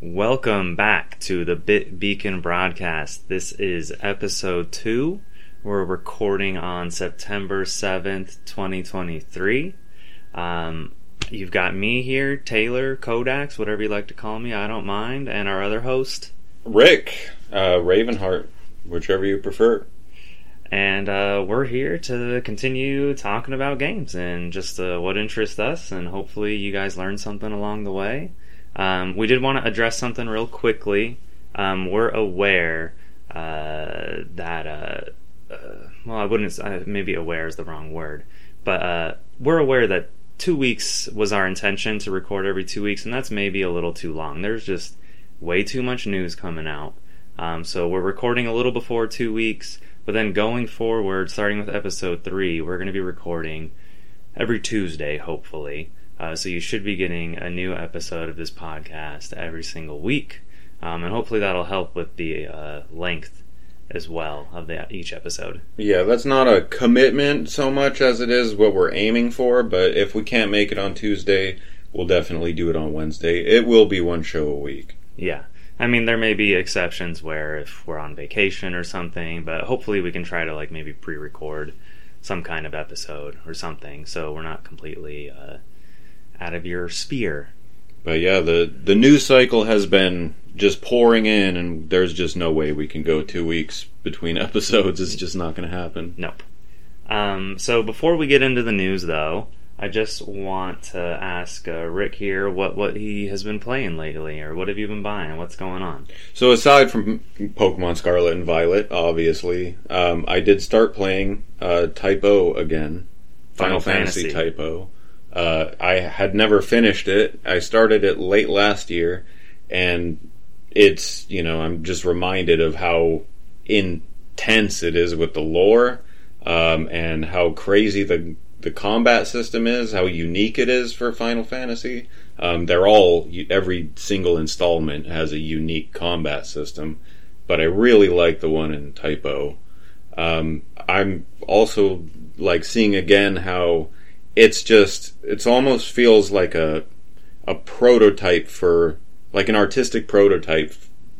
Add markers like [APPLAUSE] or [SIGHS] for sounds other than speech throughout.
Welcome back to the Bit Beacon broadcast. This is episode two. We're recording on September 7th, 2023. Um, you've got me here, Taylor, Kodaks, whatever you like to call me, I don't mind, and our other host. Rick, uh, Ravenheart, whichever you prefer. And uh, we're here to continue talking about games and just uh, what interests us, and hopefully you guys learn something along the way. Um, we did want to address something real quickly. Um, we're aware uh, that, uh, uh, well, I wouldn't, maybe aware is the wrong word, but uh, we're aware that two weeks was our intention to record every two weeks, and that's maybe a little too long. There's just way too much news coming out. Um, so we're recording a little before two weeks, but then going forward, starting with episode three, we're going to be recording every Tuesday, hopefully. Uh, so you should be getting a new episode of this podcast every single week, um, and hopefully that'll help with the uh, length as well of the, each episode. Yeah, that's not a commitment so much as it is what we're aiming for, but if we can't make it on Tuesday, we'll definitely do it on Wednesday. It will be one show a week. Yeah. I mean, there may be exceptions where if we're on vacation or something, but hopefully we can try to like maybe pre-record some kind of episode or something, so we're not completely uh, out of your sphere. But yeah, the the news cycle has been just pouring in, and there's just no way we can go two weeks between [LAUGHS] episodes. It's just not going to happen. Nope. Um, so before we get into the news, though, I just want to ask uh, Rick here what what he has been playing lately, or what have you been buying? What's going on? So aside from Pokemon Scarlet and Violet, obviously, um, I did start playing uh, Type O again, Final Final, Fantasy. Fantasy. Type O. Uh, I had never finished it. I started it late last year, and it's you know I'm just reminded of how intense it is with the lore, um, and how crazy the the combat system is, how unique it is for Final Fantasy. Um, they're all every single installment has a unique combat system, but I really like the one in Typo. Um, I'm also like seeing again how it's just it's almost feels like a a prototype for like an artistic prototype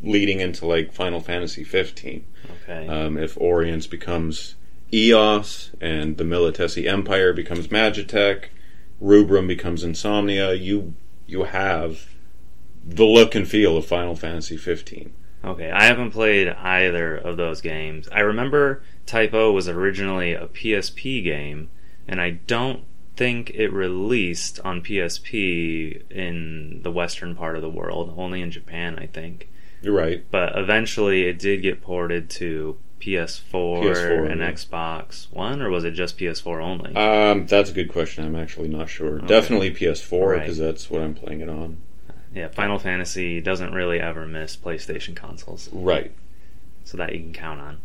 leading into like Final Fantasy 15. Okay. Um, if Orience becomes Eos and the Militesi Empire becomes Magitek, Rubrum becomes Insomnia, you you have the look and feel of Final Fantasy 15. Okay, I haven't played either of those games. I remember Type O was originally a PSP game, and I don't think it released on PSP in the western part of the world, only in Japan, I think. You're right. But eventually it did get ported to PS4, PS4, and yeah. Xbox One, or was it just PS4 only? Um, that's a good question. I'm actually not sure. Okay. Definitely PS4 Right. because that's what I'm playing it on. yeah, Final Fantasy doesn't really ever miss PlayStation consoles, Right. so that you can count on.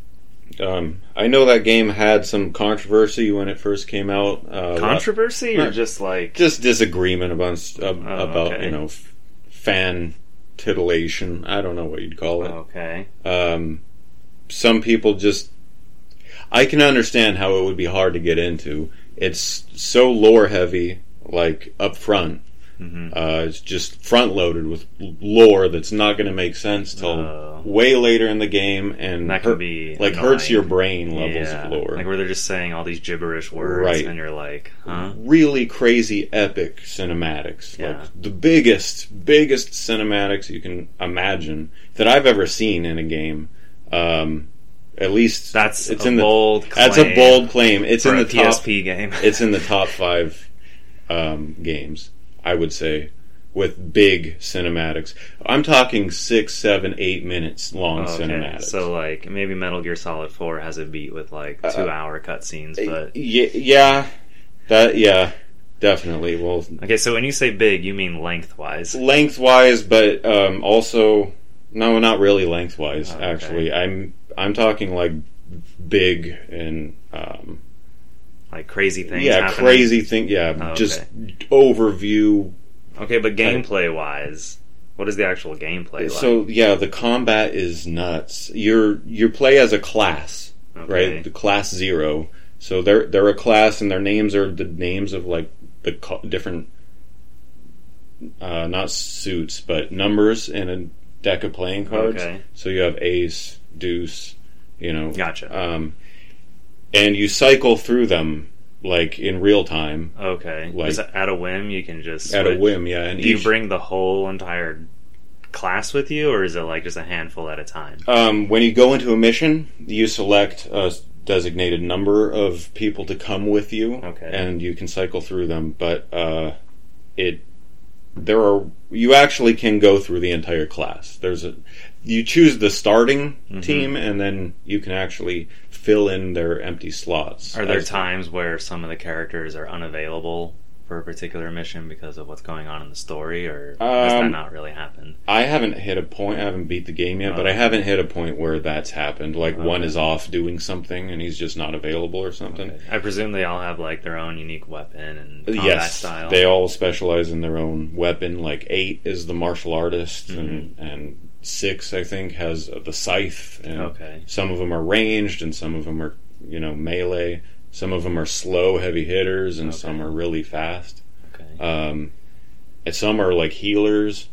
Um, I know that game had some controversy when it first came out. Uh, Controversy, or just like just disagreement about uh, Oh, about okay. you know f- fan titillation. I don't know what you'd call it. okay, Um, some people just I can understand how it would be hard to get into. It's so lore heavy, like up front. Hmm Uh, it's just front loaded with lore that's not going to make sense till Oh. way later in the game, and that can hurt- be like hurts your brain levels yeah, of lore. like where they're just saying all these gibberish words, Right. and you're like, huh? really crazy epic cinematics Yeah. like the biggest biggest cinematics you can imagine that i've ever seen in a game um at least That's it's a in the bold. that's a bold claim it's in the top PSP game. it's in the [LAUGHS] top five um games i would say with big cinematics i'm talking six seven eight minutes long Oh, okay, cinematics so like maybe Metal Gear Solid Four has a beat with like Uh, two hour cutscenes, but yeah, yeah that yeah definitely well okay. So when you say big, you mean lengthwise. lengthwise, but um, also no, not really lengthwise. Oh, okay. Actually, I'm I'm talking like big and um, Like crazy things. yeah, happening. crazy thing. Yeah, Oh, just overview. Okay, but gameplay wise, what is the actual gameplay like? So yeah, the combat is nuts. You're you play as a class, Okay. right? The class zero. So they're they're a class, and their names are the names of like the co- different uh, not suits, but numbers in a deck of playing cards. Okay. So you have ace, deuce, you know. Gotcha. Um, and you cycle through them like in real time Okay. Like- at a whim you can just at a whim. Yeah, and Do you bring the whole entire class with you, or is it like just a handful at a time? Um, when you go into a mission, you select a designated number of people to come with you, Okay. and you can cycle through them. But uh, it there are you actually can go through the entire class. There's a you choose the starting Mhm. team, and then you can actually fill in their empty slots. Are there times where some of the characters are unavailable for a particular mission because of what's going on in the story, or does that Um, not really happen? I haven't hit a point. I haven't beat the game yet, but Oh. I haven't hit a point where that's happened. Like one is off doing something, and he's just not available or something. Okay. I presume they all have like their own unique weapon and combat yes, style. they all specialize in their own weapon. Like eight is the martial artist, and Mm-hmm. and six I think has the scythe. And Okay. Some of them are ranged, and some of them are you know melee. Some of them are slow, heavy hitters, and Okay. some are really fast. Okay. Um, and some are like healers.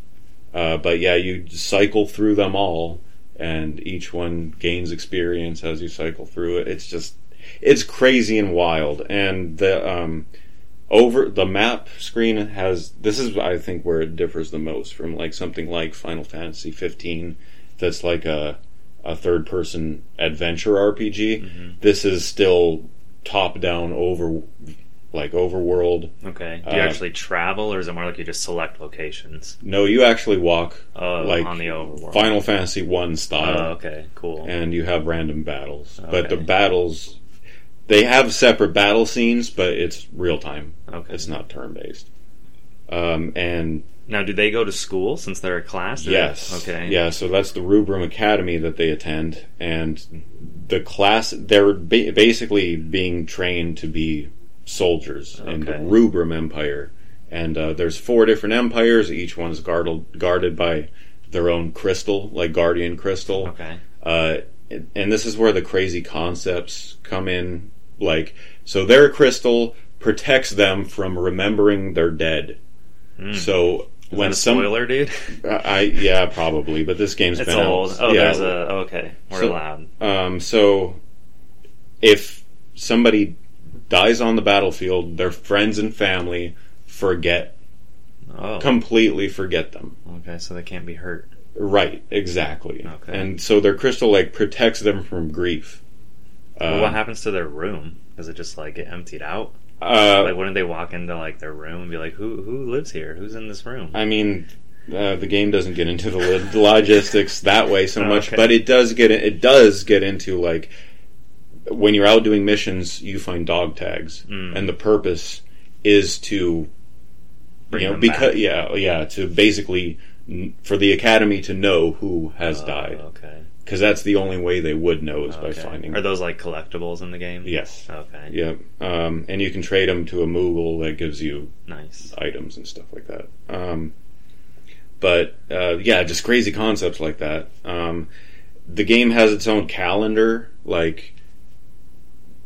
Uh, but yeah, you cycle through them all, and each one gains experience as you cycle through it. It's just it's crazy and wild, and the um, over the map screen has this is I think where it differs the most from like something like Final Fantasy 15 that's like a a third person adventure RPG. Mhm. This is still top down over like overworld. Okay. Do you uh, actually travel, or is it more like you just select locations? No, you actually walk Oh, like on the overworld. Final Fantasy 1 Oh, style okay. Cool. and you have random battles. But the battles they have separate battle scenes, but it's real time. Okay. It's not turn based. Um, and Now, do they go to school since they're a class? Yes, they- Okay. yeah. So that's the Rubrum Academy that they attend, and the class they're ba- basically being trained to be soldiers in the Rubrum Empire. And uh, there's four different empires. Each one's guarded guarded by their own crystal, like guardian crystal. Okay. Uh, and this is where the crazy concepts come in. Like, so their crystal protects them from remembering they're dead. Mm. So Is when that a some, spoiler, dude? I yeah, probably, but this game's it's been old. out. Oh, yeah. there's a. Okay, we're So- allowed. Um, so if somebody dies on the battlefield, their friends and family forget Oh, completely forget them. okay. So they can't be hurt. Right, exactly. Okay. And so their crystal like protects them from grief. Well, Um, what happens to their room? Does it just like get emptied out? Uh, like, wouldn't they walk into like their room and be like, "Who who lives here? Who's in this room?" I mean, uh, the game doesn't get into the lo- logistics that way so [LAUGHS] much, Okay. but it does get it does get into like when you're out doing missions, you find dog tags, Mm. and the purpose is to Bring you know because back. yeah yeah to basically n- for the academy to know who has Oh, died Okay. Because that's the only way they would know is by finding Are those like collectibles in the game? yes Okay. yeah um, and you can trade them to a Moogle that gives you Nice. items and stuff like that. Um, but uh, yeah, just crazy concepts like that. Um, the game has its own calendar, like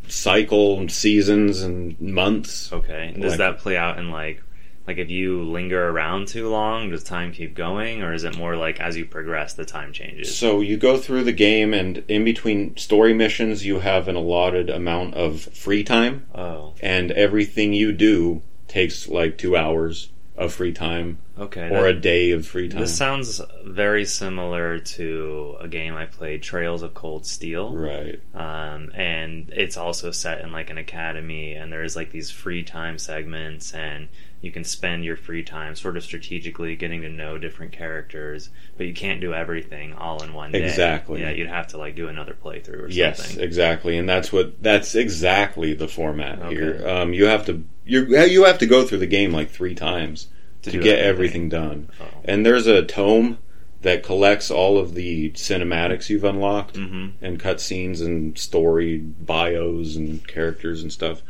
cycle and seasons and months. Okay. Does Like- that play out in like like if you linger around too long, does time keep going, or is it more like as you progress, the time changes? So you go through the game, and in between story missions, you have an allotted amount of free time, Oh, and everything you do takes like two hours of free time okay. or that- a day of free time. This sounds very similar to a game I played, Trails of Cold Steel. right. Um, and it's also set in like an academy, and there's like these free time segments, and you can spend your free time sort of strategically getting to know different characters, but you can't do everything all in one day. Exactly. Yeah, you'd have to like do another playthrough or Yes, something. exactly, and that's what that's exactly the format Okay. here. Um, you have to you you have to go through the game like three times to, do get everything done. Oh. And there's a tome that collects all of the cinematics you've unlocked hmm and cutscenes and story bios and characters and stuff.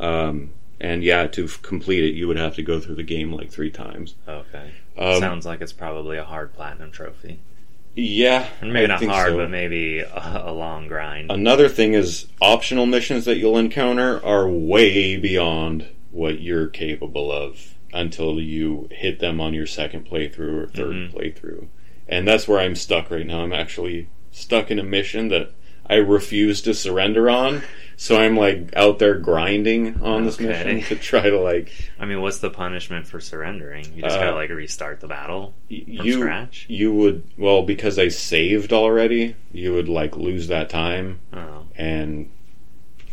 Um, and yeah, to f- complete it, you would have to go through the game like three times. Okay. Um, Sounds like it's probably a hard platinum trophy. yeah, And maybe I not hard, so. but maybe a, a long grind. Another thing is optional missions that you'll encounter are way beyond what you're capable of until you hit them on your second playthrough or 3rd Mhm. playthrough. And that's where I'm stuck right now. I'm actually stuck in a mission that I refuse to surrender on. So I'm like out there grinding on this Okay. mission to try to like I mean, what's the punishment for surrendering? You just Uh, gotta like restart the battle from you scratch. you would well because I saved already, you would like lose that time Oh, and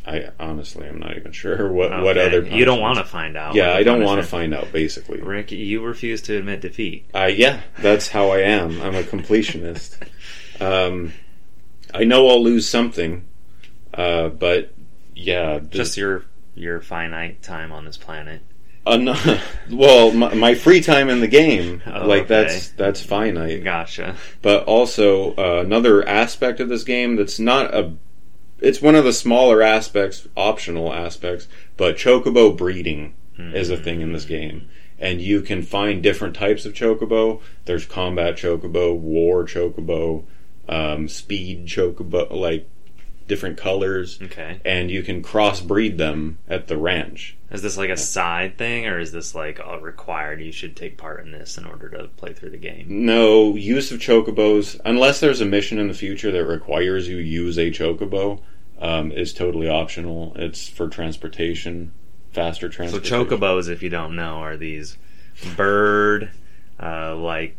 I honestly I'm not even sure [LAUGHS] what what other You don't want to find out. Yeah, I don't want to find out basically. Rick, you refuse to admit defeat. Uh, yeah, that's how I am. I'm a completionist. [LAUGHS] um, I know I'll lose something, uh, but yeah, Just your your finite time on this planet. uh, [LAUGHS] well, my, my free time in the game, Oh, like okay. that's that's finite. Gotcha. But also uh, another aspect of this game that's not a. It's one of the smaller aspects, optional aspects, but chocobo breeding is a thing in this game. And you can find different types of chocobo. There's combat chocobo, war chocobo, um, speed chocobo, like different colors. Okay. And you can crossbreed them at the ranch. Is this like a side thing, or is this like a required? You should take part in this in order to play through the game. No use of chocobos, unless there's a mission in the future that requires you use a chocobo, um, is totally optional. It's for transportation, faster transportation. So chocobos, if you don't know, are these bird, uh, like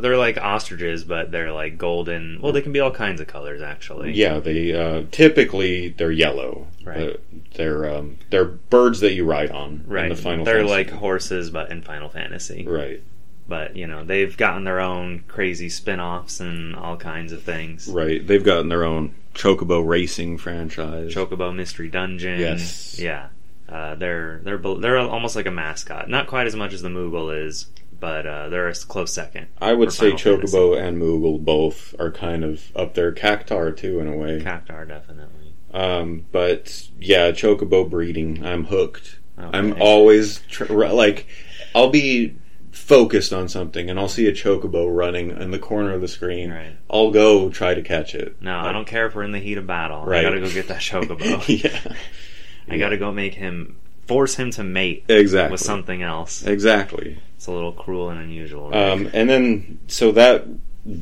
they're like ostriches, but they're like golden. Well, they can be all kinds of colors, actually. Yeah, they uh, typically they're yellow. Right. Uh, they're um, they're birds that you ride on. right. In the Final they're Fantasy. like horses, but in Final Fantasy. right, But you know, they've gotten their own crazy spin-offs and all kinds of things. right. They've gotten their own chocobo racing franchise. Chocobo Mystery Dungeon. Yes. Yeah. Uh, they're they're they're almost like a mascot. Not quite as much as the Moogle is, but uh, they're a close second. I would say Final chocobo and moogle both are kind of up there. Cactuar too, in a way. Cactuar definitely. Um, but yeah, chocobo breeding. I'm hooked. Okay. I'm always tr- like, I'll be focused on something, and I'll see a chocobo running in the corner of the screen. Right. I'll go try to catch it. No, I don't care if we're in the heat of battle. Right. I gotta go get that [LAUGHS] chocobo. yeah, [LAUGHS] I gotta go make him force him to mate exactly. with something else. Exactly. It's a little cruel and unusual. Rick. Um, and then so that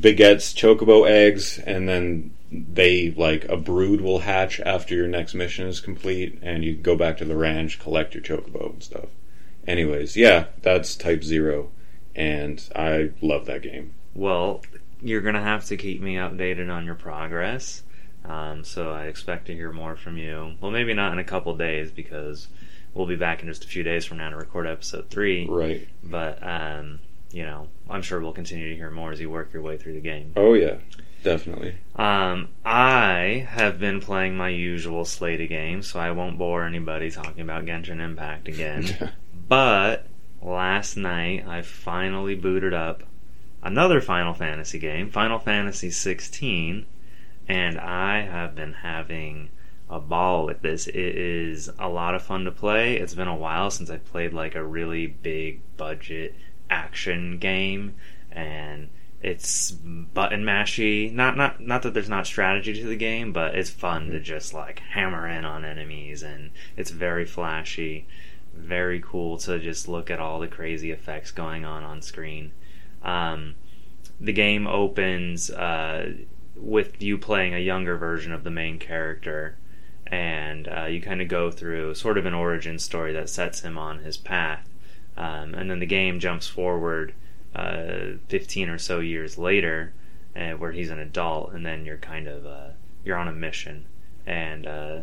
begets chocobo eggs, and then they like a brood will hatch after your next mission is complete, and you go back to the ranch, collect your chocobo and stuff. Anyways, yeah, that's Type Zero, and I love that game. Well, you're gonna have to keep me updated on your progress. Um, so I expect to hear more from you. Well, maybe not in a couple days because we'll be back in just a few days from now to record episode three. Right. But um, you know, I'm sure we'll continue to hear more as you work your way through the game. Oh yeah, definitely. Um, I have been playing my usual slate of games, so I won't bore anybody talking about Genshin Impact again. [LAUGHS] but last night I finally booted up another Final Fantasy game, Final Fantasy 16, and I have been having a ball with this. It is a lot of fun to play. It's been a while since I've played like a really big budget action game and it's button mashy. Not not not that there's not strategy to the game, but it's fun to just like hammer in on enemies and it's very flashy. Very cool to just look at all the crazy effects going on on screen. Um, the game opens uh, with you playing a younger version of the main character, and uh, you kind of go through sort of an origin story that sets him on his path. Um, and then the game jumps forward uh, 15 or so years later, uh, where he's an adult, and then you're kind of uh, you're on a mission, and uh,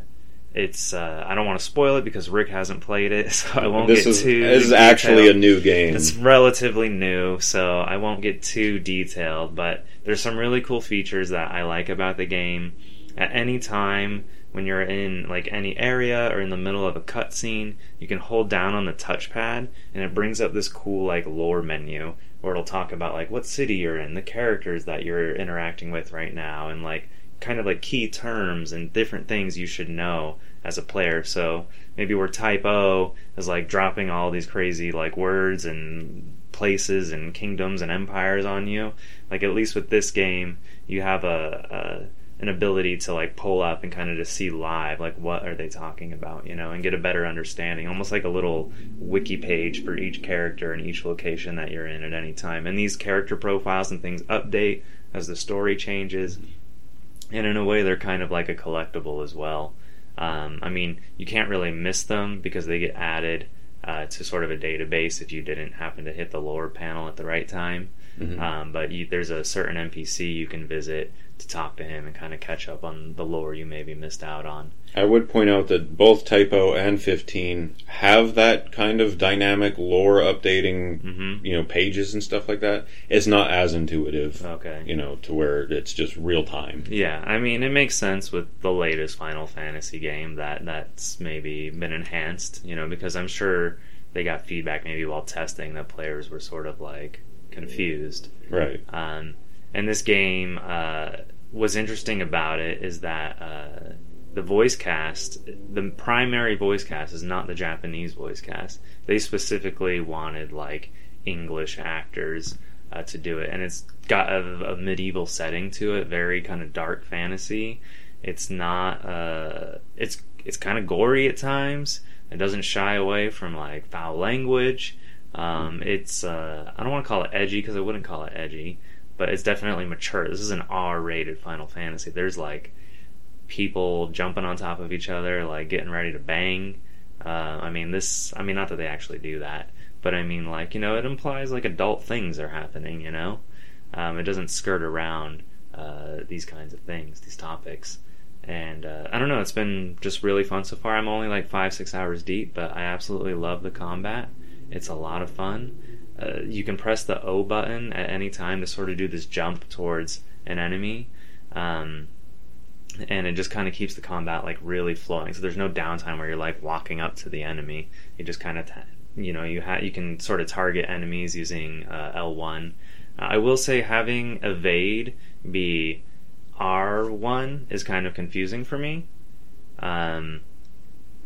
it's uh, I don't want to spoil it because Rick hasn't played it, [LAUGHS] so I won't this get is too. this is actually a new game. It's relatively new, so I won't get too detailed, but there's some really cool features that I like about the game. At any time when you're in like any area or in the middle of a cutscene, you can hold down on the touchpad and it brings up this cool like lore menu where it'll talk about like what city you're in, the characters that you're interacting with right now and like kind of like key terms and different things you should know as a player. So maybe where type O is like dropping all these crazy like words and places and kingdoms and empires on you. Like at least with this game, you have a, a an ability to like pull up and kind of just see live like what are they talking about you know and get a better understanding almost like a little wiki page for each character and each location that you're in at any time. And these character profiles and things update as the story changes and in a way they're kind of like a collectible as well. Um, i mean you can't really miss them because they get added uh, to sort of a database if you didn't happen to hit the lore panel at the right time. Mhm. um, but you, there's a certain npc you can visit to talk to him and kind of catch up on the lore you maybe missed out on. I would point out that both Typo and 15 have that kind of dynamic lore updating, hmm you know, pages and stuff like that. It's not as intuitive, Okay. you know, to where it's just real time. Yeah, I mean it makes sense with the latest Final Fantasy game that that's maybe been enhanced, you know, because I'm sure they got feedback maybe while testing that players were sort of like confused. Right. Um, and this game, uh, what's interesting about it is that uh, the voice cast, the primary voice cast, is not the Japanese voice cast. They specifically wanted like English actors uh, to do it, and it's got a, a medieval setting to it, very kind of dark fantasy. It's not. Uh, it's it's kind of gory at times. It doesn't shy away from like foul language. Um, it's uh, I don't want to call it edgy because I wouldn't call it edgy, but it's definitely mature. This is an R-rated Final Fantasy. There's like people jumping on top of each other, like getting ready to bang. Uh, I mean, this. I mean, not that they actually do that, but I mean, like you know, it implies like adult things are happening. You know, um, it doesn't skirt around uh, these kinds of things, these topics. And uh, I don't know, it's been just really fun so far. I'm only like five, six hours deep, but I absolutely love the combat. It's a lot of fun. Uh, you can press the O button at any time to sort of do this jump towards an enemy. Um, and it just kind of keeps the combat like really flowing. So there's no downtime where you're like walking up to the enemy. You just kind of, ta- you know, you ha- you can sort of target enemies using uh, L1. Uh, I will say having evade be R1 is kind of confusing for me. Um,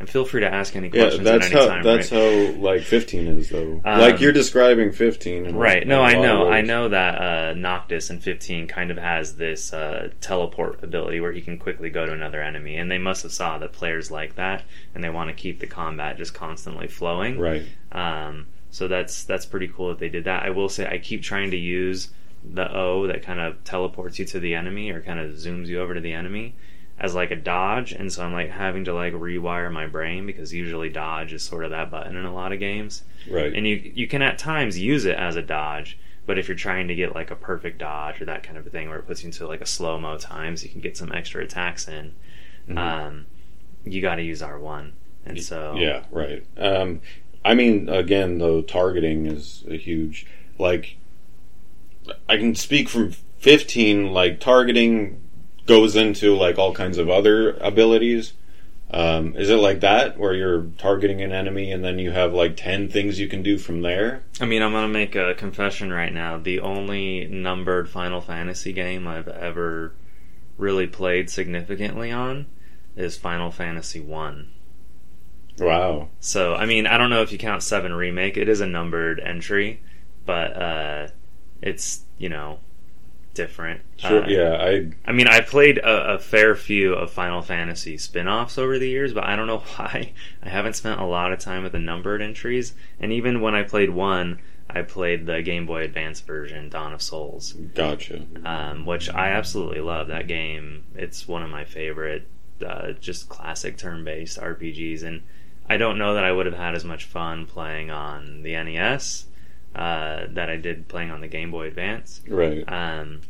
and feel free to ask any Yeah, questions that's at any how time. that's right? how like 15 is though. Um, like you're describing 15. in Right. No, I know. I know that uh, Noctis in 15 kind of has this uh, teleport ability where he can quickly go to another enemy, and they must have saw that players like that, and they want to keep the combat just constantly flowing. Right. Um, so that's that's pretty cool that they did that. I will say I keep trying to use the O that kind of teleports you to the enemy or kind of zooms you over to the enemy as like a dodge, and so I'm like having to like rewire my brain because usually dodge is sort of that button in a lot of games Right. and you you can at times use it as a dodge but if you're trying to get like a perfect dodge or that kind of a thing where it puts you into like a slow mo time, so you can get some extra attacks in Mhm. um, you got to use r1 and so Yeah, right. Um, I mean, again, though, targeting is a huge. Like, I can speak from 15. Like, targeting goes into like all kinds of other abilities. Um, is it like that where you're targeting an enemy and then you have like 10 things you can do from there? i mean i'm gonna make a confession right now the only numbered final fantasy game i've ever really played significantly on is final fantasy 1 Wow. So I mean, I don't know if you count Seven Remake. It is a numbered entry, but uh, it's you know different. Sure. Uh, yeah. I I mean, I played a, a fair few of Final Fantasy spin-offs over the years, but I don't know [LAUGHS] why I haven't spent a lot of time with the numbered entries. And even when I played one, I played the Game Boy Advance version, Dawn of Souls gotcha. um, which I absolutely love. That game, it's one of my favorite, uh, just classic turn-based RPGs, and I don't know that I would have had as much fun playing on the NES uh, that I did playing on the Game Boy Advance. Right. Um,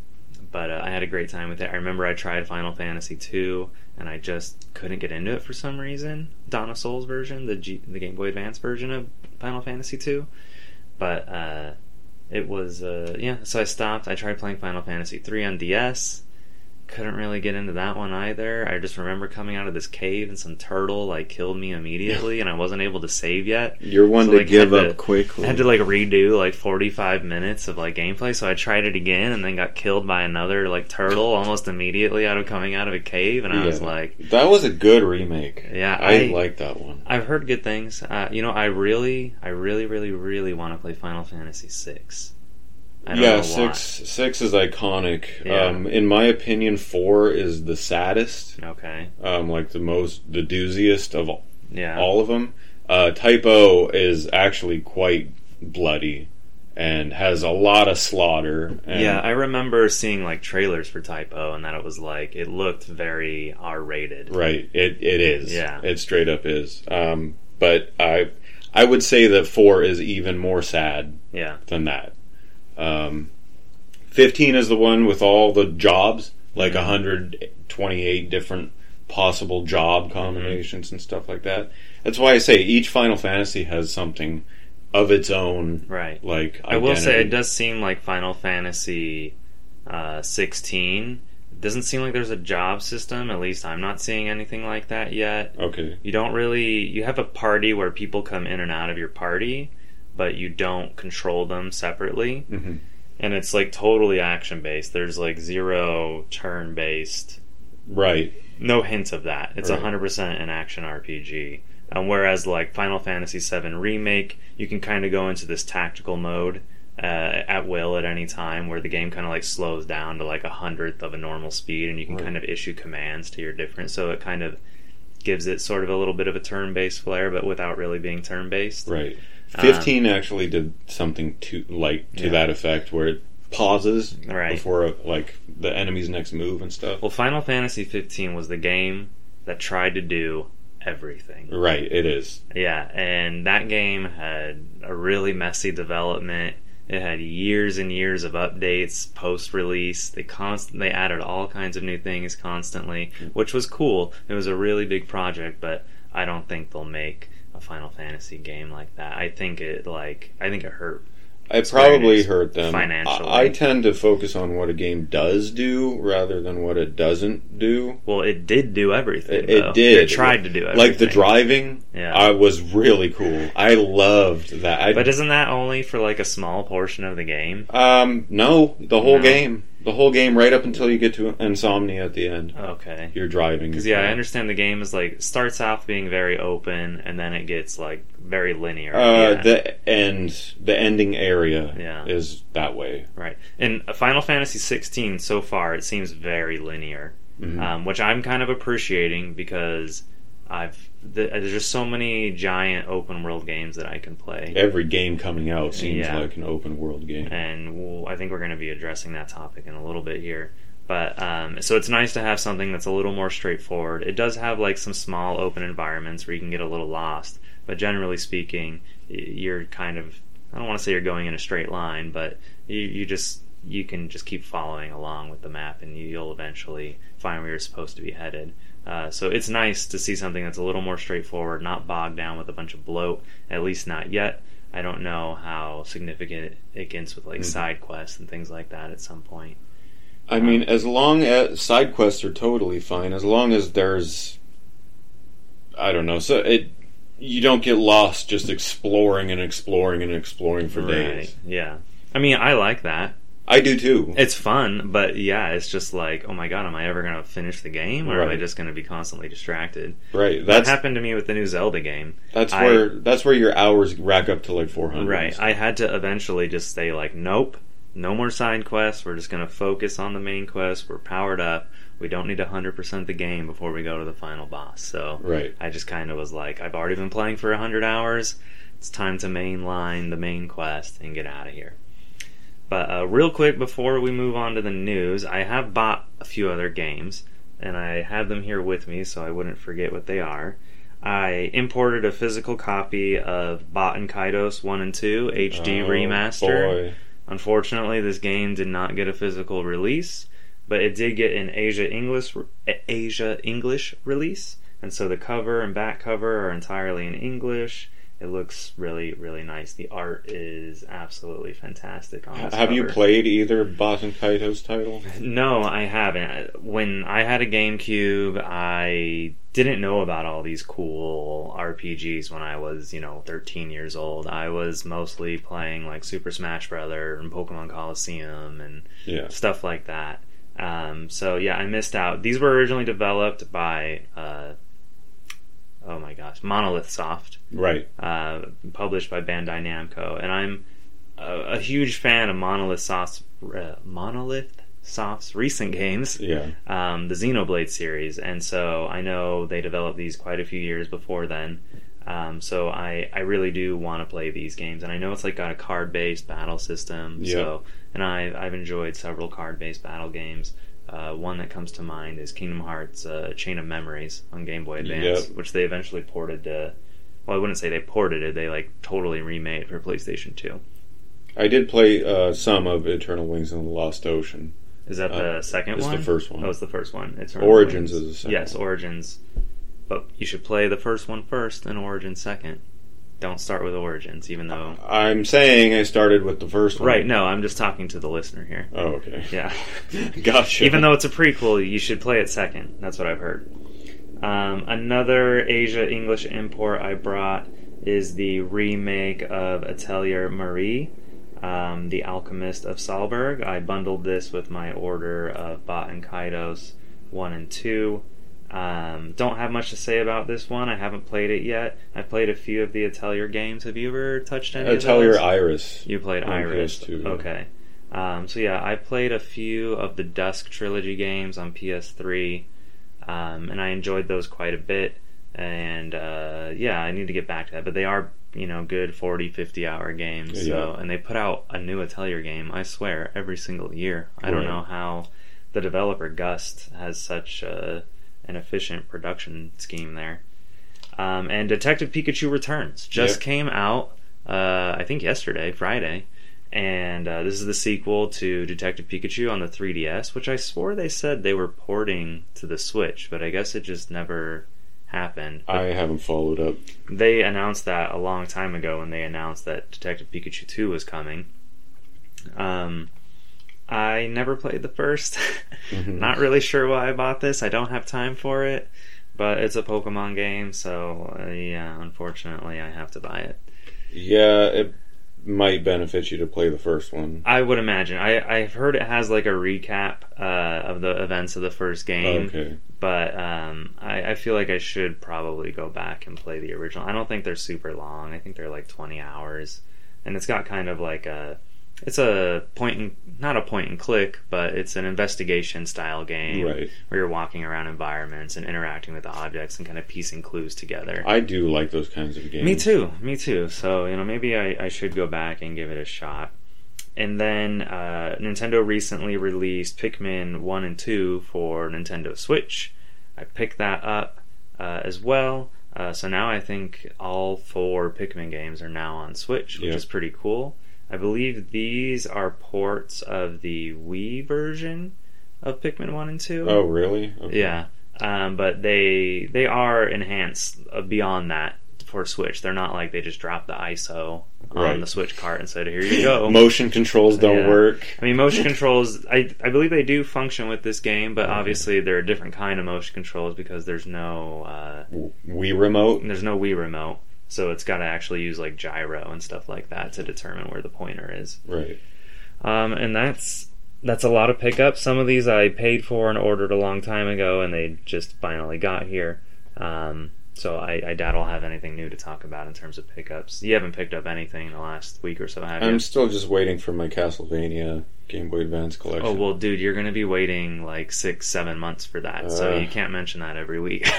but uh, I had a great time with it. I remember I tried Final Fantasy II, and I just couldn't get into it for some reason. Of Souls version, the G- the Game Boy Advance version of Final Fantasy II, but uh, it was uh, yeah. So I stopped. I tried playing Final Fantasy III on DS. Couldn't really get into that one either. I just remember coming out of this cave and some turtle like killed me immediately, and I wasn't able to save yet. You're one So, to like, give up to- quickly. I had to like redo like 45 minutes of like gameplay, so I tried it again and then got killed by another like turtle almost immediately out of coming out of a cave, and I was like, that was a good remake. yeah, I, I, like that one. I've heard good things. Uh, you know, I really, I really, really, really want to play Final Fantasy VI. Yeah, six six is iconic. Yeah. Um, in my opinion, four is the saddest. Okay. Um, like the most, the dooziest of all, Yeah. all of them. Uh, Typo is actually quite bloody and has a lot of slaughter. And yeah, I remember seeing like trailers for Typo, and that it was like it looked very R rated. right. It it is. Yeah. it straight up is. Um, but I I would say that four is even more sad Yeah. than that. Um, Fifteen is the one with all the jobs, like Mhm. 128 different possible job combinations and stuff like that. That's why I say each Final Fantasy has something of its own, Right. like I will say it does seem like Final Fantasy uh, 16 doesn't seem like there's a job system. At least I'm not seeing anything like that yet. Okay. You don't really you have a party where people come in and out of your party, but you don't control them separately. hmm And it's like totally action based. There's like zero turn based. Right. No hint of that. It's Right. 100% an action RPG. Um, whereas like Final Fantasy VII Remake, you can kind of go into this tactical mode uh, at will at any time, where the game kind of like slows down to like a hundredth of a normal speed, and you can Right. kind of issue commands to your different. So it kind of gives it sort of a little bit of a turn-based flair, but without really being turn-based. Right. Um, 15 actually did something to like to Yeah. that effect where it pauses Right. before like the enemy's next move and stuff. Well, Final Fantasy 15 was the game that tried to do everything. Right, it is. Yeah, and that game had a really messy development. It had years and years of updates post release. They const- they added all kinds of new things constantly, which was cool. It was a really big project, but I don't think they'll make a Final Fantasy game like that. I think it like I think it hurt. I probably hurt them. financially. I, I tend to focus on what a game does do rather than what it doesn't do. Well, it did do everything. It, it did. It tried to do everything. Like the driving, Yeah. I was really cool. I loved that. I, But isn't that only for like a small portion of the game? um, no, the whole No. game, the whole game, right up until you get to insomnia at the end. Okay. You're driving. Because yeah, I understand the game is like starts off being very open and then it gets like very linear. Uh, the end, the ending area Yeah. is that way. right. In Final Fantasy 16 so far, it seems very linear, Mhm. um, which I'm kind of appreciating because I've th- there's just so many giant open world games that I can play. Every game coming out seems Yeah. like an open world game. and we'll, I think we're going to be addressing that topic in a little bit here. But um, so it's nice to have something that's a little more straightforward. It does have like some small open environments where you can get a little lost, but generally speaking, you're kind of I don't want to say you're going in a straight line, but you, you just you can just keep following along with the map, and you'll eventually find where you're supposed to be headed. Uh, so it's nice to see something that's a little more straightforward, not bogged down with a bunch of bloat. At least not yet. I don't know how significant it gets with like Mhm. side quests and things like that at some point. I mean, as long as side quests are totally fine, as long as there's, I don't know, so it you don't get lost just exploring and exploring and exploring for days. Yeah. I mean, I like that. I do too. It's fun, but yeah, it's just like, oh my god, am I ever going to finish the game, or am I just going to be constantly distracted? right. That happened to me with the new Zelda game. that's I- where that's where your hours rack up to like four hundred. Right. I had to eventually just say like, nope, no more side quests. We're just going to focus on the main quest. We're powered up. We don't need 100% of the game before we go to the final boss. So Right. I just kind of was like, I've already been playing for 100 hours. It's time to mainline the main quest and get out of here. But uh, real quick before we move on to the news, I have bought a few other games, and I have them here with me so I wouldn't forget what they are. I imported a physical copy of Baten Kaitos 1 and 2 HD Oh, remaster. boy. Unfortunately, this game did not get a physical release, but it did get an Asia English Asia English release, and so the cover and back cover are entirely in English. It looks really, really nice. The art is absolutely fantastic on this Have you played either Baten Kaitos title? [LAUGHS] No, I haven't. When I had a GameCube, I didn't know about all these cool RPGs when I was, you know, 13 years old. I was mostly playing like Super Smash Brother and Pokemon Colosseum and Yeah. stuff like that. Um, so yeah, I missed out. These were originally developed by, uh, oh my gosh, Monolith Soft Right. uh, published by Bandai Namco, and I'm a, a huge fan of Monolith Soft's uh, Monolith Soft's recent games, Yeah. um, the Xenoblade series, and so I know they developed these quite a few years before then. Um, so I, I really do want to play these games, and I know it's like got a card based battle system. So and I I've enjoyed several card based battle games. Uh, one that comes to mind is Kingdom Hearts uh, Chain of Memories on Game Boy Advance, Yep. which they eventually ported to. Well, I wouldn't say they ported it; they like totally remade for PlayStation Two. I did play uh, some of Eternal Wings and the Lost Ocean. Is that the Uh, second it's one? the first one. Oh, it's the first one. It's Origins is the second Yes. Origins. But you should play the first one first and Origins second. Don't start with Origins, even though. I'm saying I started with the first one. Right, no, I'm just talking to the listener here. Oh, okay. Yeah. [LAUGHS] gotcha. Even though it's a prequel, you should play it second. That's what I've heard. Um, another Asia English import I brought is the remake of Atelier Marie, um, The Alchemist of Salburg. I bundled this with my order of Baten Kaitos 1 and 2. Um, don't have much to say about this one. I haven't played it yet. I've played a few of the Atelier games. Have you ever touched any of Atelier? Iris. You played Iris. PS2. Okay. Um, so yeah, I played a few of the Dusk trilogy games on PS3, um, and I enjoyed those quite a bit. And uh, yeah, I need to get back to that. But they are, you know, good 40, 50 hour games. yeah. So, and they put out a new Atelier game. I swear, every single year. I don't Right. know how the developer Gust has such uh, an efficient production scheme there. Um, and Detective Pikachu Returns just Yep. came out, uh, I think yesterday, Friday, and uh, this is the sequel to Detective Pikachu on the 3DS, which I swore they said they were porting to the Switch, but I guess it just never happened. But I haven't followed up. they announced that a long time ago when they announced that Detective Pikachu 2 was coming. Um, I never played the 1st [LAUGHS] Mhm. Not really sure why I bought this. I don't have time for it, but it's a Pokemon game, so uh, yeah, unfortunately, I have to buy it. Yeah, it might benefit you to play the first one. I would imagine. I, I've heard it has like a recap uh, of the events of the first game, Okay. but um, I, I feel like I should probably go back and play the original. I don't think they're super long. I think they're like 20 hours, and it's got kind of like a. It's a point and not a point and click, but it's an investigation style game Right. where you're walking around environments and interacting with objects and kind of piecing clues together. I do like those kinds of games. Me too, me too. So, you know, maybe I, I should go back and give it a shot. And then uh, Nintendo recently released Pikmin 1 and 2 for Nintendo Switch. I picked that up uh, as well. Uh, so now I think all four Pikmin games are now on Switch, which Yeah. is pretty cool. I believe these are ports of the Wii version of Pikmin 1 and 2. Oh, really? Okay. Yeah, um, but they they are enhanced uh, beyond that for Switch. They're not like they just dropped the ISO on Right. the Switch cart and said, "Here you go." [LAUGHS] Motion controls don't Yeah. work. I mean, motion controls. I I believe they do function with this game, but Okay. obviously they're a different kind of motion controls because there's no uh, Wii remote. there's no Wii remote, so it's got to actually use like gyro and stuff like that to determine where the pointer is. Right. Um, and that's that's a lot of pickups. Some of these I paid for and ordered a long time ago, and they just finally got here. Um, so I, I doubt I'll have anything new to talk about in terms of pickups. You haven't picked up anything in the last week or so, have you? I'm still just waiting for my Castlevania Game Boy Advance collection. Oh well, dude, you're going to be waiting like six, seven months for that, so Uh. you can't mention that every week. [LAUGHS]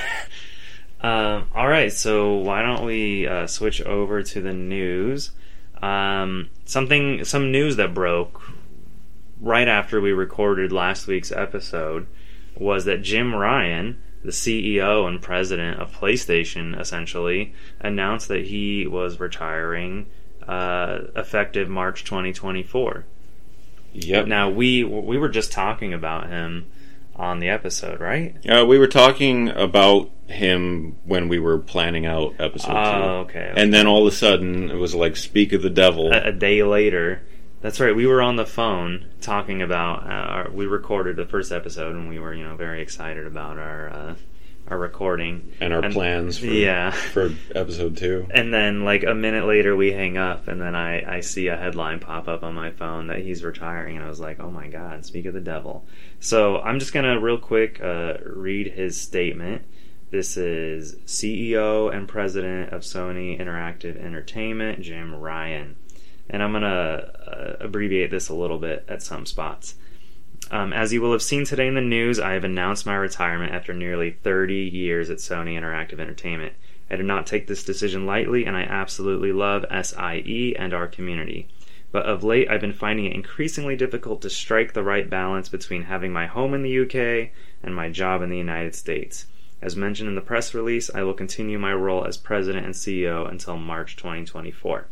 um, all right, so why don't we uh, switch over to the news? Um, something, some news that broke right after we recorded last week's episode was that Jim Ryan, the CEO and president of PlayStation, essentially announced that he was retiring uh, effective March 2024. Yep. Now we we were just talking about him on the episode, right? Uh, we were talking about him when we were planning out episode Oh, two. okay. And then all of a sudden, it was like "Speak of the Devil." a, a day later, that's right. We were on the phone talking about. Uh, our, we recorded the first episode, and we were you know very excited about our uh, our recording and our and- plans for, yeah. for episode two. [LAUGHS] And then, like a minute later, we hang up, and then I, I see a headline pop up on my phone that he's retiring, and I was like, "Oh my God!" Speak of the devil. So I'm just gonna real quick uh, read his statement. This is CEO and President of Sony Interactive Entertainment, Jim Ryan. and I'm going to uh, abbreviate this a little bit at some spots. Um, as you will have seen today in the news, I have announced my retirement after nearly 30 years at Sony Interactive Entertainment. I did not take this decision lightly, and I absolutely love SIE and our community. But of late, I've been finding it increasingly difficult to strike the right balance between having my home in the UK and my job in the United States. As mentioned in the press release, I will continue my role as president and CEO until March 2024.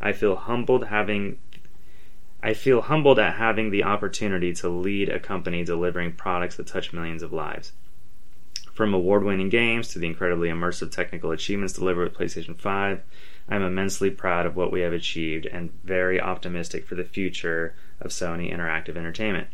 I feel humbled having I feel humbled at having the opportunity to lead a company delivering products that touch millions of lives. From award winning games to the incredibly immersive technical achievements delivered with PlayStation 5, I'm immensely proud of what we have achieved and very optimistic for the future of Sony Interactive Entertainment.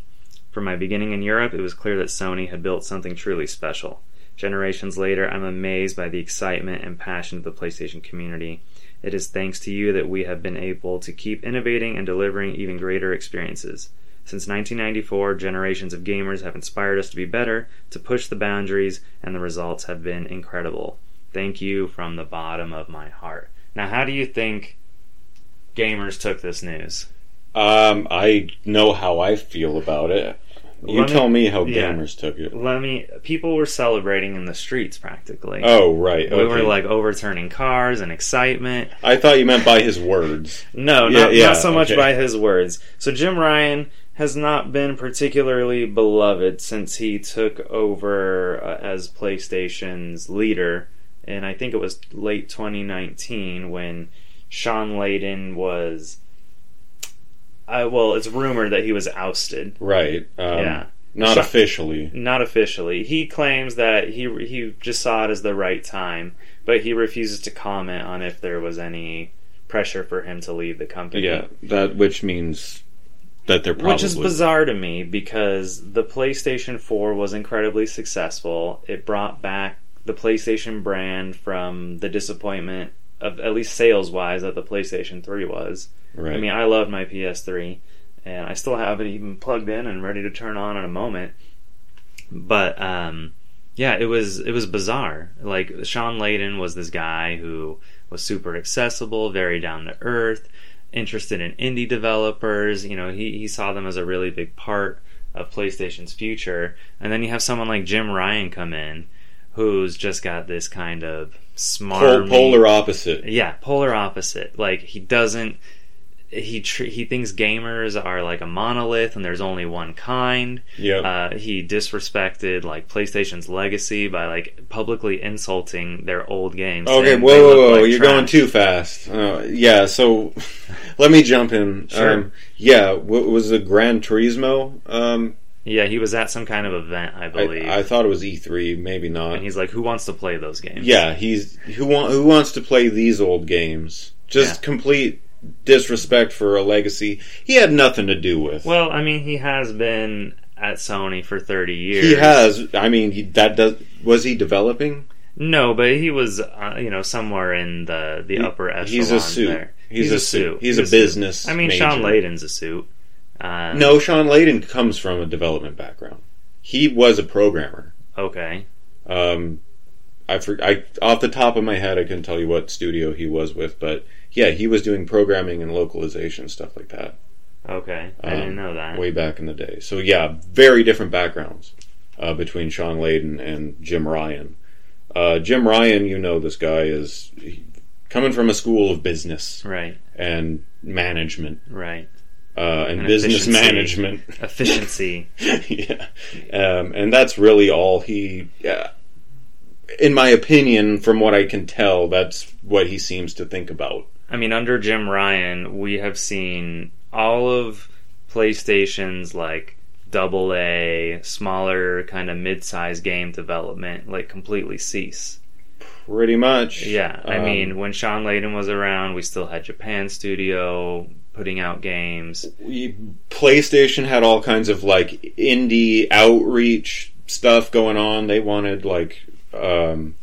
From my beginning in Europe, it was clear that Sony had built something truly special. Generations later, I'm amazed by the excitement and passion of the PlayStation community. It is thanks to you that we have been able to keep innovating and delivering even greater experiences. Since 1994, generations of gamers have inspired us to be better, to push the boundaries, and the results have been incredible. Thank you from the bottom of my heart. Now, how do you think gamers took this news? Um, I know how I feel about it. You tell me how yeah. gamers took it. Let me. People were celebrating in the streets practically. Oh, right. We were like overturning cars and excitement. I thought you meant by his words. No, Yeah, not, yeah, not so much okay. by his words. So Jim Ryan has not been particularly beloved since he took over uh, as PlayStation's leader, and I think it was late 2019 when Shawn Layden was. Uh, well, it's rumored that he was ousted. Right. Um, Yeah. Not officially. Not officially. He claims that he he just saw it as the right time, but he refuses to comment on if there was any pressure for him to leave the company. Yeah. That which means that they're probably Which is bizarre to me because the PlayStation 4 was incredibly successful. It brought back the PlayStation brand from the disappointment of at least sales wise that the PlayStation 3 was. right. I mean, I loved my PS3 and I still have it even plugged in and ready to turn on in a moment. But um yeah, it was it was bizarre. Like Shawn Layden was this guy who was super accessible, very down to earth, interested in indie developers. You know, he he saw them as a really big part of PlayStation's future. And then you have someone like Jim Ryan come in, who's just got this kind of smart, polar opposite. yeah, polar opposite. Like he doesn't. He tr- he thinks gamers are like a monolith and there's only one kind. Yeah. Uh, he disrespected like PlayStation's legacy by like publicly insulting their old games. Okay, whoa, whoa, whoa! like You're trash. going too fast. Uh, yeah, so [LAUGHS] let me jump in. Sure. Um, yeah, what was the Gran Turismo? Um, Yeah, he was at some kind of event, I believe, I, I thought it was E3, maybe not. and he's like, "Who wants to play those games?" Yeah, he's who want who wants to play these old games? Just Yeah. complete disrespect for a legacy he had nothing to do with. Well, I mean, he has been at Sony for thirty years. he has. I mean, he, that does. Was he developing? No, but he was, uh, you know, somewhere in the the He- upper echelon. he's a suit. There. He's, a, suit. He's, a suit. business. I mean, major. Shawn Layden's a suit. Uh, No, Shawn Layden comes from a development background. He was a programmer. Okay. Um, I, for, I off the top of my head, I couldn't tell you what studio he was with, but yeah, he was doing programming and localization stuff like that. Okay. I Um, didn't know that. way back in the day. So yeah, very different backgrounds uh, between Shawn Layden and Jim Ryan. Uh, Jim Ryan, you know, this guy is he- coming from a school of business Right. and management Right. Uh, and, And business efficiency. management. [LAUGHS] Efficiency. yeah, um, and that's really all he. Uh, in my opinion, from what I can tell, that's what he seems to think about. I mean, under Jim Ryan, we have seen all of PlayStation's like double A, smaller kind of mid-sized game development like completely cease. Pretty much. Yeah, I Um, mean, when Shawn Layden was around, we still had Japan Studio putting out games. we, PlayStation had all kinds of like indie outreach stuff going on. They wanted like um,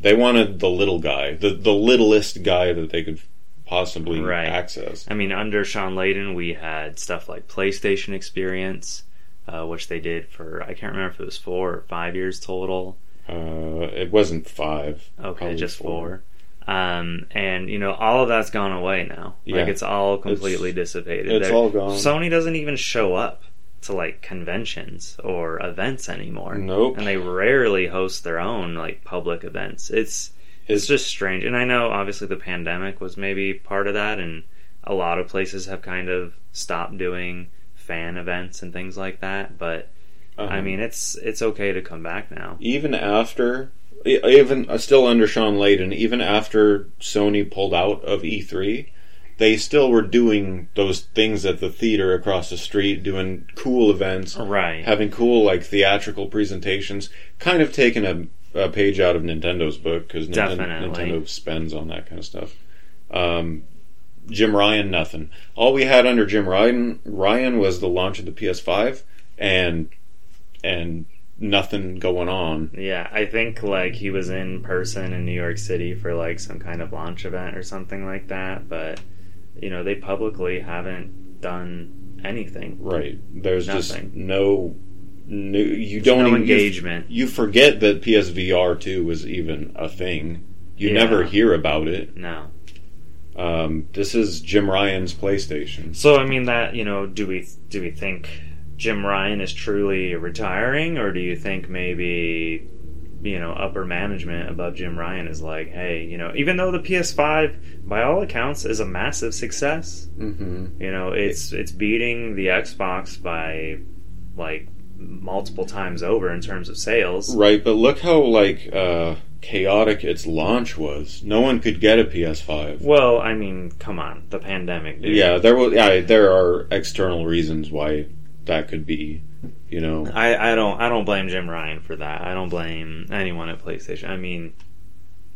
they wanted the little guy, the the littlest guy that they could possibly Right. access. I mean, under Shawn Layden, we had stuff like PlayStation Experience, uh, which they did for I can't remember if it was four or five years total. Uh, it wasn't five. Okay, just four. Um, and you know all of that's gone away now. Yeah. Like it's all completely dissipated. it's They're- all gone. Sony doesn't even show up to like conventions or events anymore. Nope. And they rarely host their own like public events. It's it's just strange. And I know obviously the pandemic was maybe part of that and a lot of places have kind of stopped doing fan events and things like that, but Uh-huh. I mean it's it's okay to come back now. even after, even uh, still under Shawn Layden, even after Sony pulled out of E3, they still were doing those things at the theater across the street, doing cool events, Right. having cool like theatrical presentations, kind of taking a, a page out of Nintendo's book because Definitely. Nintendo spends on that kind of stuff. Um, Jim Ryan, nothing. All we had under Jim Ryan, Ryan was the launch of the PS5 and and nothing going on. Yeah, I think like he was in person in New York City for like some kind of launch event or something like that, but you know, they publicly haven't done anything. Right. There's just Nothing. no new. You There's don't no even, engagement. You, you forget that PSVR two was even a thing. You Yeah. never hear about it. No. Um, this is Jim Ryan's PlayStation. So I mean that, you know, do we do we think Jim Ryan is truly retiring or do you think maybe you know, upper management above Jim Ryan is like, hey, you know, even though the PS5 by all accounts is a massive success, Mm-hmm. You know, it's it's beating the Xbox by like multiple times over in terms of sales. Right, but look how like uh, chaotic its launch was. No one could get a PS5. Well, I mean, come on, the pandemic, dude. Yeah, there will. Yeah, there are external reasons why that could be. You know, I, I don't I don't blame Jim Ryan for that. I don't blame anyone at PlayStation. I mean,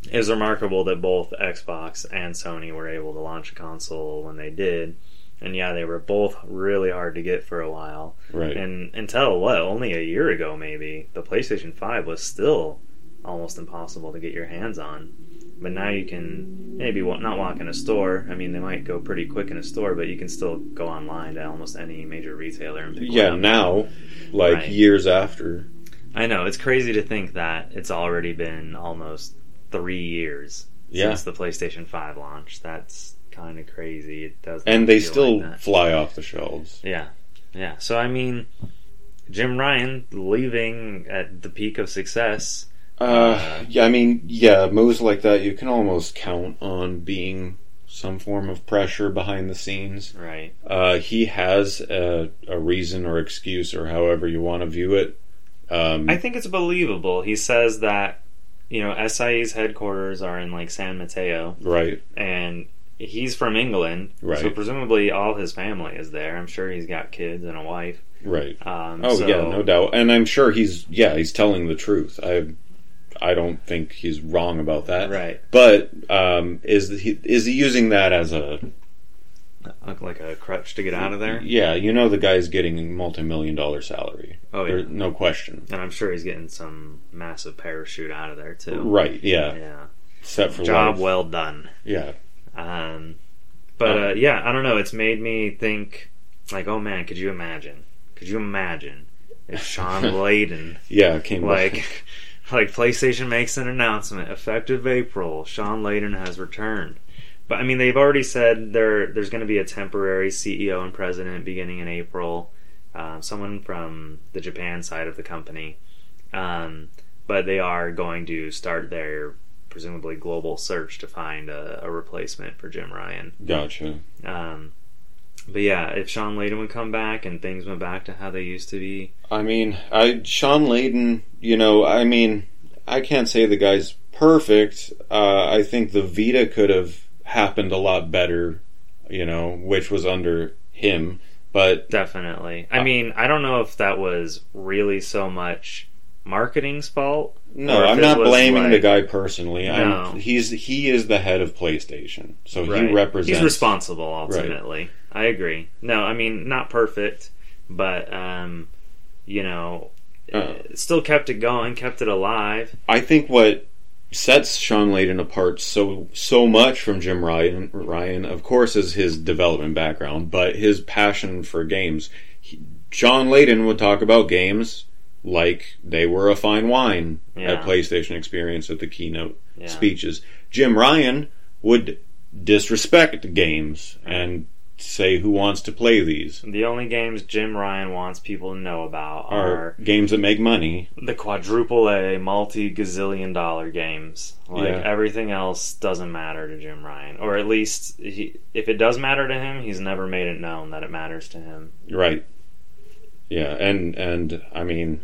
it's remarkable that both Xbox and Sony were able to launch a console when they did. And yeah, they were both really hard to get for a while. right? And until what, only a year ago maybe, the PlayStation 5 was still almost impossible to get your hands on. But now you can maybe not walk in a store. I mean, they might go pretty quick in a store, but you can still go online to almost any major retailer and pick yeah, one up. now, like Right. years after. I know it's crazy to think that it's already been almost three years Yeah. since the PlayStation 5 launch. That's kind of crazy. It does, and they still like fly off the shelves. Yeah, yeah. So I mean, Jim Ryan leaving at the peak of success. Uh, yeah, I mean, yeah, moves like that you can almost count on being some form of pressure behind the scenes. Right. Uh, he has a, a reason or excuse, or however you want to view it. Um, I think it's believable. He says that you know SIE's headquarters are in like San Mateo, right, and he's from England, Right. so presumably all his family is there. I'm sure he's got kids and a wife. right. Um, Oh so- yeah, no doubt. And I'm sure he's yeah he's telling the truth. I I don't think he's wrong about that. Right. But um, is he is he using that as a like a crutch to get out of there. yeah? You know the guy's getting a multi million dollar salary. Oh yeah. There- no question. And I'm sure he's getting some massive parachute out of there too. Right. Yeah. Yeah. Set for Job life. well done. Yeah. Um, but uh, yeah, I don't know. It's made me think, like, oh man, could you imagine? Could you imagine if Shawn [LAUGHS] Layden, Yeah. Came like. Like PlayStation makes an announcement effective April, Shawn Layden has returned. But I mean, they've already said there there's going to be a temporary CEO and president beginning in April. Um, someone from the Japan side of the company, um, but they are going to start their presumably global search to find a, a replacement for Jim Ryan. Gotcha. Um, but yeah, if Shawn Layden would come back and things went back to how they used to be, I mean, I Shawn Layden. You know, I mean, I can't say the guy's perfect. Uh, I think the Vita could have happened a lot better. You know, which was under him. But definitely. Uh, I mean, I don't know if that was really so much marketing's fault. no, I'm not blaming the guy personally. No. I'm, he's he is the head of PlayStation, so he represents. He's responsible ultimately. I agree. No, I mean not perfect, but um, you know, Uh. still kept it going, kept it alive. I think what sets Shawn Layden apart so so much from Jim Ryan, Ryan, of course, is his development background, but his passion for games. He, Shawn Layden would talk about games like they were a fine wine Yeah. at PlayStation Experience at the keynote Yeah. speeches. Jim Ryan would disrespect games and say who wants to play these The only games Jim Ryan wants people to know about are are games that make money. the quadruple A, multi gazillion dollar games. Like Yeah. everything else doesn't matter to Jim Ryan, or at least he, if it does matter to him, he's never made it known that it matters to him. Right. Yeah, and and I mean,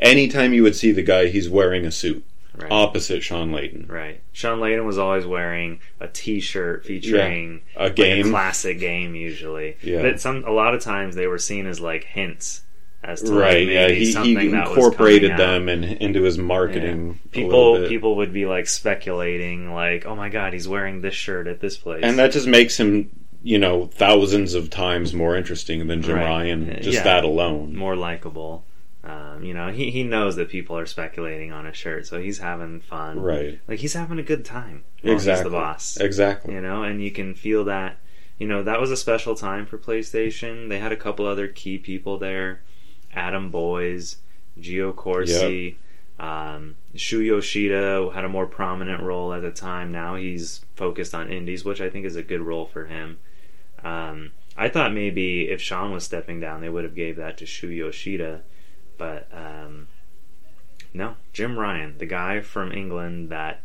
anytime you would see the guy, he's wearing a suit Right. opposite Shawn Layden. right. Shawn Layden was always wearing a T-shirt featuring A like, game. a classic game usually. Yeah. But some a lot of times they were seen as like hints as to right. like, Yeah. maybe He, he something that incorporated them in, into his marketing. a little People people would be like speculating like, "Oh my god, he's wearing this shirt at this place." and that just makes him, you know, thousands of times more interesting than Jim Right. Ryan. Uh, just Yeah. that alone. more likable. Um, you know, he, he knows that people are speculating on his shirt, so he's having fun. Right. Like he's having a good time. Exactly. He's the boss. Exactly. You know, and you can feel that. You know, that was a special time for PlayStation. They had a couple other key people there: Adam Boyes, Gio Corsi, um, Shu Yoshida had a more prominent role at the time. Now he's focused on indies, which I think is a good role for him. Um, I thought maybe if Shawn was stepping down, they would have gave that to Shu Yoshida, but um, no, Jim Ryan, the guy from England that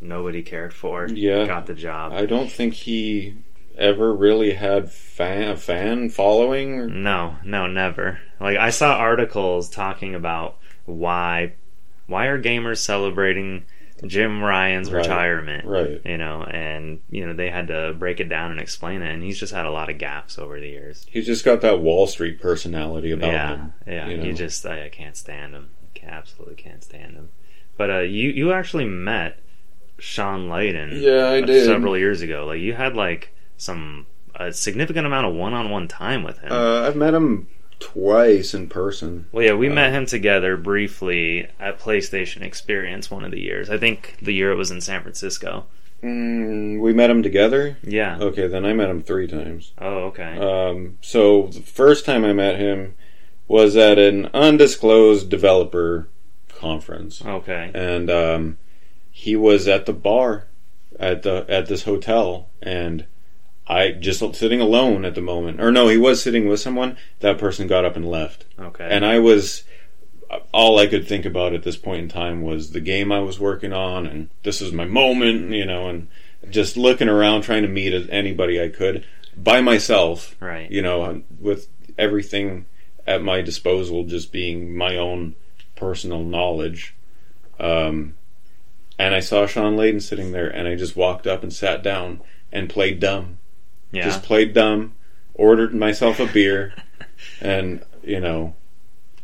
nobody cared for, Yeah. got the job. I don't think he ever really had fan, a fan following. No, no, never. Like I saw articles talking about why why are gamers celebrating Jim Ryan's Right, retirement? right. You know, and you know they had to break it down and explain it, and he's just had a lot of gaps over the years. He's just got that Wall Street personality about yeah, him. yeah. you You know? just I, I can't stand him. Absolutely can't stand him. But uh, you you actually met Shawn Layden. Yeah, I uh, did. several years ago. Like you had like some a significant amount of one on one time with him. Uh, I've met him twice in person. Well, yeah, we Uh, met him together briefly at PlayStation Experience one of the years. I think the year it was in San Francisco. Mm, we met him together. Yeah. Okay, then I met him three times. Oh, okay. Um, so the first time I met him was at an undisclosed developer conference, okay. and um, he was at the bar at the at this hotel, and I just sitting alone at the moment. Or no, he was sitting with someone. That person got up and left, Okay. and I was. All I could think about at this point in time was the game I was working on, and this is my moment, you know, and just looking around trying to meet anybody I could by myself right. you know, with everything at my disposal just being my own personal knowledge. Um, and I saw Shawn Layden sitting there, and I just walked up and sat down and played dumb. Yeah. Just played dumb, ordered myself a beer, [LAUGHS] and, you know,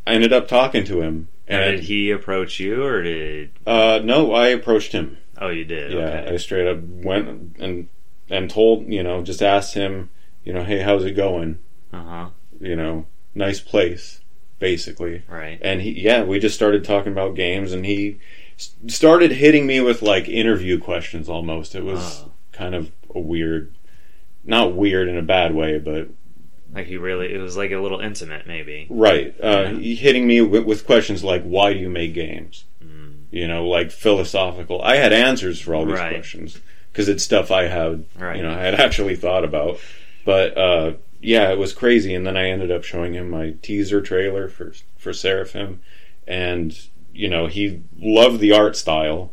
I ended up talking to him. and did he approach you, or did? uh, no, I approached him. Oh, you did. Yeah, Okay. I straight up went and and told, you know, just asked him, you know, hey, how's it going? Uh huh. you know, nice place, basically. Right. And he, yeah, we just started talking about games, and he started hitting me with like interview questions almost. It was Oh. kind of a weird, not weird in a bad way, but Like he really, it was like a little intimate, maybe. right. Uh, Yeah. hitting me with, with questions like, "Why do you make games?" Mm. You know, like philosophical. I had answers for all these Right. questions because it's stuff I had, Right. you know, I had [LAUGHS] actually thought about. But uh, yeah, it was crazy. And then I ended up showing him my teaser trailer for for Seraphim, and you know, he loved the art style.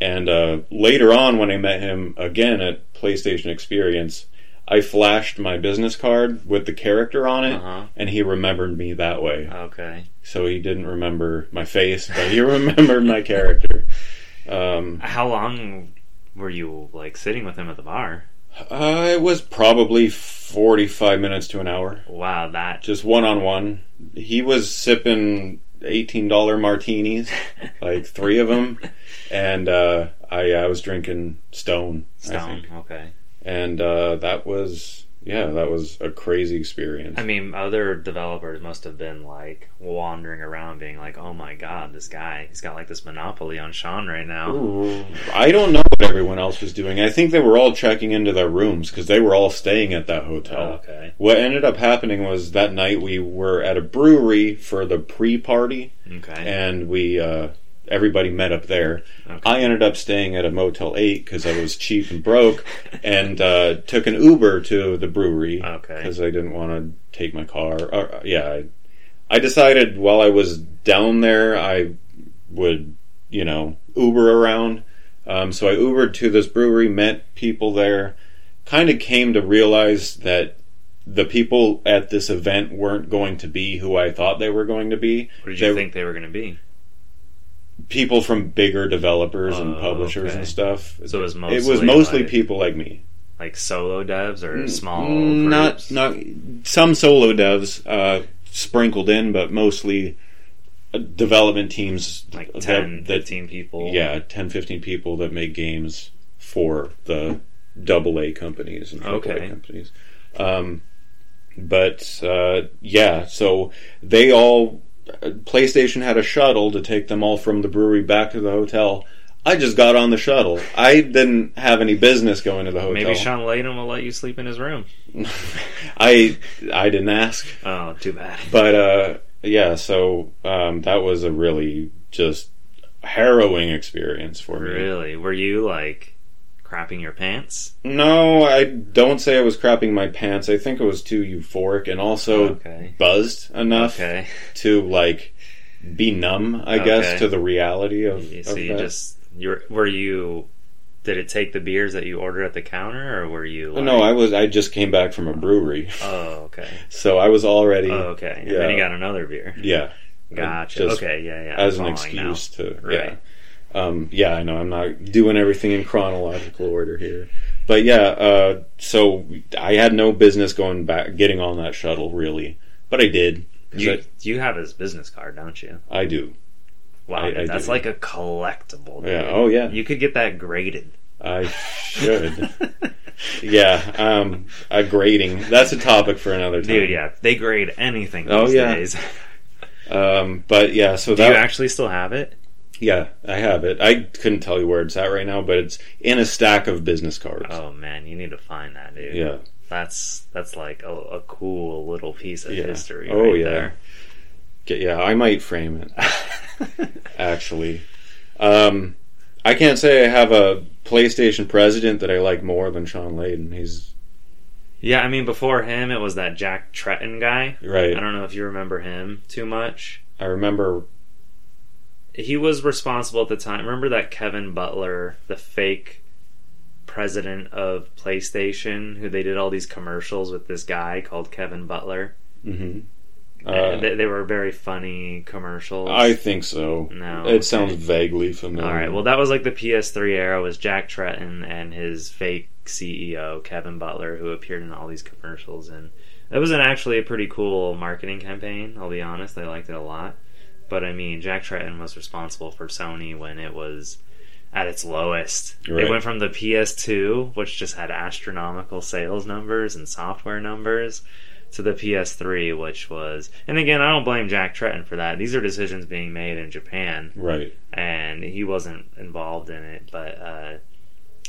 And uh, later on, when I met him again at PlayStation Experience, I flashed my business card with the character on it, Uh huh. and he remembered me that way. Okay. So he didn't remember my face, but he [LAUGHS] remembered my character. Um, How long were you like sitting with him at the bar? uh, it was probably 45 minutes to an hour, Wow, that. just one on one. He was sipping $18 martinis, [LAUGHS] like three of them, and uh, I, I was drinking Stone, I Stone. think. Okay. And uh, that was yeah, that was a crazy experience. I mean, other developers must have been like wandering around, being like, "Oh my god, this guy, he's got like this monopoly on Shawn right now." Ooh, I don't know what everyone else was doing. I think they were all checking into their rooms because they were all staying at that hotel. okay, What ended up happening was that night we were at a brewery for the pre-party, okay, and we uh, everybody met up there. okay. I ended up staying at a Motel Eight because I was cheap and broke, and uh, took an Uber to the brewery Okay. because I didn't want to take my car. Uh, yeah, I, I decided while I was down there, I would you know Uber around. Um, so I Ubered to this brewery, met people there, kind of came to realize that the people at this event weren't going to be who I thought they were going to be. what did you they- think they were going to be? People from bigger developers and Oh, publishers okay. and stuff. So it was it mostly was mostly like, people like me. like solo devs or small Mm, groups? not not some solo devs uh, sprinkled in, but mostly uh, development teams like that- 10, that- 15 people. yeah, 10, 15 people that make games for the double A companies and triple Okay. A companies. Um, but uh, yeah, so they all PlayStation had a shuttle to take them all from the brewery back to the hotel. I just got on the shuttle. I didn't have any business going to the hotel. Maybe Shawn Layden will let you sleep in his room. [LAUGHS] I I didn't ask, Oh, too bad. but uh, yeah. So um, that was a really just harrowing experience for me. Really? Were you like crapping your pants? No, I don't say I was crapping my pants. I think I was too euphoric and also Okay. buzzed enough Okay. to like be numb. I guess to the reality of. So of you that. just you're were you did it take the beers that you ordered at the counter or were you like, no, I was. I just came back from a brewery, Oh, okay. [LAUGHS] so I was already. Oh, okay. And Yeah. then you got another beer. Yeah, Gotcha. Just okay, yeah, yeah. as an following now. excuse to Right. yeah. Um, yeah, I know I'm not doing everything in chronological order here, but yeah. Uh, so I had no business going back, getting on that shuttle really, but I did. You, you have his business card, don't you? I, I do. Wow, I- I that's do. like a collectible. Yeah. Oh yeah. You could get that graded. I should. yeah. Um, a grading. That's a topic for another time. Dude, yeah, they grade anything these Oh, yeah. days. [LAUGHS] Um, but yeah. So Do that. you actually still have it? Yeah, I have it. I couldn't tell you where it's at right now, but it's in a stack of business cards. Oh man, you need to find that, dude. Yeah. That's that's like a, a cool little piece of Yeah. history. Oh, right yeah. there. Yeah, I might frame it. [LAUGHS] actually. Um, I can't say I have a PlayStation president that I like more than Shawn Layden. He's yeah, I mean, before him, it was that Jack Tretton guy. right. I don't know if you remember him too much. I remember. He was responsible at the time. Remember that Kevin Butler, the fake president of PlayStation, who they did all these commercials with this guy called Kevin Butler? Mm-hmm. And they, they were very funny commercials. I think so. No, It okay. sounds vaguely familiar. All right. Well, that was like the PS3 era. Was Jack Tretton and his fake CEO Kevin Butler, who appeared in all these commercials, and it was an actually a pretty cool marketing campaign. I'll be honest, I liked it a lot. But I mean, Jack Tretton was responsible for Sony when it was at its lowest. Right. It went from the PS2, which just had astronomical sales numbers and software numbers, to the PS3, which was. And again, I don't blame Jack Tretton for that. These are decisions being made in Japan Right. and he wasn't involved in it. But uh,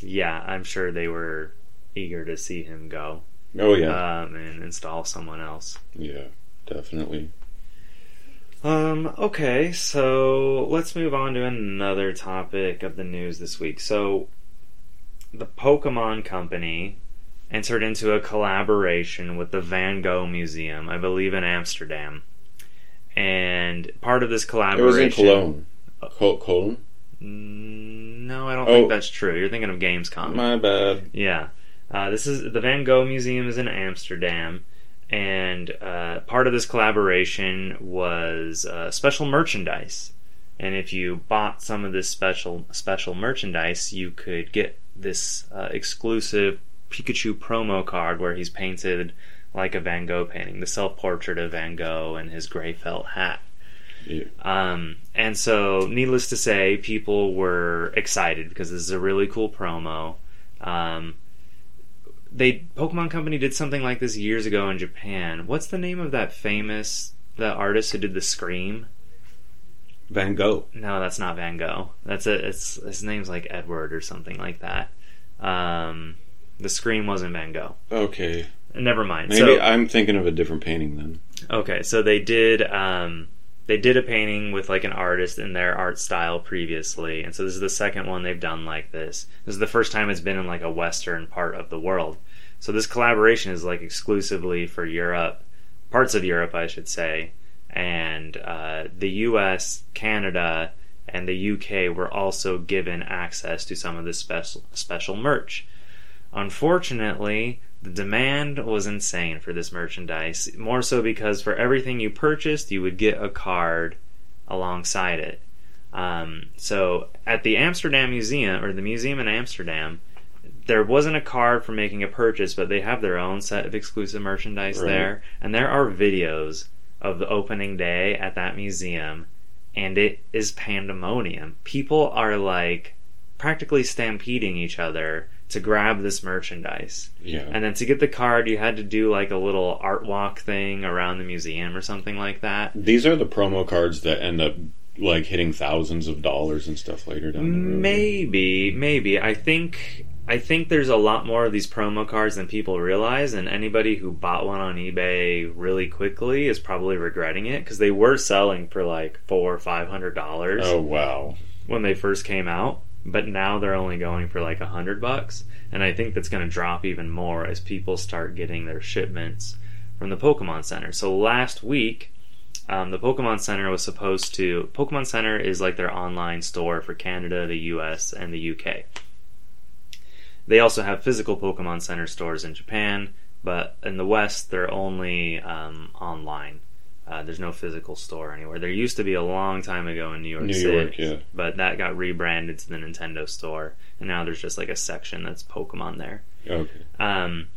yeah, I'm sure they were eager to see him go Oh yeah. um, and install someone else. yeah. Definitely. Um, okay, so let's move on to another topic of the news this week. So, the Pokemon Company entered into a collaboration with the Van Gogh Museum, I believe in Amsterdam. And part of this collaboration. It was in Cologne. Col- Cologne. Mm, No, I don't Oh. think that's true. You're thinking of Gamescom. My bad. Yeah. Uh, this is the Van Gogh Museum is in Amsterdam, and uh, part of this collaboration was uh, special merchandise. And if you bought some of this special special merchandise, you could get this uh, exclusive Pikachu promo card where he's painted like a Van Gogh painting, the self portrait of Van Gogh and his gray felt hat. Yeah. Um, and so, needless to say, people were excited because this is a really cool promo. Um, they Pokemon Company did something like this years ago in Japan. What's the name of that famous the artist who did the Scream? Van Gogh. No, that's not Van Gogh. That's a it's his name's like Edward or something like that. Um, the Scream wasn't Van Gogh. Okay. Never mind. Maybe so, I'm thinking of a different painting then. Okay, so they did um, they did a painting with like an artist in their art style previously, and so this is the second one they've done like this. This is the first time it's been in like a western part of the world. So this collaboration is like exclusively for Europe, parts of Europe, I should say, and uh, the U.S., Canada, and the UK were also given access to some of this special special merch. Unfortunately, the demand was insane for this merchandise, more so because for everything you purchased, you would get a card alongside it. Um, so at the Amsterdam Museum, or the museum in Amsterdam, there wasn't a card for making a purchase, but they have their own set of exclusive merchandise Right. there. And there are videos of the opening day at that museum, and it is pandemonium. People are like practically stampeding each other to grab this merchandise. Yeah. And then to get the card, you had to do like a little art walk thing around the museum or something like that. These are the promo cards that end up like hitting thousands of dollars and stuff later down the road. Maybe, maybe. I think I think there's a lot more of these promo cards than people realize, and anybody who bought one on eBay really quickly is probably regretting it because they were selling for like four or five hundred dollars Oh wow. when they first came out, but now they're only going for like a hundred bucks, and I think that's going to drop even more as people start getting their shipments from the Pokemon Center. So last week, um, the Pokemon Center was supposed to. Pokemon Center is like their online store for Canada, the U.S., and the U.K. They also have physical Pokemon Center stores in Japan, but in the West, they're only um, online. Uh, there's no physical store anywhere. There used to be a long time ago in New York New City, York, yeah. but that got rebranded to the Nintendo store, and now there's just like a section that's Pokemon there. Okay. Um,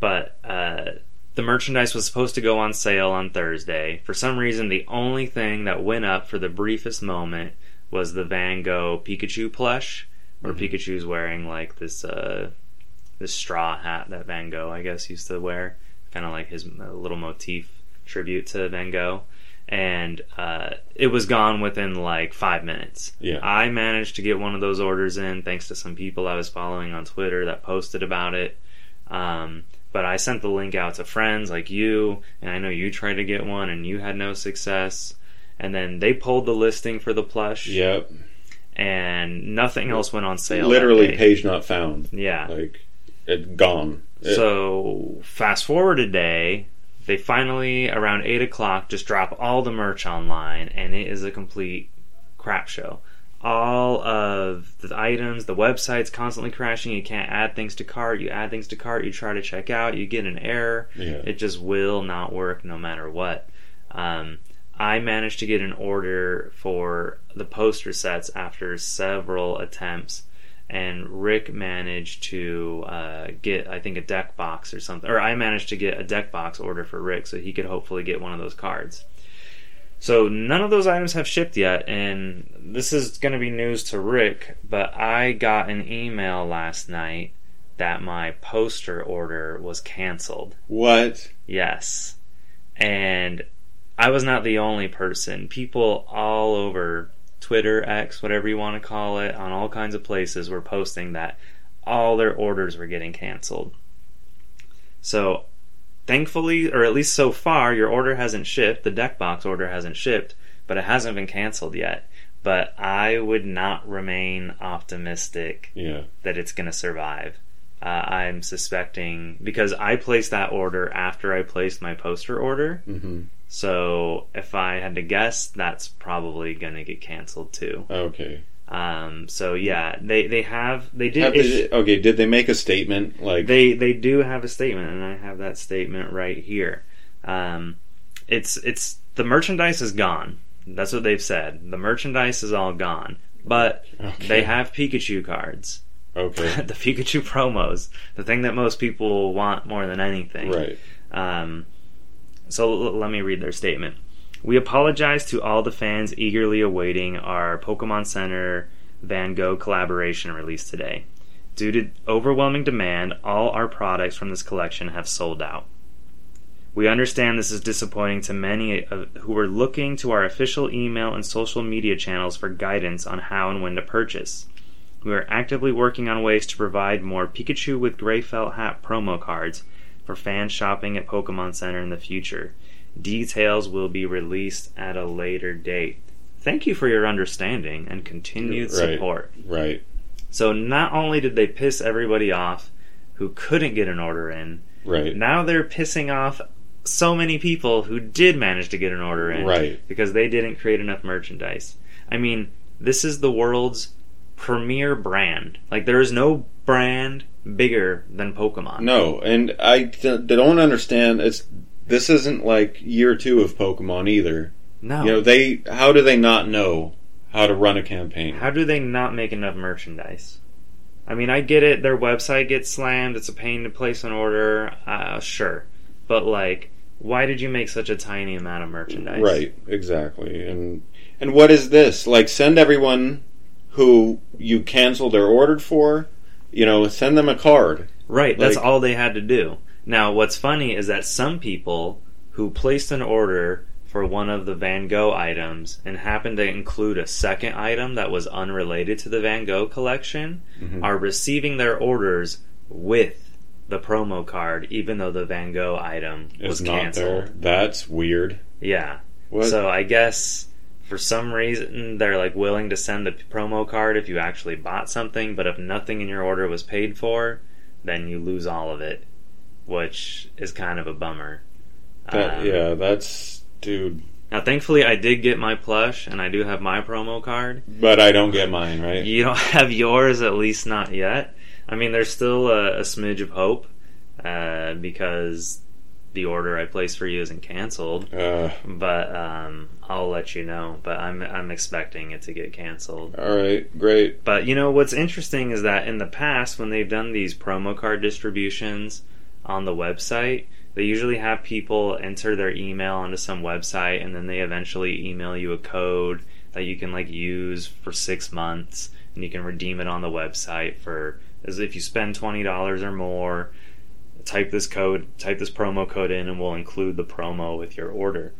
but uh, the merchandise was supposed to go on sale on Thursday. For some reason, the only thing that went up for the briefest moment was the Van Gogh Pikachu plush, where Mhm. Pikachu's wearing like this uh, this straw hat that Van Gogh, I guess, used to wear, kind of like his uh, little motif tribute to Van Gogh. And uh, it was gone within like five minutes. Yeah. I managed to get one of those orders in thanks to some people I was following on Twitter that posted about it. Um, but I sent the link out to friends like you, and I know you tried to get one and you had no success. And then they pulled the listing for the plush, Yep. and nothing else went on sale. Literally page not found. Yeah. Like it gone. It- So fast forward a day, they finally around eight o'clock just drop all the merch online, and it is a complete crap show. All of the items, the website's constantly crashing. You can't add things to cart. You add things to cart. You try to check out. You get an error. yeah. It just will not work no matter what. Um, I managed to get an order for the poster sets after several attempts, and Rick managed to uh, get, I think, a deck box or something. Or I managed to get a deck box order for Rick so he could hopefully get one of those cards. So none of those items have shipped yet, and this is going to be news to Rick, but I got an email last night that my poster order was canceled. what? Yes. And I was not the only person. People all over Twitter, X, whatever you want to call it, on all kinds of places were posting that all their orders were getting canceled. So, thankfully, or at least so far, your order hasn't shipped. The deck box order hasn't shipped, but it hasn't been canceled yet. But I would not remain optimistic Yeah. that it's going to survive. Uh, I'm suspecting because I placed that order after I placed my poster order. hmm So if I had to guess, that's probably going to get canceled too. Okay. Um, so yeah, they they have they did Have they- okay. Did they make a statement like? they they do have a statement, and I have that statement right here. Um, it's it's the merchandise is gone. That's what they've said. The merchandise is all gone, but okay. they have Pikachu cards. Okay. [LAUGHS] the Pikachu promos, the thing that most people want more than anything. right. Um, so let me read their statement. We apologize to all the fans eagerly awaiting our Pokemon Center Van Gogh collaboration release today. Due to overwhelming demand, all our products from this collection have sold out. We understand this is disappointing to many uh, who were looking to our official email and social media channels for guidance on how and when to purchase. We are actively working on ways to provide more Pikachu with gray felt hat promo cards for fan shopping at Pokemon Center in the future. Details will be released at a later date. Thank you for your understanding and continued Right. support. Right. So not only did they piss everybody off who couldn't get an order in, Right. now they're pissing off so many people who did manage to get an order in Right. because they didn't create enough merchandise. I mean, this is the world's premier brand. Like there is no brand bigger than Pokemon. No, and I don't understand. It's this isn't like year two of Pokemon either. No. You know, they how do they not know how to run a campaign? How do they not make enough merchandise? I mean, I get it. Their website gets slammed. It's a pain to place an order. Uh, sure, but like, why did you make such a tiny amount of merchandise? Right, exactly. And and what is this? Like send everyone who you canceled or ordered for, you know, send them a card. Right. That's all they had to do. Now, what's funny is that some people who placed an order for one of the Van Gogh items and happened to include a second item that was unrelated to the Van Gogh collection Mhm. are receiving their orders with the promo card, even though the Van Gogh item was Is not canceled. there. That's weird. Yeah. What? So I guess for some reason they're like willing to send the promo card if you actually bought something, but if nothing in your order was paid for, then you lose all of it, which is kind of a bummer. That, Um, yeah, that's dude. Now, thankfully, I did get my plush, and I do have my promo card. But I don't get mine, right? You don't have yours, at least not yet. I mean, there's still a, a smidge of hope uh, because the order I placed for you isn't canceled. Uh, but um, I'll let you know. But I'm I'm expecting it to get canceled. all right, great. But you know what's interesting is that in the past, when they've done these promo card distributions on the website, they usually have people enter their email onto some website, and then they eventually email you a code that you can like use for six months, and you can redeem it on the website for as if you spend twenty dollars or more. Type this code, type this promo code in, and we'll include the promo with your order.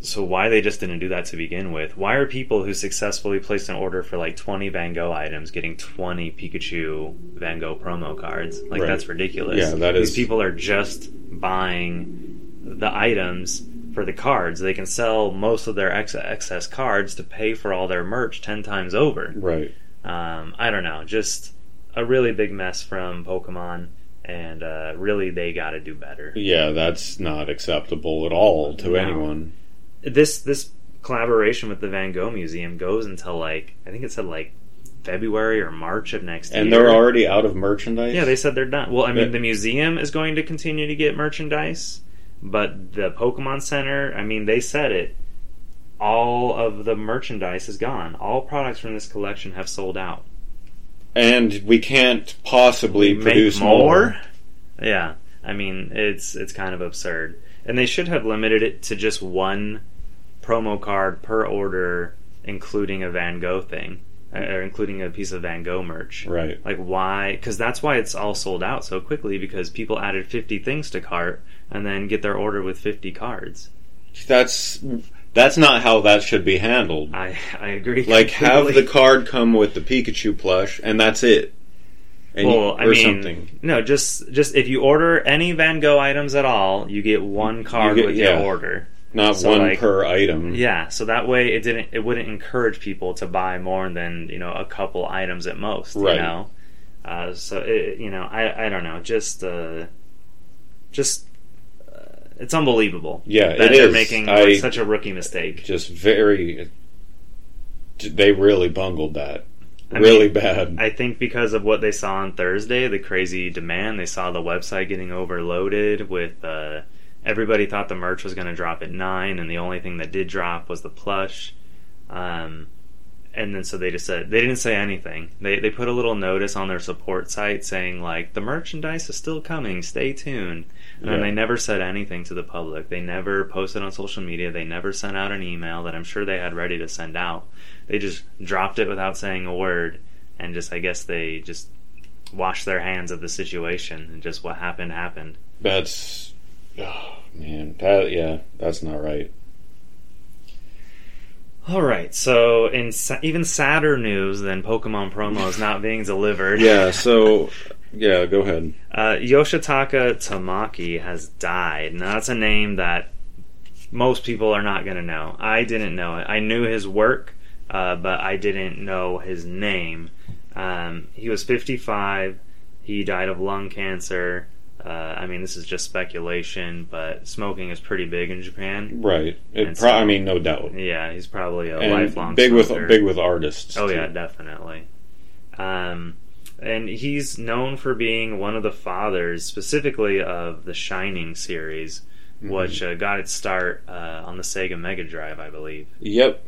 So why they just didn't do that to begin with? Why are people who successfully placed an order for like 20 Van Gogh items getting 20 Pikachu Van Gogh promo cards? Like Right. that's ridiculous. Yeah, that These is- people are just buying the items for the cards. They can sell most of their ex- excess cards to pay for all their merch 10 times over. Right. Um, I don't know, just a really big mess from Pokemon, and uh, really they got to do better. Yeah, that's not acceptable at all to No. anyone. this this collaboration with the Van Gogh Museum goes until like I think it said like February or March of next year. And they're already out of merchandise. yeah, they said they're done. Well, I mean, the museum is going to continue to get merchandise, but the Pokemon Center, I mean, they said it. All of the merchandise is gone. All products from this collection have sold out. And we can't possibly Make produce more. Yeah, I mean, it's it's kind of absurd, and they should have limited it to just one promo card per order, including a Van Gogh thing, uh, or including a piece of Van Gogh merch. Right. Like why? Because that's why it's all sold out so quickly. Because people added fifty things to cart and then get their order with fifty cards. That's that's not how that should be handled. I I agree. Like have the card come with the Pikachu plush, and that's it. And you- well, I or mean, something. no, just just if you order any Van Gogh items at all, you get one card get- with yeah. your order. Not so, one like- per item. Yeah, so that way it didn't it wouldn't encourage people to buy more than you know a couple items at most. Right. You know, uh, so it, you know I I don't know just uh, just it's unbelievable. Yeah, that it they're is. making I- such a rookie mistake. Just very. They really bungled that. I really mean, bad. I think because of what they saw on Thursday, the crazy demand, they saw the website getting overloaded with. Uh, everybody thought the merch was going to drop at nine, and the only thing that did drop was the plush. Um, and then so they just said they didn't say anything. They they put a little notice on their support site saying like the merchandise is still coming, stay tuned. And then Yeah. they never said anything to the public. They never posted on social media. They never sent out an email that I'm sure they had ready to send out. They just dropped it without saying a word, and just I guess they just washed their hands of the situation and just what happened happened. That's oh man, that yeah, that's not right. All right, so in sa- even sadder news than Pokemon promos not being delivered. Yeah, so yeah, go ahead. Uh, Yoshitaka Tamaki has died. Now that's a name that most people are not going to know. I didn't know it. I knew his work, uh, but I didn't know his name. Um, he was 55. He died of lung cancer. Uh, I mean, this is just speculation, but smoking is pretty big in Japan. Right. It pro- so- I mean, no doubt. Yeah, he's probably a And lifelong big smoker. with big with artists. Oh too. yeah, definitely. Um, and he's known for being one of the fathers, specifically of the Shining series, Mhm. which uh, got its start uh, on the Sega Mega Drive, I believe. Yep.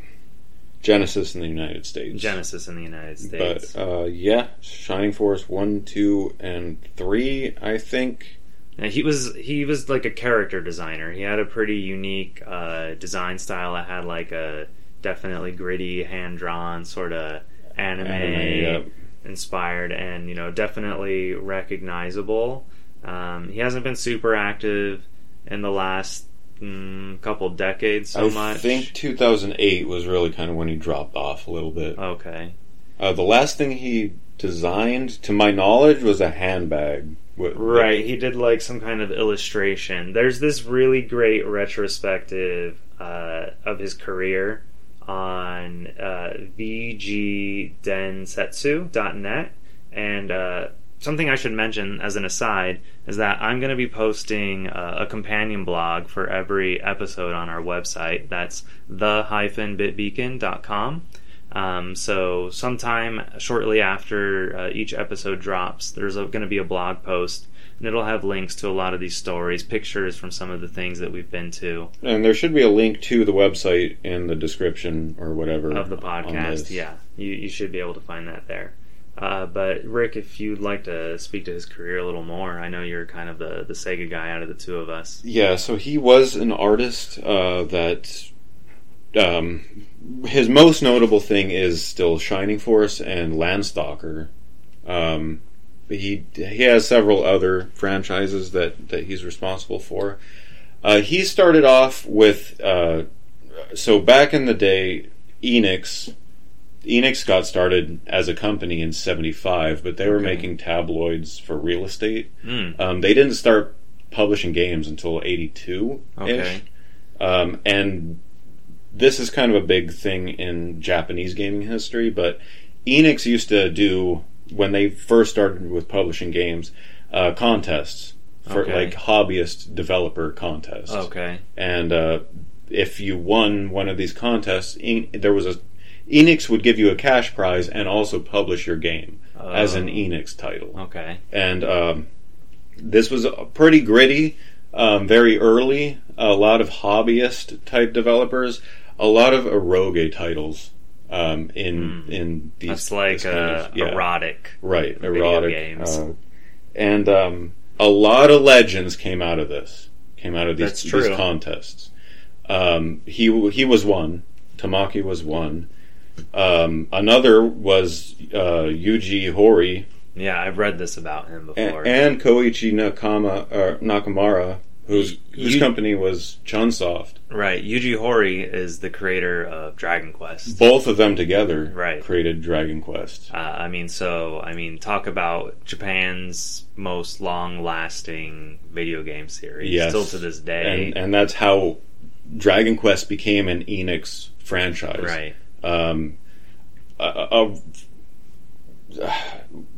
Genesis in the United States. Genesis in the United States. But uh, yeah, Shining Force one, two, and three. I think. And he was he was like a character designer. He had a pretty unique uh, design style that had like a definitely gritty, hand drawn sort of anime, Anime, yep. inspired, and you know definitely recognizable. Um, he hasn't been super active in the last mm, couple decades so I much. I think 2008 was really kind of when he dropped off a little bit. Okay. Uh, the last thing he designed, to my knowledge, was a handbag. Right, he did like some kind of illustration. There's this really great retrospective uh, of his career on uh, VGDensetsu.net. And uh, something I should mention as an aside is that I'm going to be posting uh, a companion blog for every episode on our website. That's the-bitbeacon.com. Um, so sometime shortly after uh, each episode drops, there's going to be a blog post, and it'll have links to a lot of these stories, pictures from some of the things that we've been to And there should be a link to the website in the description or whatever of the podcast. Yeah, you, you should be able to find that there. Uh, but Rick, if you'd like to speak to his career a little more, I know you're kind of the, the Sega guy out of the two of us. Yeah, so he was an artist uh, that. Um, his most notable thing is still Shining Force and Landstalker. Um, but he he has several other franchises that, that he's responsible for. Uh, he started off with uh, so back in the day, Enix. Enix got started as a company in '75, but they were Okay. making tabloids for real estate. Mm, Um, they didn't start publishing games until '82 ish, okay. um, and this is kind of a big thing in Japanese gaming history. But Enix used to do when they first started with publishing games uh, contests for Okay. like hobbyist developer contests, Okay. and uh, if you won one of these contests, there was a Enix would give you a cash prize and also publish your game as an Oh, Enix title Okay. and um, this was pretty gritty, um, very early. A lot of hobbyist type developers, a lot of eroge titles um, in Hmm. in these. That's like uh, of- yeah, erotic. right, erotic games. uh, and um, a lot of legends came out of this. Came out of these, these contests. Um, he he was one. Tamaki was one. Um, another was uh, Yuji Horii, Yeah, I've read this about him before. and Koichi Nakama or Nakamura, whose whose company was Chunsoft. right, Yuji Horii is the creator of Dragon Quest. Both of them together Right. created Dragon Quest. Uh, I mean, so I mean, talk about Japan's most long-lasting video game series, Yes. still to this day. And and that's how Dragon Quest became an Enix franchise. right. Um, a, a,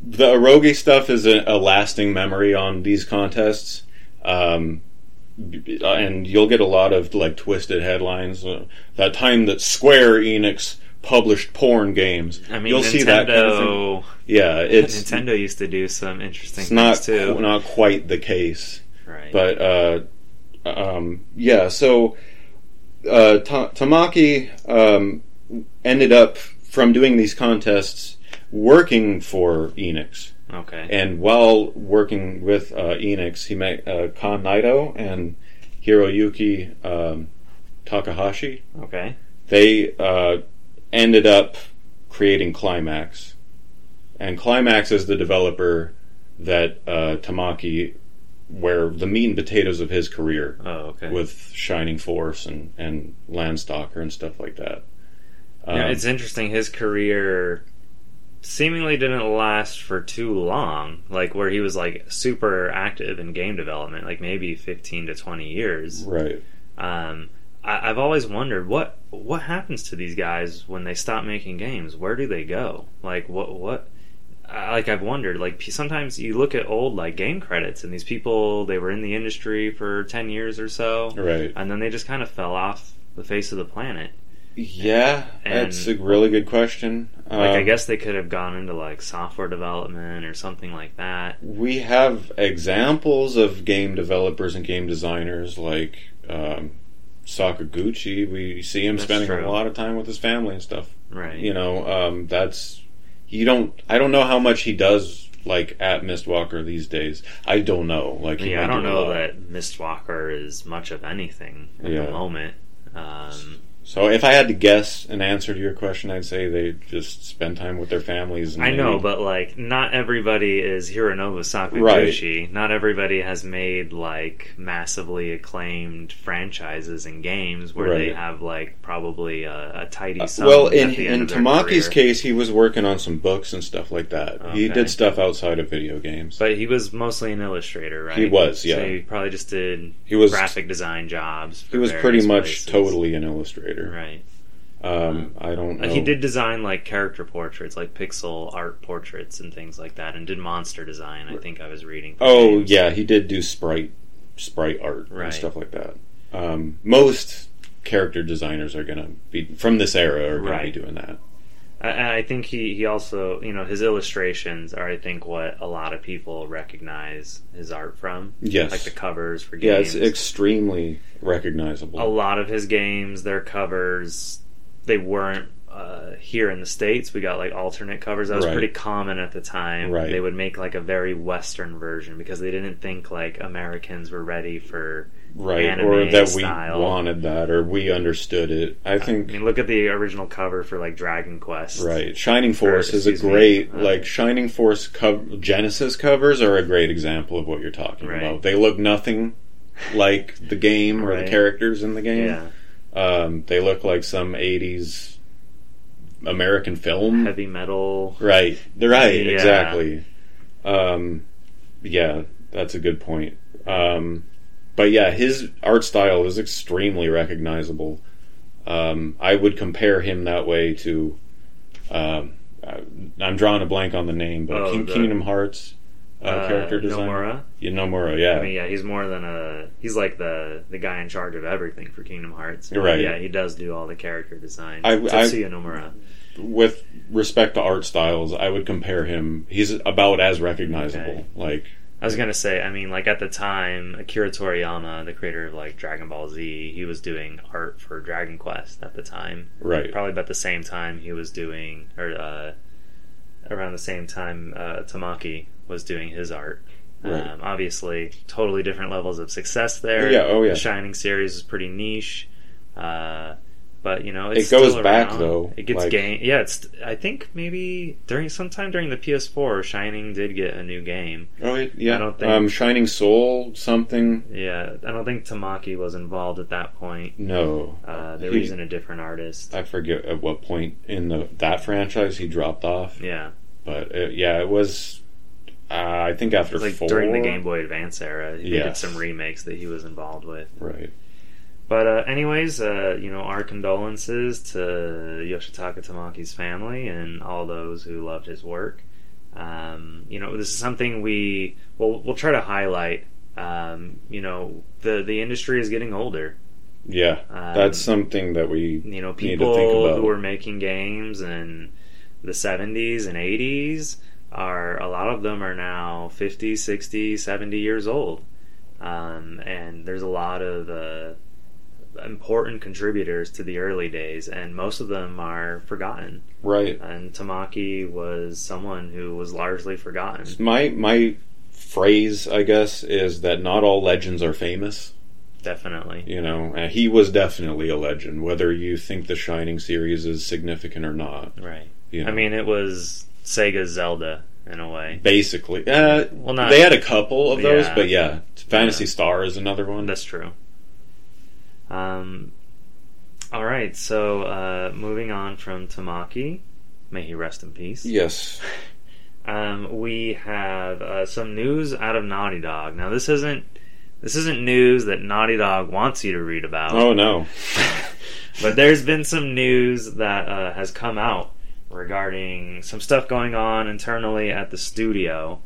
the eroge stuff is a, a lasting memory on these contests. Um, and you'll get a lot of like twisted headlines. Uh, that time that Square Enix published porn games, I mean, you'll Nintendo. see that kind of. Yeah, it's Nintendo used to do some interesting it's things not too. not quite the case, right. but uh, um, yeah. So uh, Ta- Tamaki um, ended up from doing these contests working for Enix. okay. And while working with uh, Enix, he met uh, Kan Naito and Hiroyuki um, Takahashi. Okay. They uh, ended up creating Climax. and Climax is the developer that uh, Tamaki, where the meat and potatoes of his career Oh, okay. with Shining Force and and Landstalker and stuff like that. Yeah, Um, it's interesting. His career seemingly didn't last for too long. Like where he was like super active in game development, like maybe fifteen to twenty years. right. Um, I, I've always wondered what what happens to these guys when they stop making games. Where do they go? Like what what? I- Like I've wondered. Like sometimes you look at old like game credits, and these people they were in the industry for ten years or so, Right. and then they just kind of fell off the face of the planet. Yeah, And- that's a really good question. Like I Um, guess they could have gone into like software development or something like that. we have examples of game developers and game designers like um, Sakaguchi. We see him That's spending true. a lot of time with his family and stuff. Right. You know, um, that's you don't. I don't know how much he does like at Mistwalker these days. I don't know. Like, yeah, I don't do know that Mistwalker is much of anything at Yeah. the moment. Um, So if I had to guess an answer to your question, I'd say they just spend time with their families. And I know, maybe- but like, not everybody is Hironobu Sakaguchi. Not everybody has made like massively acclaimed franchises and games where they have like probably a, a tidy Uh, sum. well, at in the end in Tamaki's case, he was working on some books and stuff like that. He did stuff outside of video games. but he was mostly an illustrator, right? He was, yeah. So he probably just did He was graphic design jobs. he was pretty much places. totally an illustrator. Right. Um, I don't know. He did design like character portraits, like pixel art portraits and things like that, and did monster design. I think I was reading. Oh yeah, he did do sprite sprite art Right. and stuff like that. Um, most character designers are gonna be from this era are gonna be doing that. I, I think he, he also, you know, his illustrations are, I think, what a lot of people recognize his art from. Yes. Like the covers for games. Yeah, it's extremely recognizable. a lot of his games, their covers, they weren't uh, here in the states. We got like alternate covers. That was Right. pretty common at the time. Right. They would make like a very Western version because they didn't think like Americans were ready for right, or that style. we wanted that, or we understood it. I think I mean, look at the original cover for like Dragon Quest. Right, Shining Force is a excuse me, great uh, like Shining Force co- Genesis covers are a great example of what you're talking Right. about. They look nothing like the game or the characters in the game. Yeah. Um, they look like some '80s American film. Heavy metal. Right, they're right, Yeah. exactly. Um, yeah, that's a good point. Um, but yeah, his art style is extremely recognizable. Um, I would compare him that way to. Um, I'm drawing a blank on the name, but Oh, King, the- Kingdom Hearts uh, character design. Nomura. Yeah, Nomura. Yeah, I mean, yeah, he's more than a. He's like the the guy in charge of everything for Kingdom Hearts. You're right. Yeah, he does do all the character design. I- I- Tetsuya Nomura. with respect to art styles, I would compare him. He's about as recognizable. Okay. Like I was gonna say, I mean, like at the time, Akira Toriyama, the creator of like Dragon Ball Z, he was doing art for Dragon Quest at the time. right, Probably about the same time he was doing, or uh, around the same time uh, Tamaki was doing his art. Right. Um, obviously, totally different levels of success there. Yeah, oh, yeah. The Shining series is pretty niche, uh, but you know It goes back, though, It gets like- game. Yeah, it's. I think maybe during sometime during the PS4, Shining did get a new game. Oh yeah, yeah. I don't think- um, Shining Soul something. Yeah, I don't think Tamaki was involved at that point. No, Uh, they were He- using a different artist. I forget at what point in the that franchise he dropped off. Yeah, But it, yeah, it was. Uh, I think after like four. during the Game Boy Advance era, he did some remakes that he was involved with. Right. But uh, anyways, uh, you know, our condolences to Yoshitaka Tamaki's family and all those who loved his work. Um, you know, this is something we we'll we'll try to highlight. Um, you know, the the industry is getting older. Yeah, Um, that's something that we. you know Need to people think about. who were making games in the 70s and 80s are a lot of them are now 50 60 70 years old um, and there's a lot of uh, important contributors to the early days and most of them are forgotten Right. and tamaki was someone who was largely forgotten My my phrase, I guess, is that not all legends are famous. definitely You know, he was definitely a legend, whether you think the Shining series is significant or not. right You know? I mean, it was Sega Zelda in a way. basically. Uh, Well, not they had a couple of those, Yeah. but yeah, Phantasy Yeah. Star is another one. That's true. Um, all right, so uh, moving on from Tamaki, may he rest in peace. yes, [LAUGHS] Um, we have uh, some news out of Naughty Dog. Now, this isn't this isn't news that Naughty Dog wants you to read about. oh no, [LAUGHS] but there's been some news that uh, has come out regarding some stuff going on internally at the studio.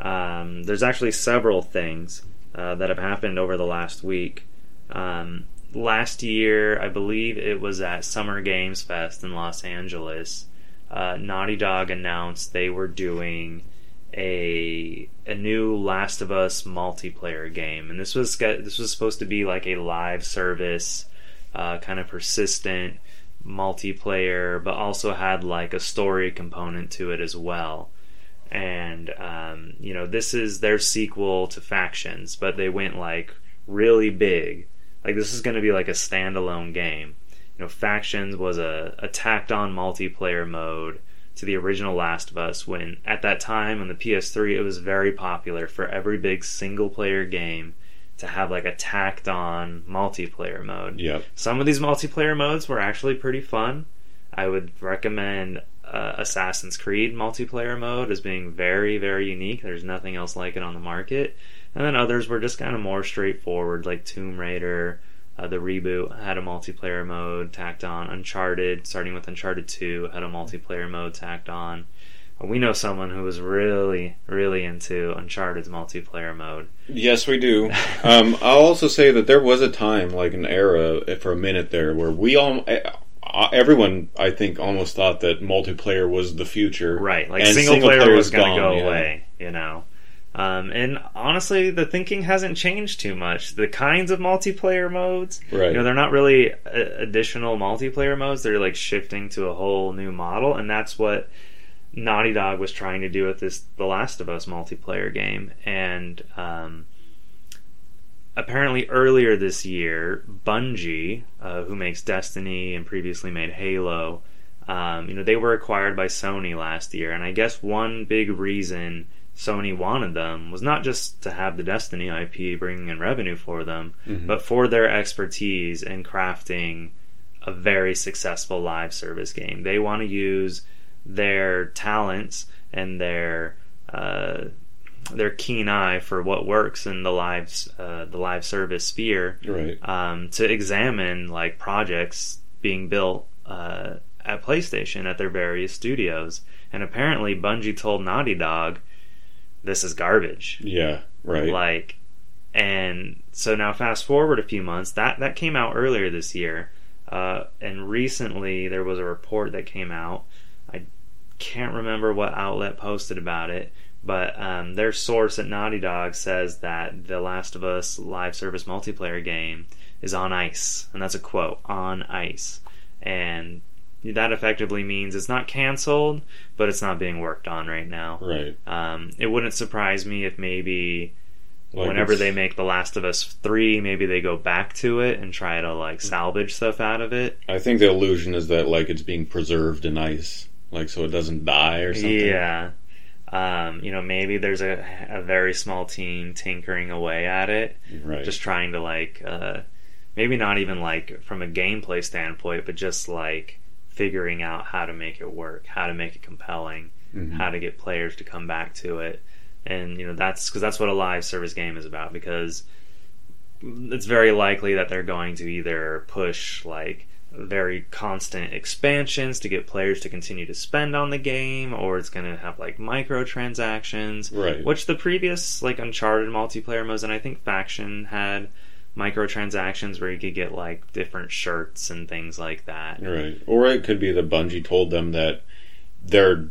Um, there's actually several things uh, that have happened over the last week. Um, last year, I believe it was at Summer Games Fest in Los Angeles. Uh, Naughty Dog announced they were doing a a new Last of Us multiplayer game, and this was this was supposed to be like a live service uh, kind of persistent multiplayer, but also had like a story component to it as well. And um, you know, this is their sequel to Factions, but they went like really big. Like this is going to be like a standalone game. You know, Factions was a, a tacked on multiplayer mode to the original Last of Us when at that time on the PS3 it was very popular for every big single player game to have like a tacked on multiplayer mode. yep, Some of these multiplayer modes were actually pretty fun. I would recommend uh, Assassin's Creed multiplayer mode as being very, very unique. There's nothing else like it on the market. And then others were just kind of more straightforward, like Tomb Raider. Uh, the reboot had a multiplayer mode tacked on. Uncharted, starting with Uncharted 2, had a multiplayer mode tacked on. We know someone who was really, really into Uncharted's multiplayer mode. yes, we do. [LAUGHS] um, I'll also say that there was a time, like an era, eh, for a minute there, where we all. eh, uh, Everyone, I think, almost thought that multiplayer was the future. Right, like single, single player player was going to go yeah. away, you know. Um, and honestly, the thinking hasn't changed too much. The kinds of multiplayer modes, Right. you know, they're not really uh, additional multiplayer modes. They're like shifting to a whole new model, and that's what Naughty Dog was trying to do with this The Last of Us multiplayer game. And um, apparently, earlier this year, Bungie, uh, who makes Destiny and previously made Halo, um, you know, they were acquired by Sony last year, and I guess one big reason Sony wanted them was not just to have the Destiny IP bringing in revenue for them, Mhm. but for their expertise in crafting a very successful live service game. They want to use their talents and their uh, their keen eye for what works in the live uh, the live service sphere Right. um, to examine like projects being built uh, at PlayStation at their various studios. And apparently, Bungie told Naughty Dog, "This is garbage." Yeah. Right. Like, and so now fast forward a few months. That that came out earlier this year, uh, and recently there was a report that came out. Can't remember what outlet posted about it, but um, their source at Naughty Dog says that the Last of Us live service multiplayer game is on ice, and that's a quote on ice, and that effectively means it's not canceled, but it's not being worked on right now. right. Um, it wouldn't surprise me if maybe Like whenever it's- they make The Last of Us 3, maybe they go back to it and try to like salvage stuff out of it. I think the illusion is that like it's being preserved in ice, like so it doesn't die or something. Yeah. Um, you know, maybe there's a, a very small team tinkering away at it, Right. just trying to like, uh, maybe not even like from a gameplay standpoint, but just like figuring out how to make it work, how to make it compelling. Mhm. how to get players to come back to it and you know that's because that's what a live service game is about because it's very likely that they're going to either push like very constant expansions to get players to continue to spend on the game or it's going to have like microtransactions Right. which the previous like uncharted multiplayer modes and i think faction had microtransactions where you could get like different shirts and things like that Right. Or it could be that Bungie told them that their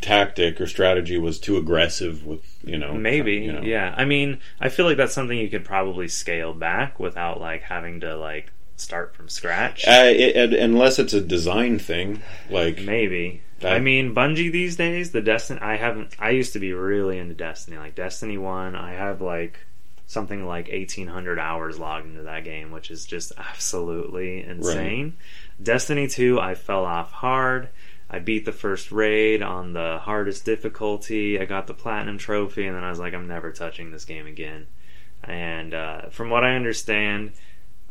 tactic or strategy was too aggressive with, you know. Maybe, you know. yeah. I mean, I feel like that's something you could probably scale back without like having to like start from scratch. Uh, it, it- unless it's a design thing, like Maybe. That- I mean, Bungie these days, the Destiny. I haven't. I used to be really into Destiny, like Destiny One. I have like something like eighteen hundred hours logged into that game, which is just absolutely insane. Destiny Two, I fell off hard. I beat the first raid on the hardest difficulty. I got the platinum trophy, and then I was like, I'm never touching this game again. And uh, from what I understand,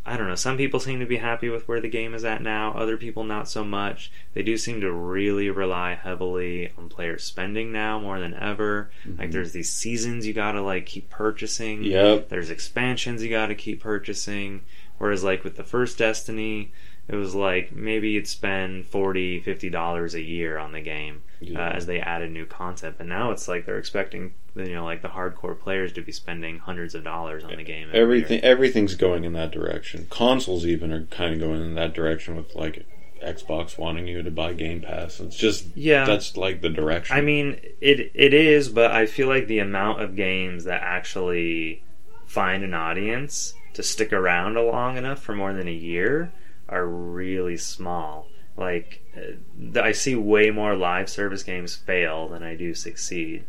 I don't know. Some people seem to be happy with where the game is at now. Other people not so much. They do seem to really rely heavily on player spending now more than ever. Mm-hmm. Like there's these seasons you gotta like keep purchasing. Yep. There's expansions you gotta keep purchasing. Whereas like with the first Destiny, it was like maybe you'd spend 40 50 dollars a year on the game Yeah. uh, as they added new content but now it's like they're expecting you know like the hardcore players to be spending hundreds of dollars on the game Everything year. everything's going in that direction. Consoles even are kind of going in that direction with like Xbox wanting you to buy Game Pass. It's just yeah that's like the direction. I mean, it it is, but I feel like the amount of games that actually find an audience to stick around long enough for more than a year are really small. Like, uh, I see way more live service games fail than I do succeed.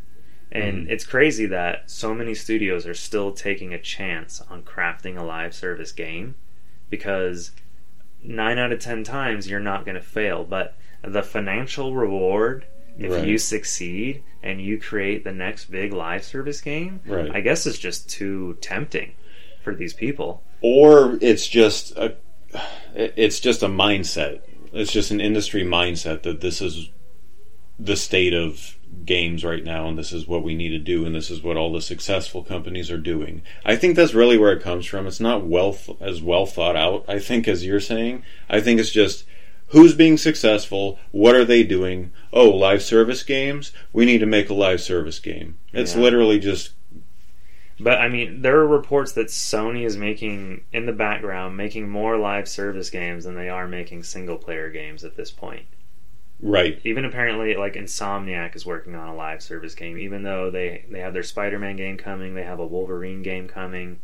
And Mhm. it's crazy that so many studios are still taking a chance on crafting a live service game because nine out of ten times you're not going to fail. But the financial reward, if Right. you succeed and you create the next big live service game, right. I guess is just too tempting for these people. or it's just a it's just a mindset. It's just an industry mindset that this is the state of games right now and this is what we need to do and this is what all the successful companies are doing. I think that's really where it comes from. It's not well th- as well thought out, I think as you're saying. I think it's just who's being successful, what are they doing? Oh, live service games? We need to make a live service game. It's Yeah. literally just But I mean, there are reports that Sony is making in the background making more live service games than they are making single player games at this point. right. Even apparently, like Insomniac is working on a live service game, even though they they have their Spider Man game coming, they have a Wolverine game coming.